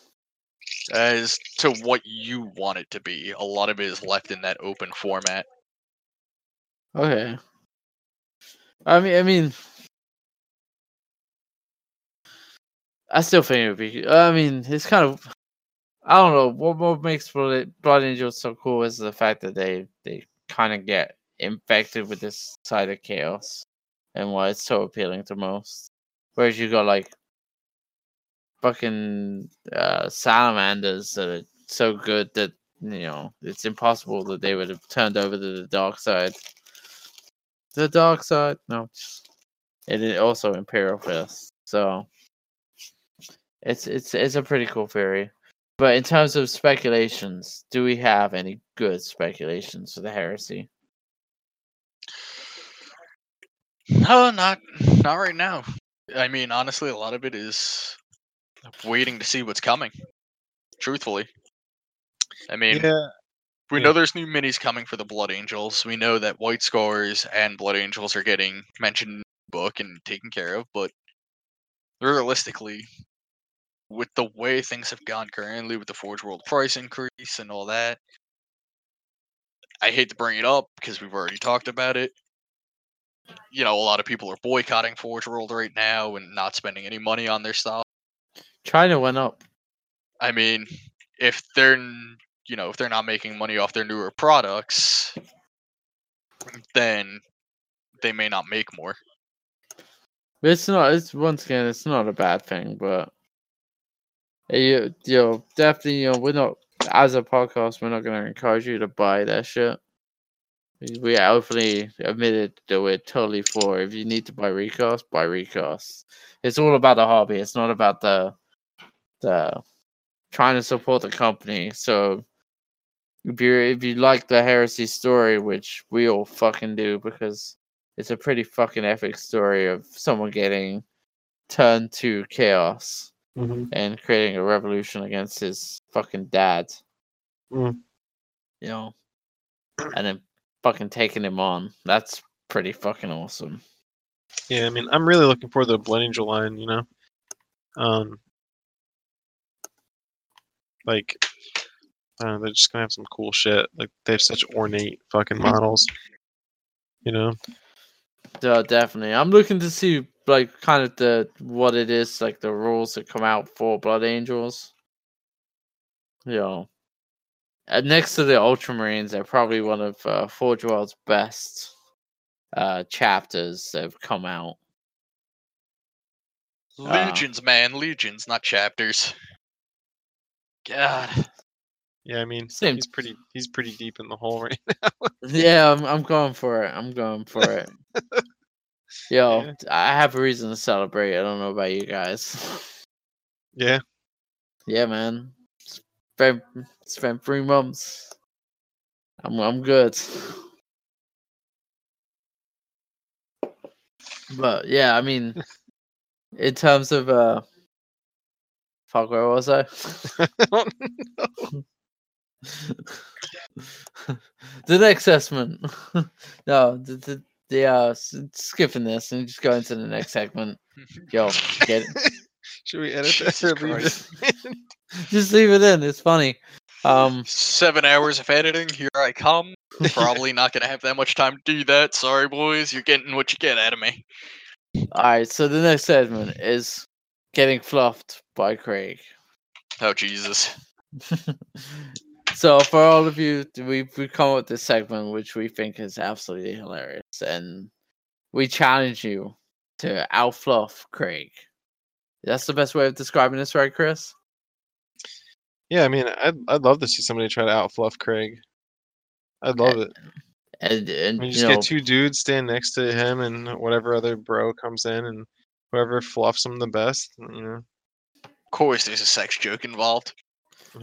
As to what you want it to be, a lot of it is left in that open format. Okay. I mean, I mean, I still think it would be. I mean, it's kind of. I don't know what what makes Blood, Blood Angels so cool is the fact that they they kind of get infected with this side of chaos, and why it's so appealing to most. Whereas you got like fucking uh, salamanders that are so good that you know it's impossible that they would have turned over to the dark side. The dark side, no, it is also Imperial Fist. So it's it's it's a pretty cool theory. But in terms of speculations, do we have any good speculations for the heresy? No, not not right now. I mean, honestly, a lot of it is waiting to see what's coming. Truthfully, I mean, yeah, we yeah. know there's new minis coming for the Blood Angels. We know that White Scars and Blood Angels are getting mentioned in the book and taken care of, but realistically, with the way things have gone currently with the Forge World price increase and all that, I hate to bring it up because we've already talked about it. You know, a lot of people are boycotting Forge World right now and not spending any money on their stuff. China went up. I mean, if they're you know if they're not making money off their newer products, then they may not make more. It's not. It's once again, it's not a bad thing. But you, you definitely, you know, we're not as a podcast. We're not going to encourage you to buy that shit. We- We openly admitted that we're totally for. If you need to buy recast, buy recast. It's all about the hobby. It's not about the the trying to support the company. So if you if you like the heresy story, which we all fucking do, because it's a pretty fucking epic story of someone getting turned to chaos mhm. and creating a revolution against his fucking dad. Mm. You know, and then fucking taking him on. That's pretty fucking awesome. yeah. I mean, I'm really looking for the Blood Angel line. You know, um, like I they're just gonna have some cool shit. Like they have such ornate fucking models. You know? Yeah, definitely. I'm looking to see like kind of the what it is, like the rules that come out for Blood Angels. You know, and next to the Ultramarines, they're probably one of uh, Forge World's best uh, chapters that have come out. Legions, man, legions, not chapters. God. Yeah, I mean Same. he's pretty he's pretty deep in the hole right now. Yeah, I'm, I'm going for it. I'm going for it. Yo, Yeah. I have a reason to celebrate. I don't know about you guys. Yeah. yeah, man. Spent spent three months. I'm I'm good. But yeah, I mean, in terms of uh, fuck, where was I? I the next assessment. no, the the, the uh, skipping this and just going to the next segment. Yo, get it. Should we edit Jesus that or leave it? just leave it in. It's funny. Um, Seven hours of editing, here I come. Probably not gonna have that much time to do that. Sorry, boys, you're getting what you get out of me. all right. So the next segment is getting fluffed by Craig. Oh Jesus. so for all of you, we've we come up with this segment which we think is absolutely hilarious, and we challenge you to outfluff Craig. That's the best way of describing this, right, Chris? Yeah, I mean, I'd I'd love to see somebody try to outfluff Craig. I'd love it. And and I mean, you just know, get two dudes stand next to him, and whatever other bro comes in, and whoever fluffs him the best, you know. Of course, there's a sex joke involved.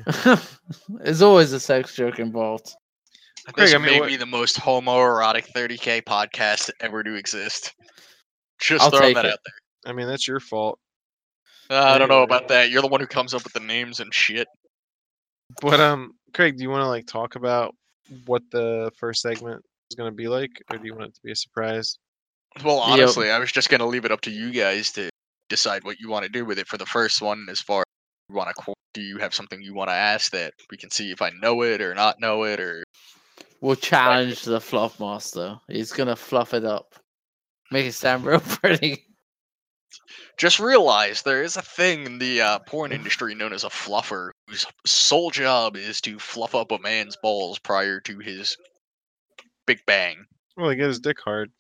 there's always a sex joke involved. Craig, This I mean, may be the most homoerotic 30k podcast ever to exist. Just I'll throwing that it. out there. I mean, that's your fault. Uh, I don't know about that. You're the one who comes up with the names and shit. But um, Craig, do you want to like talk about what the first segment is going to be like, or do you want it to be a surprise? Well, Yep. honestly, I was just gonna leave it up to you guys to decide what you want to do with it for the first one. As far as you want to, do you have something you want to ask that we can see if I know it or not know it, or We'll challenge the fluff master. He's gonna fluff it up, make it sound real pretty. just realize there is a thing in the uh, porn industry known as a fluffer, whose sole job is to fluff up a man's balls prior to his big bang. Well, they get his dick hard,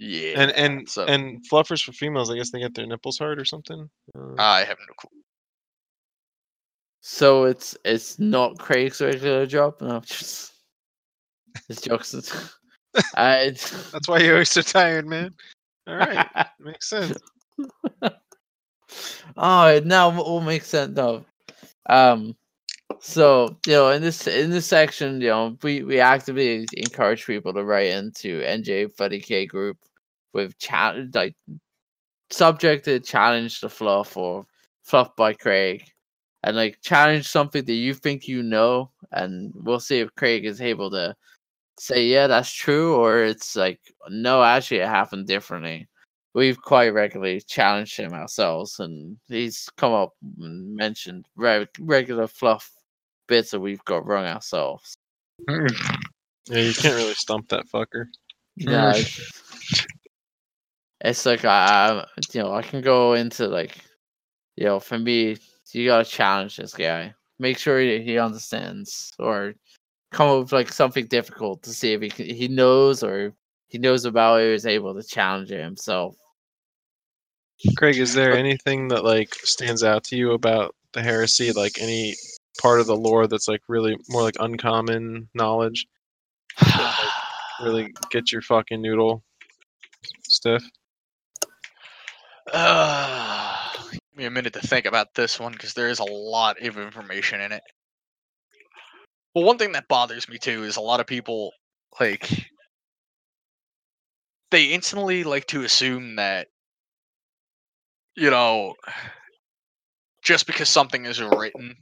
Yeah, and and so- and fluffers for females, I guess they get their nipples hard or something. Uh, I have no clue. So it's it's not Craig's regular job. No, just it's jokes. I that's why you're so tired, man. All right, makes sense. oh, now all makes sense. No, um, so you know, in this in this section, you know, we we actively encourage people to write into NJ 30k group with chat like subject to challenge the fluff or fluff by Craig, and like challenge something that you think you know, and we'll see if Craig is able to say yeah that's true or it's like no actually it happened differently we've quite regularly challenged him ourselves, and he's come up and mentioned re- regular fluff bits that we've got wrong ourselves. Mm. Yeah, you can't really stump that fucker. Yeah, mm. it's, it's like I, I- you know, I can go into like, you know, for me, you gotta challenge this guy. Make sure he, he understands, or come up with like something difficult to see if he can, he knows or he knows about it or is able to challenge it himself. Craig, is there anything that like stands out to you about the heresy? Like any part of the lore that's like really more like uncommon knowledge? Really get your fucking noodle stiff. Uh, give me a minute to think about this one because there is a lot of information in it. Well, one thing that bothers me too is a lot of people like they instantly like to assume that you know just because something is written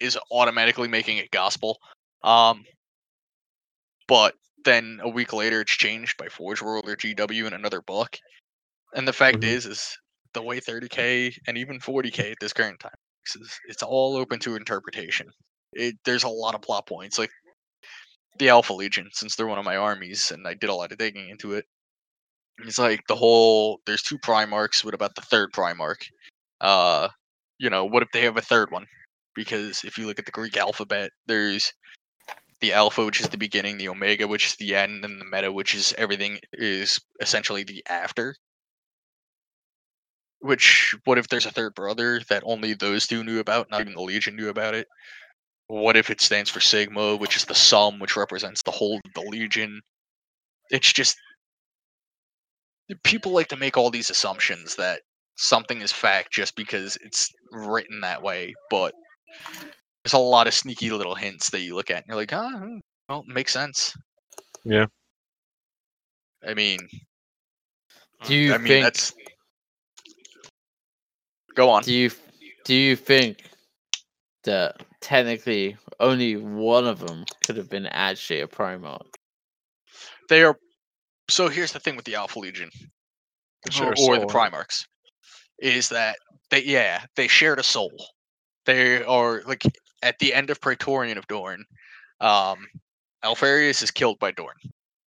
is automatically making it gospel. Um, but then a week later it's changed by Forge World or GW in another book. And the fact Mhm. is, is the way 30k and even 40k at this current time is it's all open to interpretation. It, there's a lot of plot points, like the Alpha Legion, since they're one of my armies, and I did a lot of digging into it. It's like the whole there's two Primarchs. What about the third Primarch? Uh, you know, what if they have a third one? Because if you look at the Greek alphabet, there's the Alpha, which is the beginning, the Omega, which is the end, and the Meta, which is everything is essentially the after. Which, what if there's a third brother that only those two knew about, not even the Legion knew about it? What if it stands for Sigma, which is the sum, which represents the whole of the Legion? It's just people like to make all these assumptions that something is fact just because it's written that way, but there's a lot of sneaky little hints that you look at and you're like, ah, hmm, well, it makes sense. Yeah. I mean, Do you I mean think? that's go on. Do you do you think that technically only one of them could have been actually a Primarch? They are. So here's the thing with the Alpha Legion or, or the soul. Primarchs is that they yeah they shared a soul. They are like at the end of Praetorian of Dorn, um, Alpharius is killed by Dorn.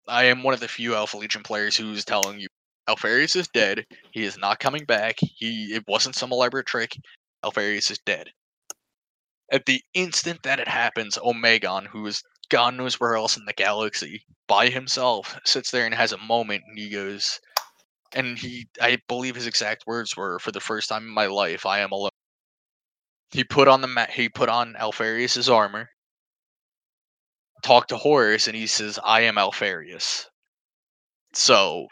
I am one of the few Alpha Legion players who's telling you Alpharius is dead. He is not coming back. He it wasn't some elaborate trick. Alpharius is dead. At the instant that it happens, Omegon, who is God knows where else in the galaxy, by himself, sits there and has a moment and he goes and he I believe his exact words were, for the first time in my life, I am alone. He put on the ma- he put on Alpharius's armor, talked to Horus, and he says, I am Alpharius. So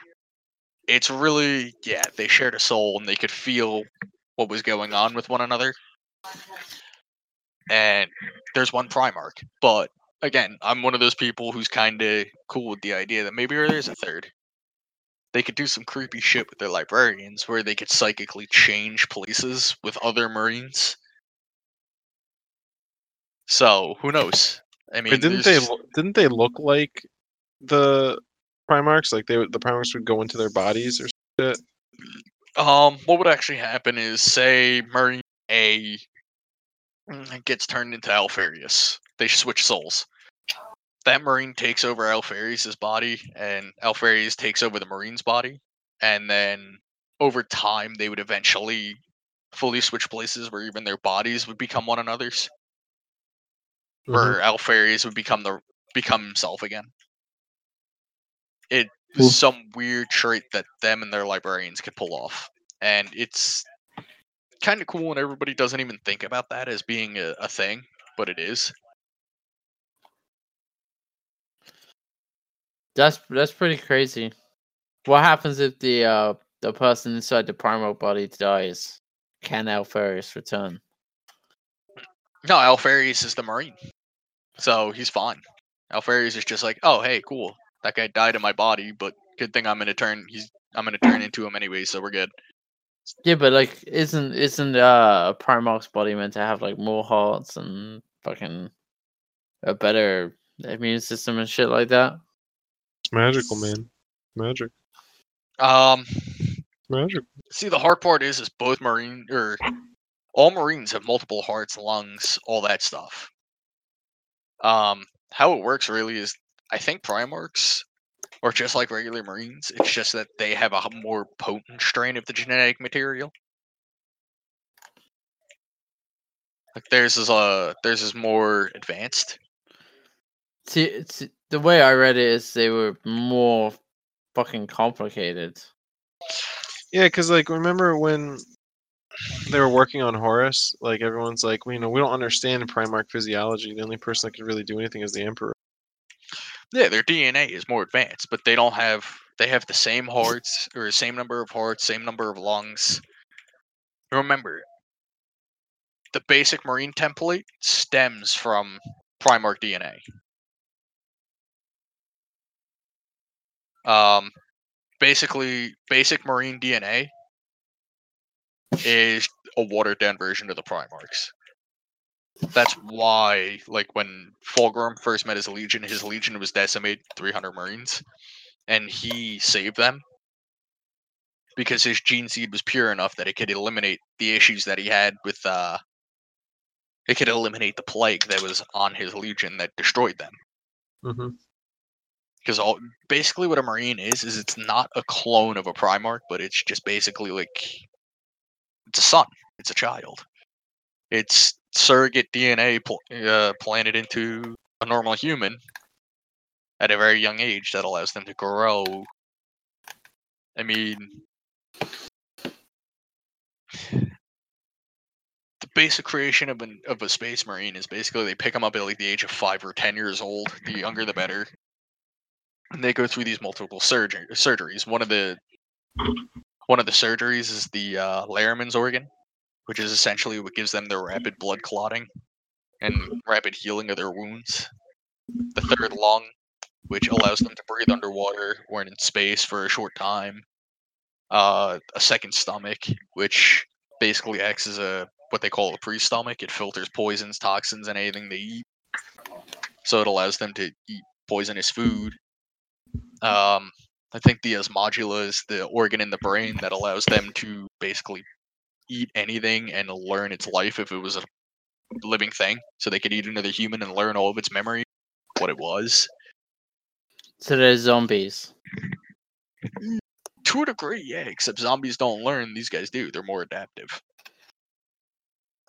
it's really yeah, they shared a soul and they could feel what was going on with one another. And there's one Primarch, but again, I'm one of those people who's kind of cool with the idea that maybe there's a third. They could do some creepy shit with their librarians where they could psychically change places with other Marines. So who knows? I mean, Wait, didn't they there's- lo- didn't they look like the Primarchs? Like they would, the Primarchs would go into their bodies or shit. Um, what would actually happen is, say, Marine A gets turned into Alpharius. They switch souls. That Marine takes over Alpharius's body, and Alpharius takes over the Marine's body, and then over time they would eventually fully switch places where even their bodies would become one another's. Mhm. Where Alpharius would become the become himself again. It Cool. was some weird trait that them and their librarians could pull off, and it's kind of cool, and everybody doesn't even think about that as being a, a thing, but it is. That's that's pretty crazy. What happens if the uh the person inside the primal body dies? Can Alpharius return? No, Alpharius is the Marine, so he's fine. Alpharius is just like, oh hey, cool, that guy died in my body, but good thing I'm gonna turn. He's I'm gonna turn into him anyway, so we're good. Yeah, but like, isn't isn't uh a Primarch's body meant to have like more hearts and fucking a better immune system and shit like that? It's magical, man. Magic. Um, Magic. See, the hard part is, is both marine or all marines have multiple hearts, lungs, all that stuff. Um, how it works really is, I think Primarchs are just like regular marines. It's just that they have a more potent strain of the genetic material. Like theirs is uh theirs is more advanced. See, it's, the way I read it is they were more fucking complicated. Yeah, because like remember when they were working on Horus? Like everyone's like, well, you know, we don't understand Primarch physiology. The only person that could really do anything is the Emperor. Yeah, their DNA is more advanced, but they don't have they have the same hearts or the same number of hearts, same number of lungs. Remember, the basic marine template stems from Primarch DNA. Um, basically, basic marine DNA is a watered down version of the Primarchs. That's why, like, when Fulgrim first met his legion, his legion was decimated 300 Marines, and he saved them because his gene seed was pure enough that it could eliminate the issues that he had with uh, it could eliminate the plague that was on his legion that destroyed them. Mm-hmm Because all basically what a marine is is it's not a clone of a primarch, but it's just basically like it's a son, it's a child. It's surrogate DNA pl- uh, planted into a normal human at a very young age that allows them to grow. I mean, the basic creation of an of a space marine is basically they pick them up at like the age of five or ten years old. The younger, the better. And they go through these multiple surgery surgeries. One of the one of the surgeries is the uh, Larraman's organ, which is essentially what gives them their rapid blood clotting and rapid healing of their wounds. The third lung, which allows them to breathe underwater or in space for a short time. Uh, a second stomach, which basically acts as a what they call a pre-stomach. It filters poisons, toxins, and anything they eat. So it allows them to eat poisonous food. Um, I think the osmodula is the organ in the brain that allows them to basically eat anything and learn its life if it was a living thing. So they could eat another human and learn all of its memory, what it was. So there's zombies. To a degree, yeah, except zombies don't learn. These guys do. They're more adaptive.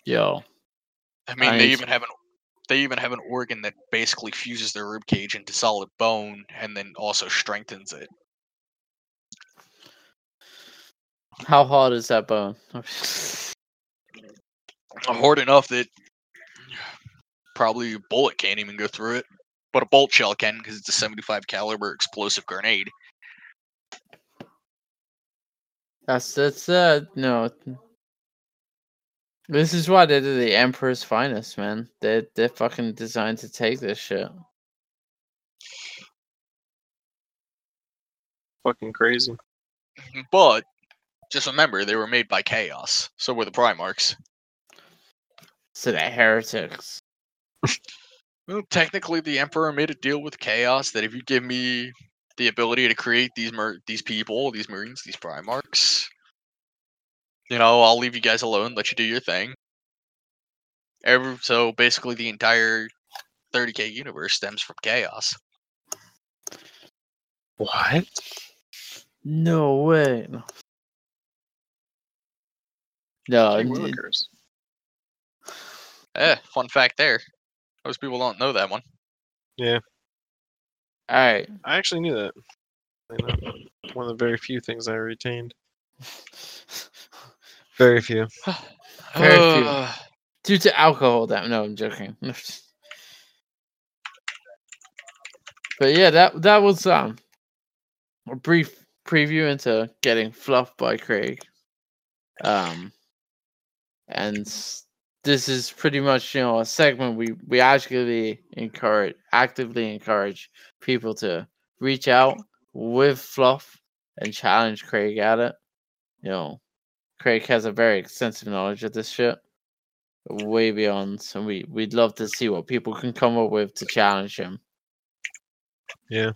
Yo. I mean, I they even have an they even have an organ that basically fuses their rib cage into solid bone and then also strengthens it. How hard is that bone? Hard enough that probably a bullet can't even go through it, but a bolt shell can because it's a 75 caliber explosive grenade. That's that's uh no. This is why they're the Emperor's finest, man. They're they're fucking designed to take this shit. Fucking crazy. But just remember, they were made by Chaos, so were the Primarchs. So they're heretics. Well, technically, the Emperor made a deal with Chaos that if you give me the ability to create these mer- these people, these Marines, these Primarchs, you know, I'll leave you guys alone, let you do your thing. Every, so basically, the entire 30k universe stems from Chaos. What? No way. No, no Gee willikers. Eh, fun fact there. Most people don't know that one. Yeah. All right. I actually knew that. I know. One of the very few things I retained. Very few. Very few. Due to alcohol, that no, I'm joking. but yeah, that that was um a brief preview into getting fluffed by Craig. Um, and this is pretty much you know a segment we we actually encourage actively encourage people to reach out with fluff and challenge Craig at it. You know, Craig has a very extensive knowledge of this shit, way beyond. So we we'd love to see what people can come up with to challenge him. Yeah.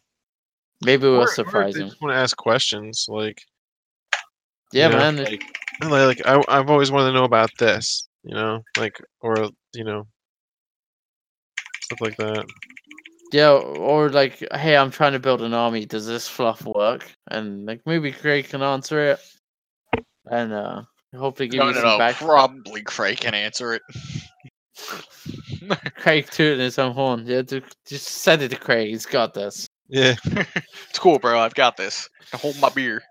Maybe we'll or if surprise they him. just want to ask questions, like Yeah, you know, man. Like, like I, I've always wanted to know about this, you know, like or you know, stuff like that. Yeah, or like, hey, I'm trying to build an army. Does this fluff work? And like, maybe Craig can answer it, and uh, hopefully give No, you no, some no. back. Probably Craig can answer it. Craig tooting his own horn. Yeah, ju- just send it to Craig. He's got this. Yeah. it's cool, bro. I've got this. I hold my beer.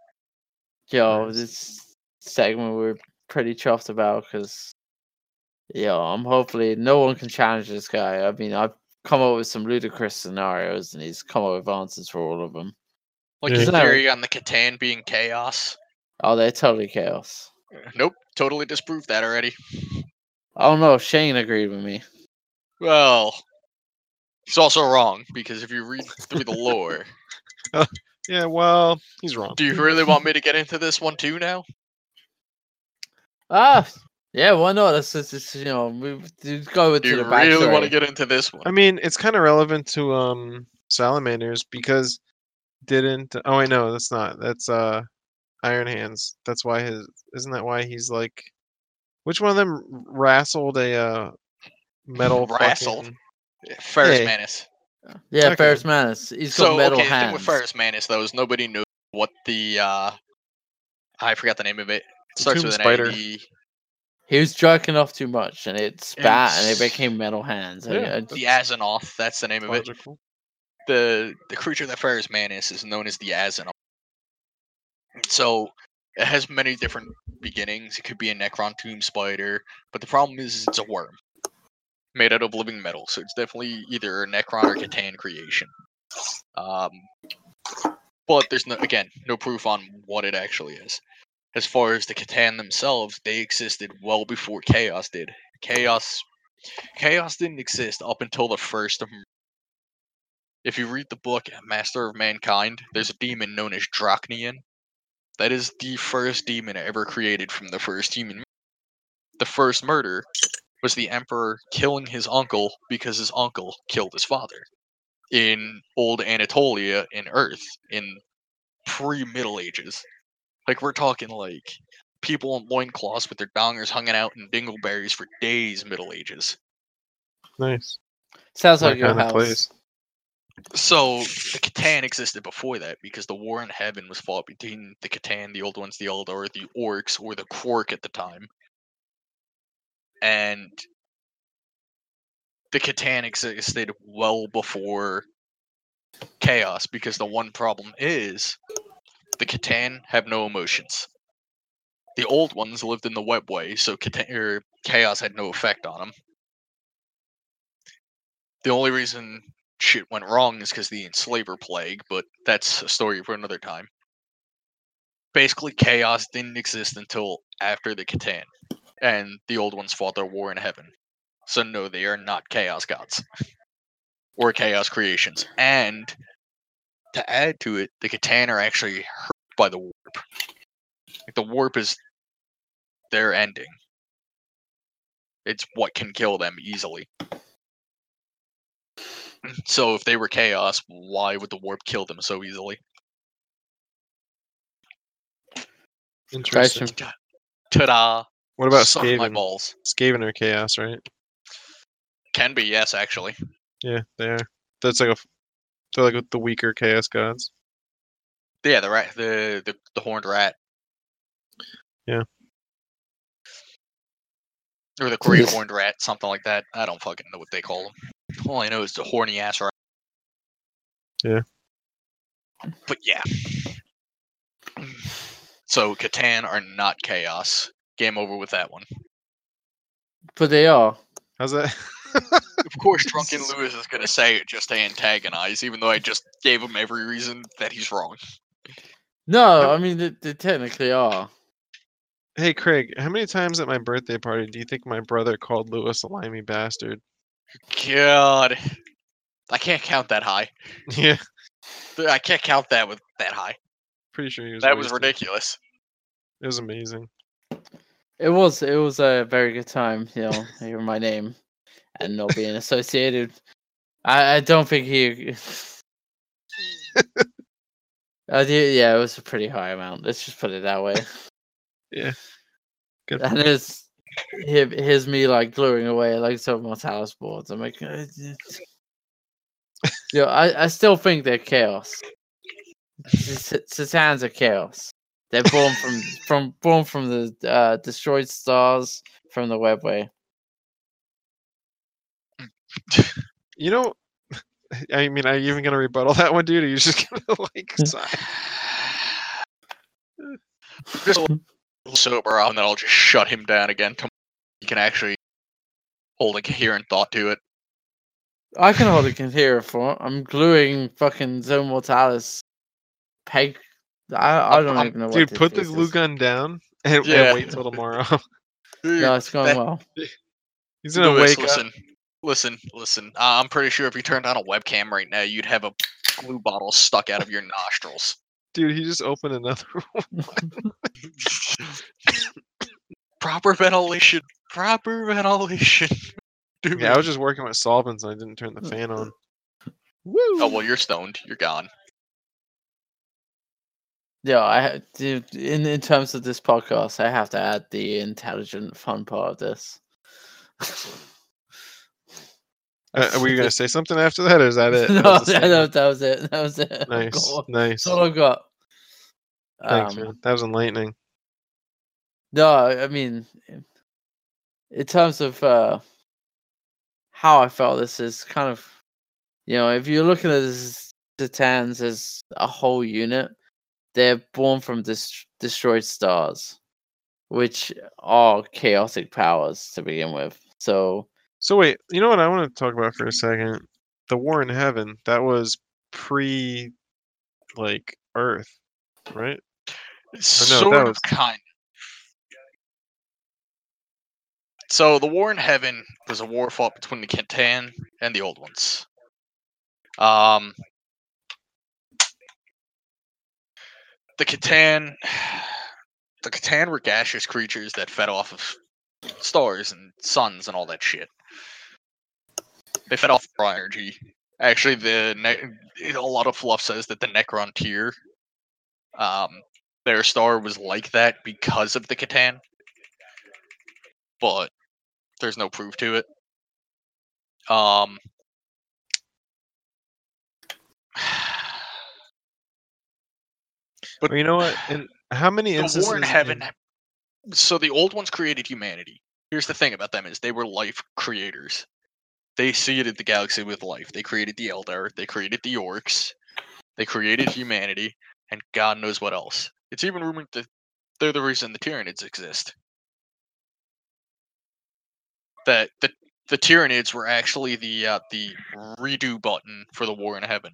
Yo, Nice. this segment we're pretty chuffed about because, yo, I'm hopefully no one can challenge this guy. I mean, I've come up with some ludicrous scenarios, and he's come up with answers for all of them. Like Yeah. your Isn't that- theory on the C'tan being chaos. Oh, they're totally chaos. Uh, nope, totally disproved that already. I don't know. Shane agreed with me. Well, he's also wrong because if you read through the lore, Yeah. Well, he's wrong. do you really want me to get into this one too now? Ah, yeah, why not? Let's just, just, you know, we do go Do into you the really want to get into this one? I mean, it's kind of relevant to um salamanders because didn't oh I know that's not that's uh Iron Hands. That's why his isn't that why he's like which one of them wrestled a uh metal Wrestle. fucking- Ferrus Hey. Manus. Yeah, Okay. Ferrus Manus. He's got metal okay, the thing hands. with Ferrus Manus though is nobody knew what the uh I forgot the name of it. It starts with an spider. A. He was jerking off too much, and it spat, and it became metal hands. Yeah, I- the Asirnoth, that's the name of it. The the creature that Ferrus Manus is known as the Asirnoth. So it has many different beginnings. It could be a Necron tomb spider, but the problem is it's a worm made out of living metal. So it's definitely either a Necron or C'tan creation. Um, but there's no again no proof on what it actually is. As far as the C'tan themselves, they existed well before Chaos did. Chaos Chaos didn't exist up until the first if you read the book Master of Mankind, there's a demon known as Drach'nyen. That is the first demon ever created from the first human. The first murder was the Emperor killing his uncle because his uncle killed his father in old Anatolia in Earth in pre Middle Ages. Like we're talking like people in loincloths with their dongers hanging out in dingleberries for days Middle Ages. Nice. Sounds like your kinda house. place. So the C'tan existed before that because the war in heaven was fought between the C'tan, the old ones, the Eldar, the Orcs, or the Krork at the time. And the C'tan existed well before Chaos because the one problem is the C'tan have no emotions. The old ones lived in the webway, so C'tan, or Chaos had no effect on them. The only reason shit went wrong is because the enslaver plague, but that's a story for another time. Basically, chaos didn't exist until after the C'tan, and the old ones fought their war in heaven. So no, they are not chaos gods or chaos creations. And to add to it, the C'tan are actually hurt by the warp. Like the warp is their ending. It's what can kill them easily. So if they were chaos, why would the warp kill them so easily? Interesting. Ta-da! What about Suck my Skaven? balls. Skaven are chaos, right? Can be yes, actually. Yeah, they are. That's like a. f- They're like the weaker chaos gods. Yeah, the rat, the the, the horned rat. Yeah. Or the great horned rat, something like that. I don't fucking know what they call them. All I know is the horny ass rat. Yeah. But yeah. So C'tan are not chaos. Game over with that one. But they are. How's that? Of course, Drunken Lewis is gonna say it just to antagonize, even though I just gave him every reason that he's wrong. No, I mean they, they technically are. hey, Craig, how many times at my birthday party do you think my brother called Lewis a limey bastard? God, I can't count that high. Yeah, I can't count that with that high. pretty sure he was. That was ridiculous. It was amazing. It was it was a very good time, you know, hearing my name and not being associated. I, I don't think he. uh, yeah, yeah, it was a pretty high amount. Let's just put it that way. Yeah. Good. And it's him, here's me like gluing away like some Mortalis boards. I'm like, uh, yo, I, I still think they're chaos. Satans are chaos. They're born from from born from the uh, destroyed stars from the webway. You know, I mean, are you even gonna rebuttal that one, dude? Or are you just gonna like hmm. sigh? Just a little sober up, and then I'll just shut him down again. Tom- He can actually hold a coherent thought to it. I can hold a coherent thought. I'm gluing fucking Zone Mortalis peg. I, I don't I'm- even know what Dude, put the glue is. gun down and, Yeah. and wait till tomorrow. No, it's going that- well. He's gonna Lewis, wake up. Listen, listen, listen. Uh, I'm pretty sure if you turned on a webcam right now, you'd have a glue bottle stuck out of your nostrils. Dude, he just opened another one. proper ventilation. Proper ventilation. Dude. Yeah, I was just working with solvents and I didn't turn the fan on. Woo! Oh well, you're stoned. You're gone. Yeah, I dude, in in terms of this podcast, I have to add the intelligent fun part of this. Uh, were you gonna say something after that, or is that it? no, That was that, that was it. That was it. Nice, That's nice. all I've got. Thanks, Um, man. That was enlightening. No, I mean, in- in terms of uh, how I felt, this is kind of, you know, if you're looking at the Titans as a whole unit, they're born from dis- destroyed stars, which are chaotic powers to begin with. So, So wait, you know what I want to talk about for a second? The war in heaven. That was pre, like Earth, right? sort that of was- kind. So the war in heaven was a war fought between the C'tan and the old ones. Um, the C'tan, the C'tan were gaseous creatures that fed off of stars and suns and all that shit. They fed off raw energy. Actually, the ne- a lot of fluff says that the Necrontyr, um, their star was like that because of the C'tan, but there's no proof to it. Um, But you know what? And how many the instances? war in heaven. So the old ones created humanity. Here's the thing about them is they were life creators. They seeded the galaxy with life. They created the Eldar. They created the Orcs. They created humanity, and God knows what else. It's even rumored that they're the reason the Tyranids exist. That the the Tyranids were actually the uh, the redo button for the war in heaven.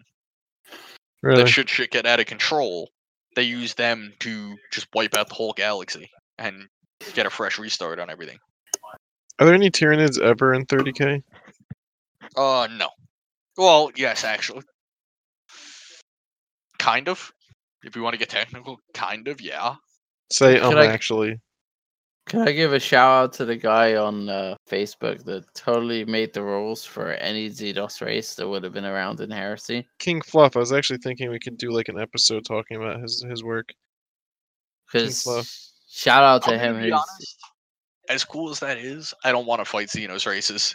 Really? That should shit get out of control, they use them to just wipe out the whole galaxy and get a fresh restart on everything. Are there any Tyranids ever in 30k? Uh, no. Well, yes, actually. Kind of. If you want to get technical, kind of, yeah. Say um Could I- actually. can I give a shout out to the guy on uh, Facebook that totally made the rules for any Xenos race that would have been around in Heresy? King Fluff. I was actually thinking we could do like an episode talking about his his work. Because Fluff. shout out to I'm him. be honest, as cool as that is, I don't want to fight Xenos races.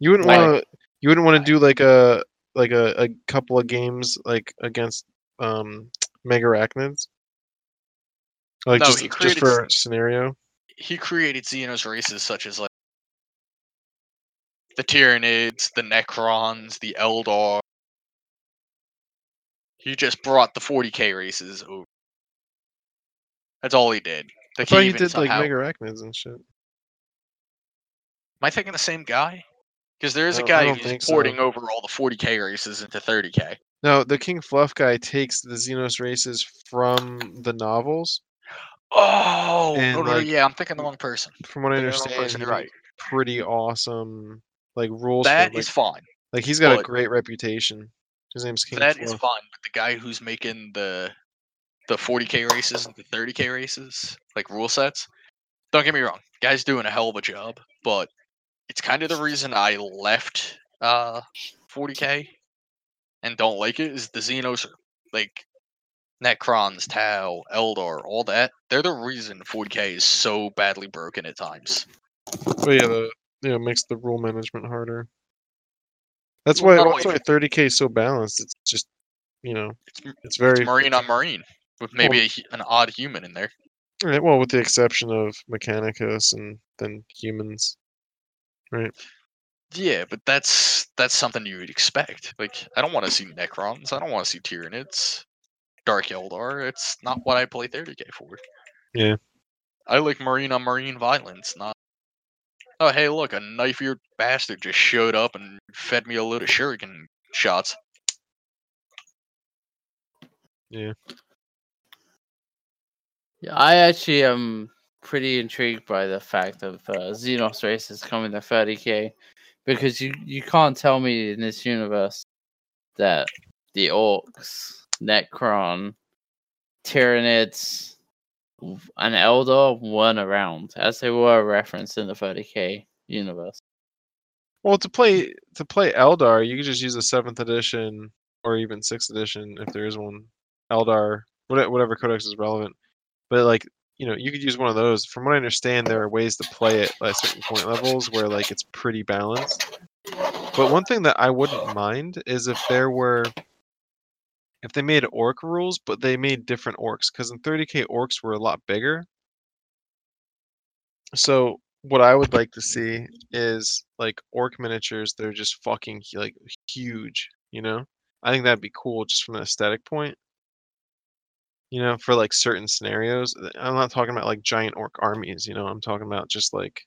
You wouldn't want to. You wouldn't want to do like a like a, a couple of games like against um Megarachnids. Like No, just he just for a scenario. He created Xenos races such as like the Tyranids, the Necrons, the Eldar. He just brought the 40k races over. That's all he did. I Like, thought he even did somehow- like Megarachnids and shit. Am I thinking the same guy? Because there is a guy who's think so. porting over all the 40k races into 30k. No, the King Fluff guy takes the Xenos races from the novels. Oh, no, no, like, yeah, I'm thinking the wrong person. From what I Thinking the wrong understand, person, right. pretty awesome like rules. for That it, is like, fine. like he's got a great reputation. His name's King That is Fluff. fine. But the guy who's making the the 40k races and the 30k races, like rule sets, don't get me wrong, guy's doing a hell of a job. But it's kind of the reason I left uh 40k and don't like it is the Xenos, like Necrons, Tau, Eldar, all that. They're the reason 40k is so badly broken at times. But yeah, the yeah makes the rule management harder. That's why that's why 30k is so balanced. It's just you know It's, it's very it's marine on marine with maybe a, an odd human in there. Yeah, well, with the exception of Mechanicus and then humans. Yeah, but that's that's something you would expect. Like, I don't want to see Necrons. I don't want to see Tyranids, Dark Eldar. It's not what I play 30k for. Yeah. I like marine on marine violence, not. Oh, hey, look, a knife-eared bastard just showed up and fed me a load of shuriken shots. Yeah. Yeah, I actually am pretty intrigued by the fact of uh, Xenos races coming to 30k because you, you can't tell me in this universe that the Orcs, Necron, Tyranids, and Eldar weren't around as they were referenced in the 30k universe. Well, to play to play Eldar, you could just use a seventh edition or even sixth edition if there is one. Eldar, whatever codex is relevant. But like you know, you could use one of those. From what I understand, there are ways to play it at certain point levels where like it's pretty balanced. But one thing that I wouldn't mind is if there were, if they made orc rules, but they made different orcs, because in 30k orcs were a lot bigger. So what I would like to see is like orc miniatures. They're just fucking like huge. You know, I think that'd be cool just from an aesthetic point. You know, for like certain scenarios. I'm not talking about like giant orc armies. You know, I'm talking about just like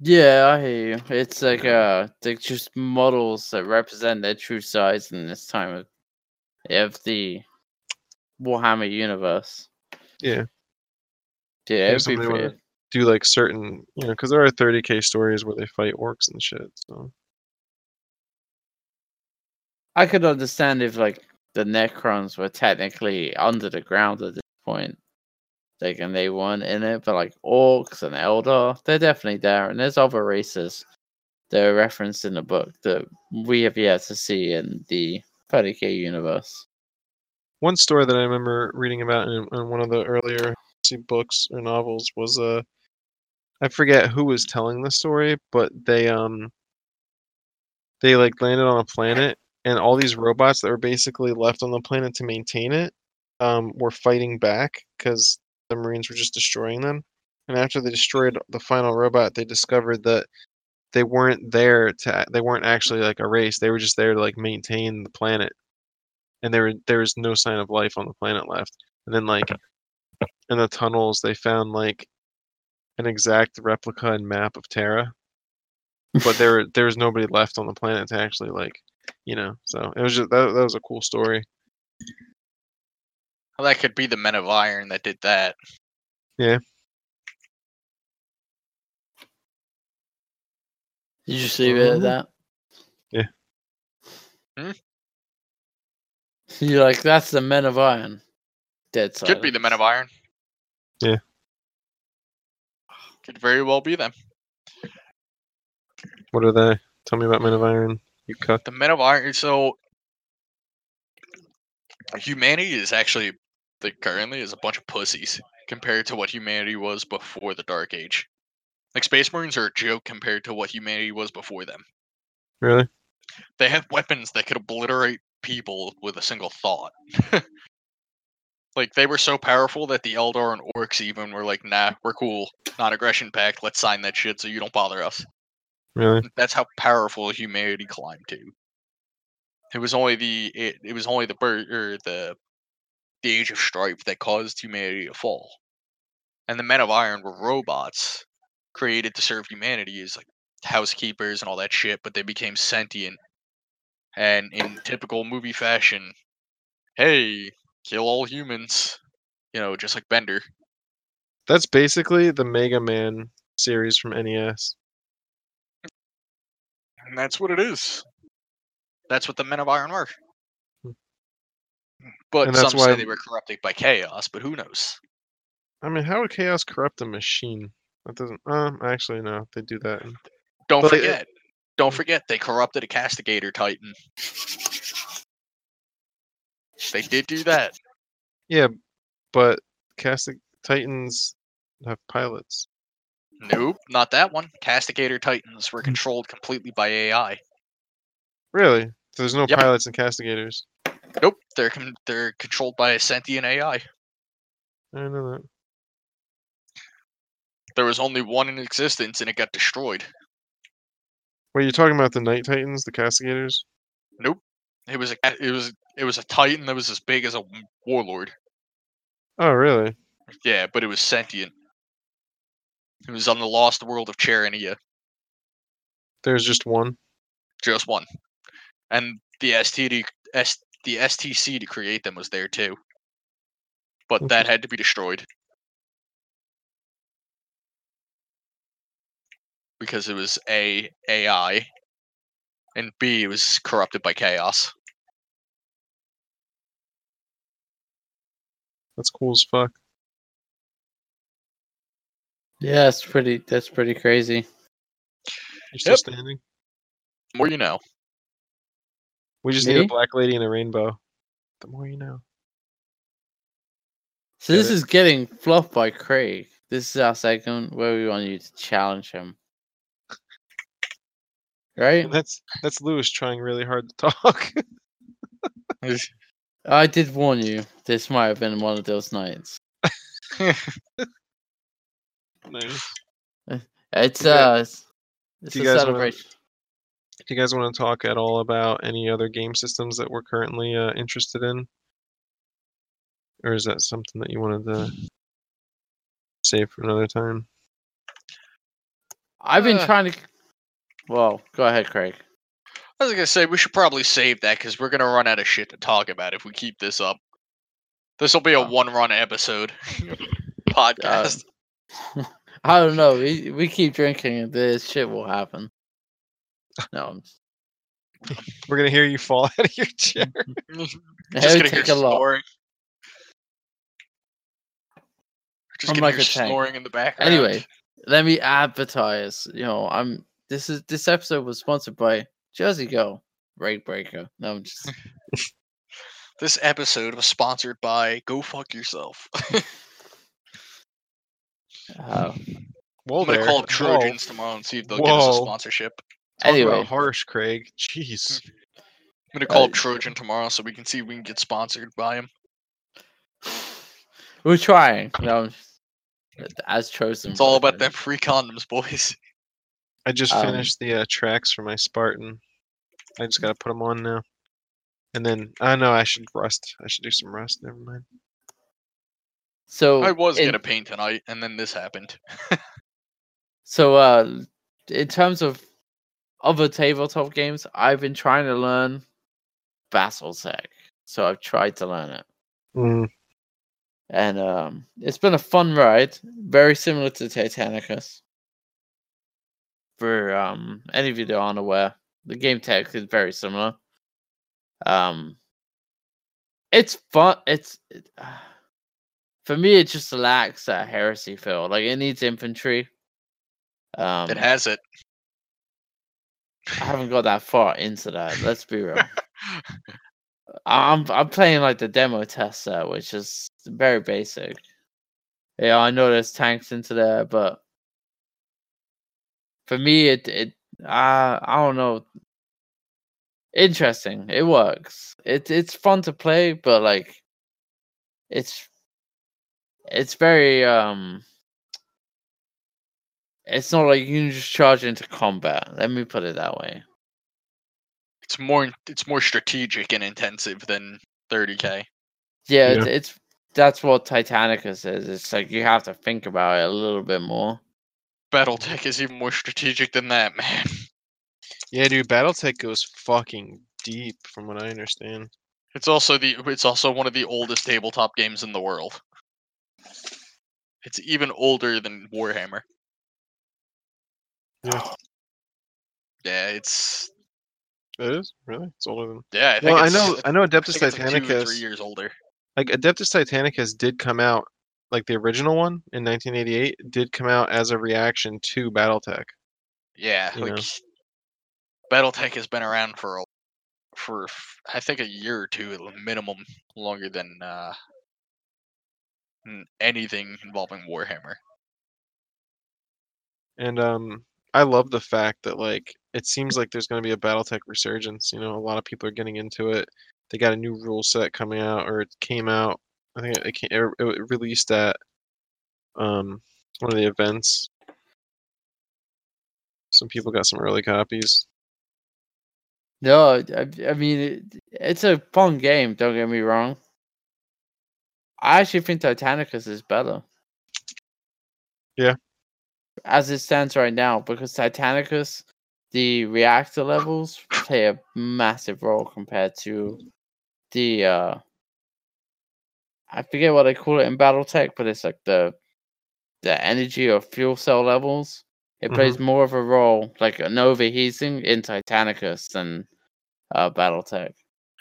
Yeah, I hear you. It's like uh, they're just models that represent their true size in this time of of the Warhammer universe. yeah. Yeah, it'd be pretty. do like certain you know because there are 30k stories where they fight orcs and shit so I could understand if like the Necrons were technically under the ground at this point. Like and they weren't in it, but like orcs and Eldar, they're definitely there. And there's other races that are referenced in the book that we have yet to see in the 30k universe. one story that i remember reading about in, in one of the earlier books or novels was uh i forget who was telling the story but they um they like landed on a planet and all these robots that were basically left on the planet to maintain it um were fighting back because the marines were just destroying them. And after they destroyed the final robot they discovered that they weren't there to they weren't actually like a race they were just there to like maintain the planet. And there there was no sign of life on the planet left. And then like in the tunnels they found like an exact replica and map of terra. But there there was nobody left on the planet to actually like you know so it was just that, that was a cool story Well, that could be the Men of Iron that did that. Did you just leave it at Mhm. that? Yeah. Hmm? You're like, that's the Men of Iron. Dead Could be the Men of. Iron. Yeah. Could very well be them. what are they tell me about men of iron cut The Men of Iron. So humanity is actually like currently is a bunch of pussies compared to what humanity was before the Dark Age. Like Space Marines are a joke compared to what humanity was before them. really They have weapons that could obliterate people with a single thought. like they were so powerful that the Eldar and Orcs even were like, "Nah, we're cool. Non-aggression pact. Let's sign that shit so you don't bother us." Really That's how powerful humanity climbed to. It was only the it, it was only the bird or the the age of strife that caused humanity to fall. And the men of iron were robots created to serve humanity as like housekeepers and all that shit, but they became sentient. And in typical movie fashion, hey, kill all humans. You know, just like Bender. that's basically the mega man series from nes And that's what it is. That's what the men of iron were. Hmm. But And that's some why- say they were corrupted by chaos, but who knows? i mean how would chaos corrupt a machine that doesn't um actually no they do that Don't But it- forget. Don't forget they corrupted a castigator titan. They did do that. yeah but casting titans have pilots Nope, not that one. Castigator titans were hmm. controlled completely by AI. really so there's no Yep. pilots and castigators Nope, they're con- they're controlled by a sentient AI. i didn't know that There was only one in existence, and it got destroyed. Wait, you're talking about the Night Titans, the Castigators? Nope, it was a it was it was a titan that was as big as a warlord. Oh, really? Yeah, but it was sentient. It was on the lost world of Charania. There's just one. just one. And the STD S, the STC to create them was there too. But that had to be destroyed. Because it was A AI and B it was corrupted by chaos. That's cool as fuck. Yeah, it's pretty. That's pretty crazy. You're still Yep. standing? The more you know. We just need Me? a black lady and a rainbow. The more you know. So Get this it? is getting fluffed by Craig. This is our segment where we want you to challenge him. right? That's that's Lewis trying really hard to talk. I did warn you. This might have been one of those nights. nice. It's Okay. uh, it's, it's Do a you guys wanna- celebration. Do you guys want to talk at all about any other game systems that we're currently uh, interested in, or is that something that you wanted to save for another time? I've been Uh. trying to. Well, go ahead, Craig. I was gonna say we should probably save that because we're gonna run out of shit to talk about if we keep this up. This will be a Oh. one-run episode podcast. I don't know. We we keep drinking, and this shit will happen. No, I'm- We're gonna hear you fall out of your chair. Just gonna would hear take a lot. snoring. Just I'm gonna like hear snoring in the background. Anyway, let me advertise. You know, I'm. This is this episode was sponsored by Jersey Girl Rate Breaker. No, I'm just. this episode was sponsored by Go Fuck Yourself. Uh, Whoa I'm gonna there. call up Whoa. Trojans tomorrow and see if they'll give us a sponsorship. Talk about anyway, harsh, Craig. Jeez. I'm gonna call Uh, up Trojan tomorrow so we can see if we can get sponsored by him. we're trying. No, I'm as chosen. It's all about them. them free condoms, boys. I just Um, finished the uh, tracks for my Spartan. I just gotta put them on now. And then I know I should rust. I should do some rust. Never mind. So I was gonna paint tonight, and then this happened. So, uh, in terms of other tabletop games, I've been trying to learn Battletech. So I've tried to learn it, Mm, and um, it's been a fun ride. Very similar to Titanicus. For um, any of you that aren't aware, the game tech is very similar. Um, it's fun. It's it, for me, it just lacks that heresy feel. Like it needs infantry. Um, it has it. I haven't got that far into that. Let's be real. I'm I'm playing like the demo test set, which is very basic. Yeah, I know there's tanks into there, but for me, it it uh, I don't know. Interesting. It works. It it's fun to play, but like, it's it's very um. It's not like you can just charge into combat. Let me put it that way. It's more it's more strategic and intensive than 30k. Yeah, Yeah. It's, it's that's what Titanicus is. It's like you have to think about it a little bit more. BattleTech is even more strategic than that, man. yeah, dude. BattleTech goes fucking deep, from what I understand. It's also the it's also one of the oldest tabletop games in the world. It's even older than Warhammer. Yeah. Yeah, it's It is really. It's older than. yeah. I think Well, I know. I know. I Adeptus think it's like two or Titanicus. three years older. like Adeptus Titanicus did come out, like the original one in 1988, did come out as a reaction to BattleTech. Yeah, you like know. BattleTech has been around for a, for I think a year or two at minimum, longer than uh, n- anything involving Warhammer. And um, I love the fact that like it seems like there's going to be a BattleTech resurgence. You know, a lot of people are getting into it. They got a new rule set coming out, or it came out. I think it, came, it, it released at um one of the events. Some people got some early copies. No, I, I mean it, it's a fun game. Don't get me wrong. I actually think Titanicus is better. Yeah. As it stands right now, because Titanicus, the reactor levels play a massive role compared to the uh I forget what they call it in BattleTech, but it's like the the energy or fuel cell levels. It plays more of a role, like an overheating in Titanicus than uh, BattleTech.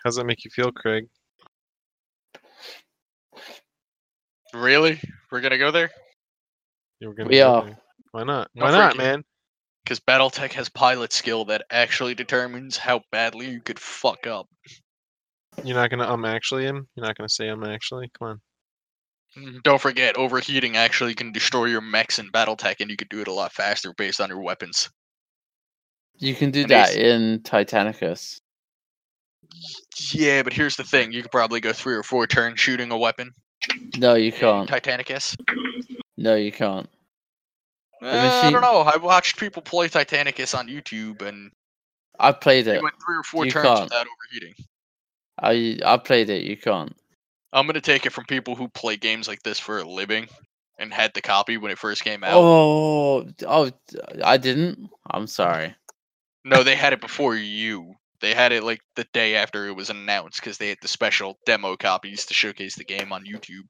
How's that make you feel, Craig? Really, we're gonna go there You were gonna We go are. there. Why not? No Why not, man? because BattleTech has pilot skill that actually determines how badly you could fuck up. You're not gonna um actually him. You're not gonna say um actually. Come on. Mm, Don't forget, overheating actually can destroy your mechs in BattleTech, and you could do it a lot faster based on your weapons. You can do And that Ace- in Titanicus. Yeah, but here's the thing: you could probably go three or four turns shooting a weapon. No, you can't. Titanicus. No, you can't. Uh, I don't know. I watched people play Titanicus on YouTube, and I played it. went three or four You turns can't. without overheating. I I played it. You can't. I'm gonna take it from people who play games like this for a living and had the copy when it first came out. Oh, oh, I didn't. I'm sorry. No, they had it before you. They had it like the day after it was announced because they had the special demo copies to showcase the game on YouTube.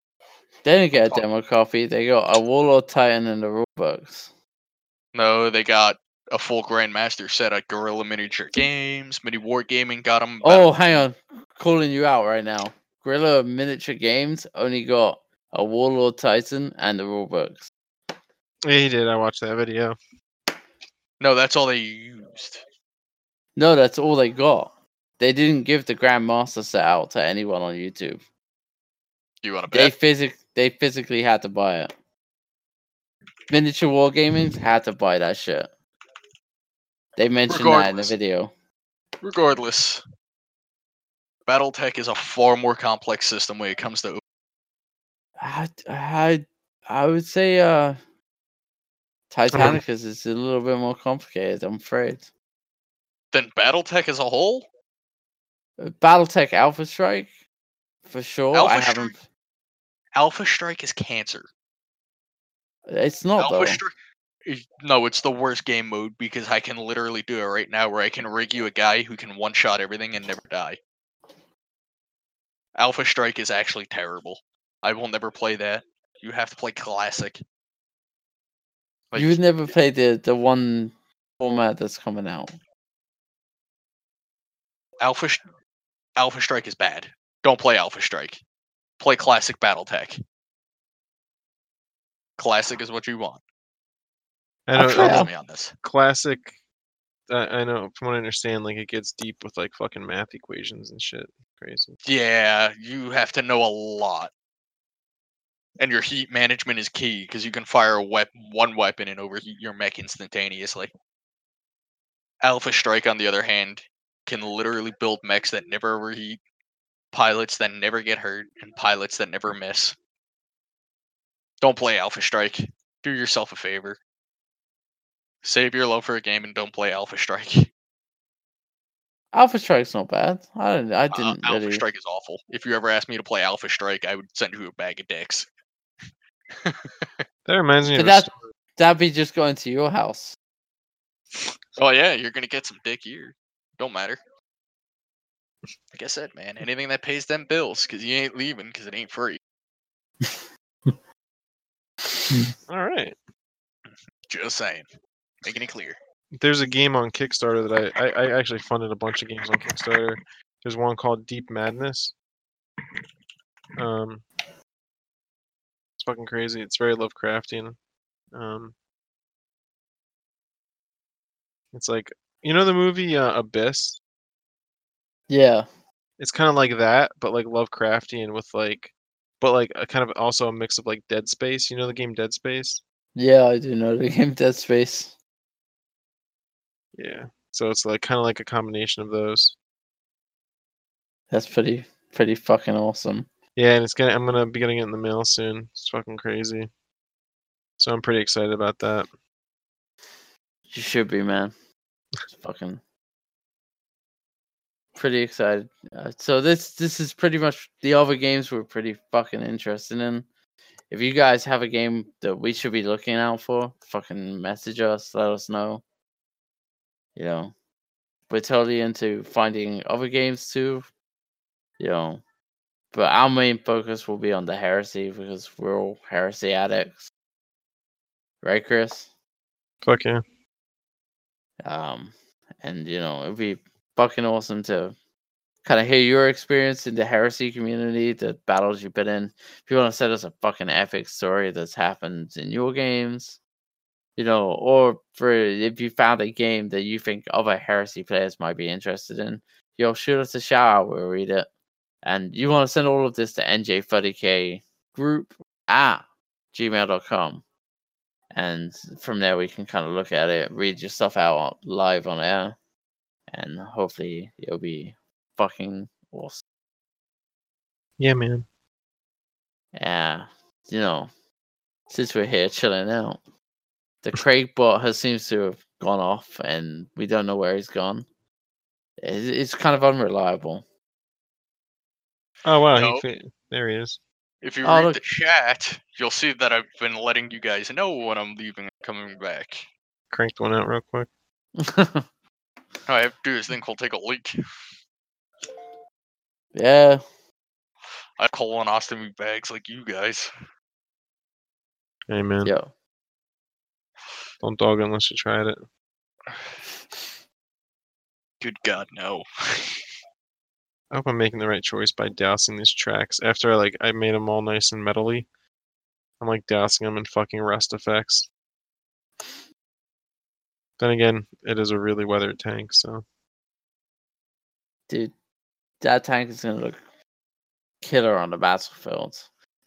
They didn't get a demo copy. They got a Warlord Titan in the rulebooks. No, they got a full Grandmaster set of Guerrilla Miniature Games. Mini Wargaming got them. Oh, hang on. Calling you out right now. Guerrilla Miniature Games only got a Warlord Titan and the rulebooks. Yeah, he did. I watched that video. no, that's all they used. No, that's all they got. They didn't give the Grandmaster set out to anyone on YouTube. Do you want to They physic they physically had to buy it. Miniature Wargaming had to buy that shit. They mentioned that in the video. Regardless, BattleTech is a far more complex system when it comes to. I, I, I would say uh Titanicus is a little bit more complicated, I'm afraid. Than BattleTech as a whole. Uh, Battletech Alpha Strike, for sure. I Alpha haven't. Alpha Strike is cancer. It's not Alpha though. Strike. No, it's the worst game mode because I can literally do it right now where I can rig you a guy who can one shot everything and never die. Alpha Strike is actually terrible. I will never play that. You have to play classic. Like, you would never play the the one format that's coming out. Alpha Alpha Strike is bad. Don't play Alpha Strike. Play classic BattleTech. Classic is what you want. I I'll know. out. Uh, me on this. classic. I, I know. From what I understand, like it gets deep with like fucking math equations and shit. Crazy. Yeah, you have to know a lot. And your heat management is key because you can fire a wep- one weapon and overheat your mech instantaneously. Alpha Strike, on the other hand, can literally build mechs that never overheat, pilots that never get hurt, and pilots that never miss. Don't play Alpha Strike. Do yourself a favor. Save your love for a game and don't play Alpha Strike. Alpha Strike's not bad. I don't. I Uh, didn't Alpha really. Strike is awful. If you ever asked me to play Alpha Strike, I would send you a bag of dicks. That reminds me But of that- That'd be just going to your house. Oh yeah, you're gonna get some dick here. Don't matter. Like I said, man, anything that pays them bills, cause you ain't leaving, cause it ain't free. All right. Just saying, making it clear. There's a game on Kickstarter that I, I, I actually funded a bunch of games on Kickstarter. There's one called Deep Madness. Um, it's fucking crazy. It's very Lovecraftian. Um, it's like you know the movie uh, Abyss. Yeah. It's kind of like that, but like Lovecraftian with like, but like a kind of also a mix of like Dead Space. You know the game Dead Space? Yeah, I do know the game Dead Space. Yeah. So it's like kind of like a combination of those. That's pretty pretty fucking awesome. Yeah, and it's gonna I'm gonna be getting it in the mail soon. It's fucking crazy. So I'm pretty excited about that. You should be, man. It's fucking pretty excited. Uh, so this this is pretty much the other games we're pretty fucking interested in. If you guys have a game that we should be looking out for, fucking message us, let us know. You know, we're totally into finding other games too. You know, but our main focus will be on the heresy because we're all heresy addicts, right, Chris? Fuck yeah. Um, and you know, it'd be fucking awesome to kind of hear your experience in the heresy community, the battles you've been in. If you want to send us a fucking epic story that's happened in your games, you know, or for if you found a game that you think other heresy players might be interested in, you'll shoot us a shout out, we'll read it. And you want to send all of this to NJ30K group at gmail.com. and from there we can kind of look at it, read your stuff out live on air, and hopefully it'll be fucking awesome. Yeah, man. Yeah, you know, since we're here chilling out, the Craig bot has seems to have gone off, and we don't know where he's gone. It's, it's kind of unreliable. Oh wow, No. he fit. there he is. If you Oh, read look. the chat, you'll see that I've been letting you guys know when I'm leaving and coming back. Cranked one out real quick. All I have to do is think we'll take a leak. yeah, I have colonostomy bags like you guys. Hey man, yo, don't dog unless you tried it. Good God, no. I hope I'm making the right choice by dousing these tracks. After I like I made them all nice and metally, I'm like dousing them in fucking rust effects. Then again, it is a really weathered tank, so dude, that tank is gonna look killer on the battlefield,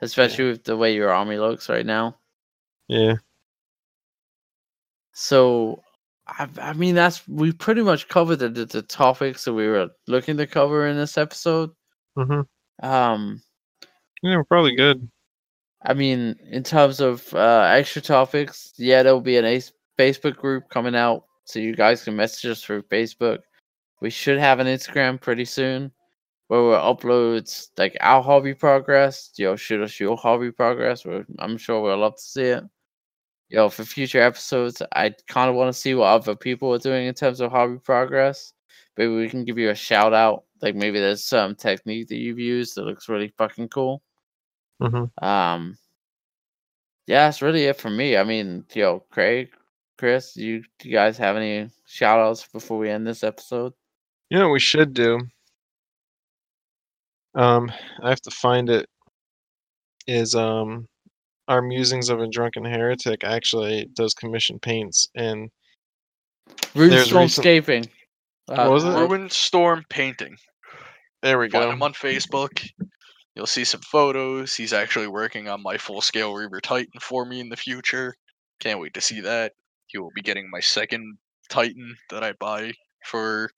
especially with the way your army looks right now. yeah. So, I, I mean, that's we pretty much covered the, the, the topics that we were looking to cover in this episode. hmm Um, Yeah, we're probably good. I mean, in terms of uh, extra topics, yeah, there will be an ace Facebook group coming out, so you guys can message us through Facebook. We should have an Instagram pretty soon, where we'll upload like our hobby progress. Yo, shoot us your hobby progress. We're, I'm sure we'll love to see it. Yo, for future episodes, I kind of want to see what other people are doing in terms of hobby progress. Maybe we can give you a shout out. Like maybe there's some technique that you've used that looks really fucking cool. hmm Um, yeah, that's really it for me. I mean, yo, Craig, Chris, you, you guys have any shout outs before we end this episode? You know we should do? Um, I have to find it. Is um, our musings of a drunken heretic actually does commission paints and There's Runestorm recent- Scaping. Uh, was it? Runestorm Painting. there we Find go. him on Facebook. You'll see some photos. He's actually working on my full scale Reaver Titan for me in the future. Can't wait to see that. He will be getting my second Titan that I buy for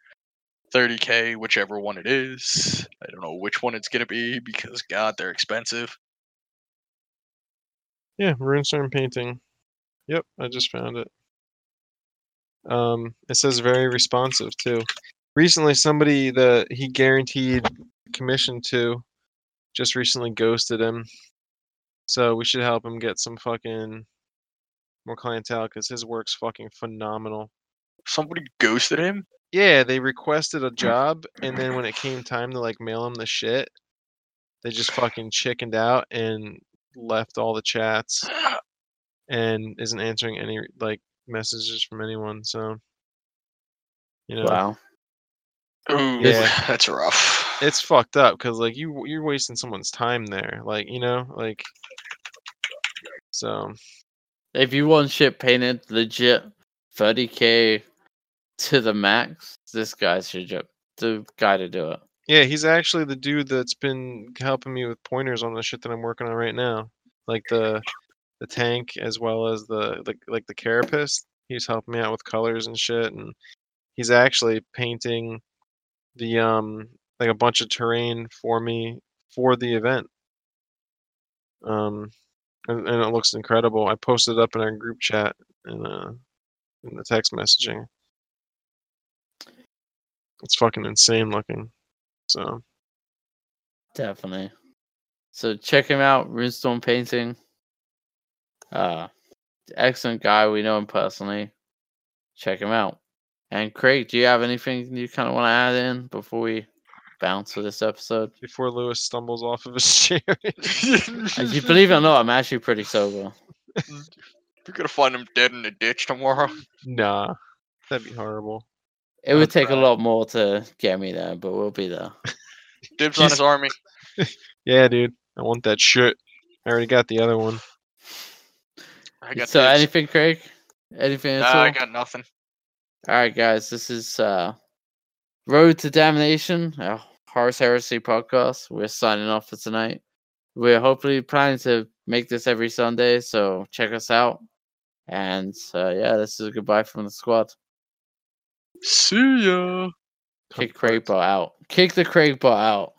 30k, whichever one it is. I don't know which one it's gonna be because God, they're expensive. Yeah, Runestorm painting. Yep, I just found it. Um, it says very responsive too. Recently, somebody that he guaranteed commission to just recently ghosted him. So we should help him get some fucking more clientele because his work's fucking phenomenal. Somebody ghosted him. Yeah, they requested a job, and then when it came time to like mail him the shit, they just fucking chickened out and left all the chats and isn't answering any like messages from anyone. So, you know, Wow. Ooh, Yeah. that's rough. it's fucked up because like you you're wasting someone's time there. Like you know, like so If you want shit painted legit 30k to the max, this guy should ju- the guy to do it. Yeah, he's actually the dude that's been helping me with pointers on the shit that I'm working on right now, like the the tank as well as the like like the carapace. He's helping me out with colors and shit, and he's actually painting the um like a bunch of terrain for me for the event. Um, and, and it looks incredible. I posted it up in our group chat and uh in the text messaging. It's fucking insane looking. So Definitely. So check him out, Runestorm Painting. Uh excellent guy. We know him personally. Check him out. And Craig, do you have anything you kind of want to add in before we bounce for this episode? before Lewis stumbles off of his chair. You believe it or not, I'm actually pretty sober. We're gonna find him dead in a ditch tomorrow. nah, that'd be horrible. It would take a lot more to get me there, but we'll be there. Dibs on his army. Yeah, dude, I want that shit. I already got the other one. I got so dibs. anything, Craig? Anything at Nah, all? I got nothing. All right, guys, this is uh, Road to Damnation, a Horus Heresy podcast. We're signing off for tonight. We're hopefully planning to make this every Sunday, so check us out. And uh, yeah, this is a goodbye from the squad. See ya. Kick Craigbot out. Kick the Craigbot out.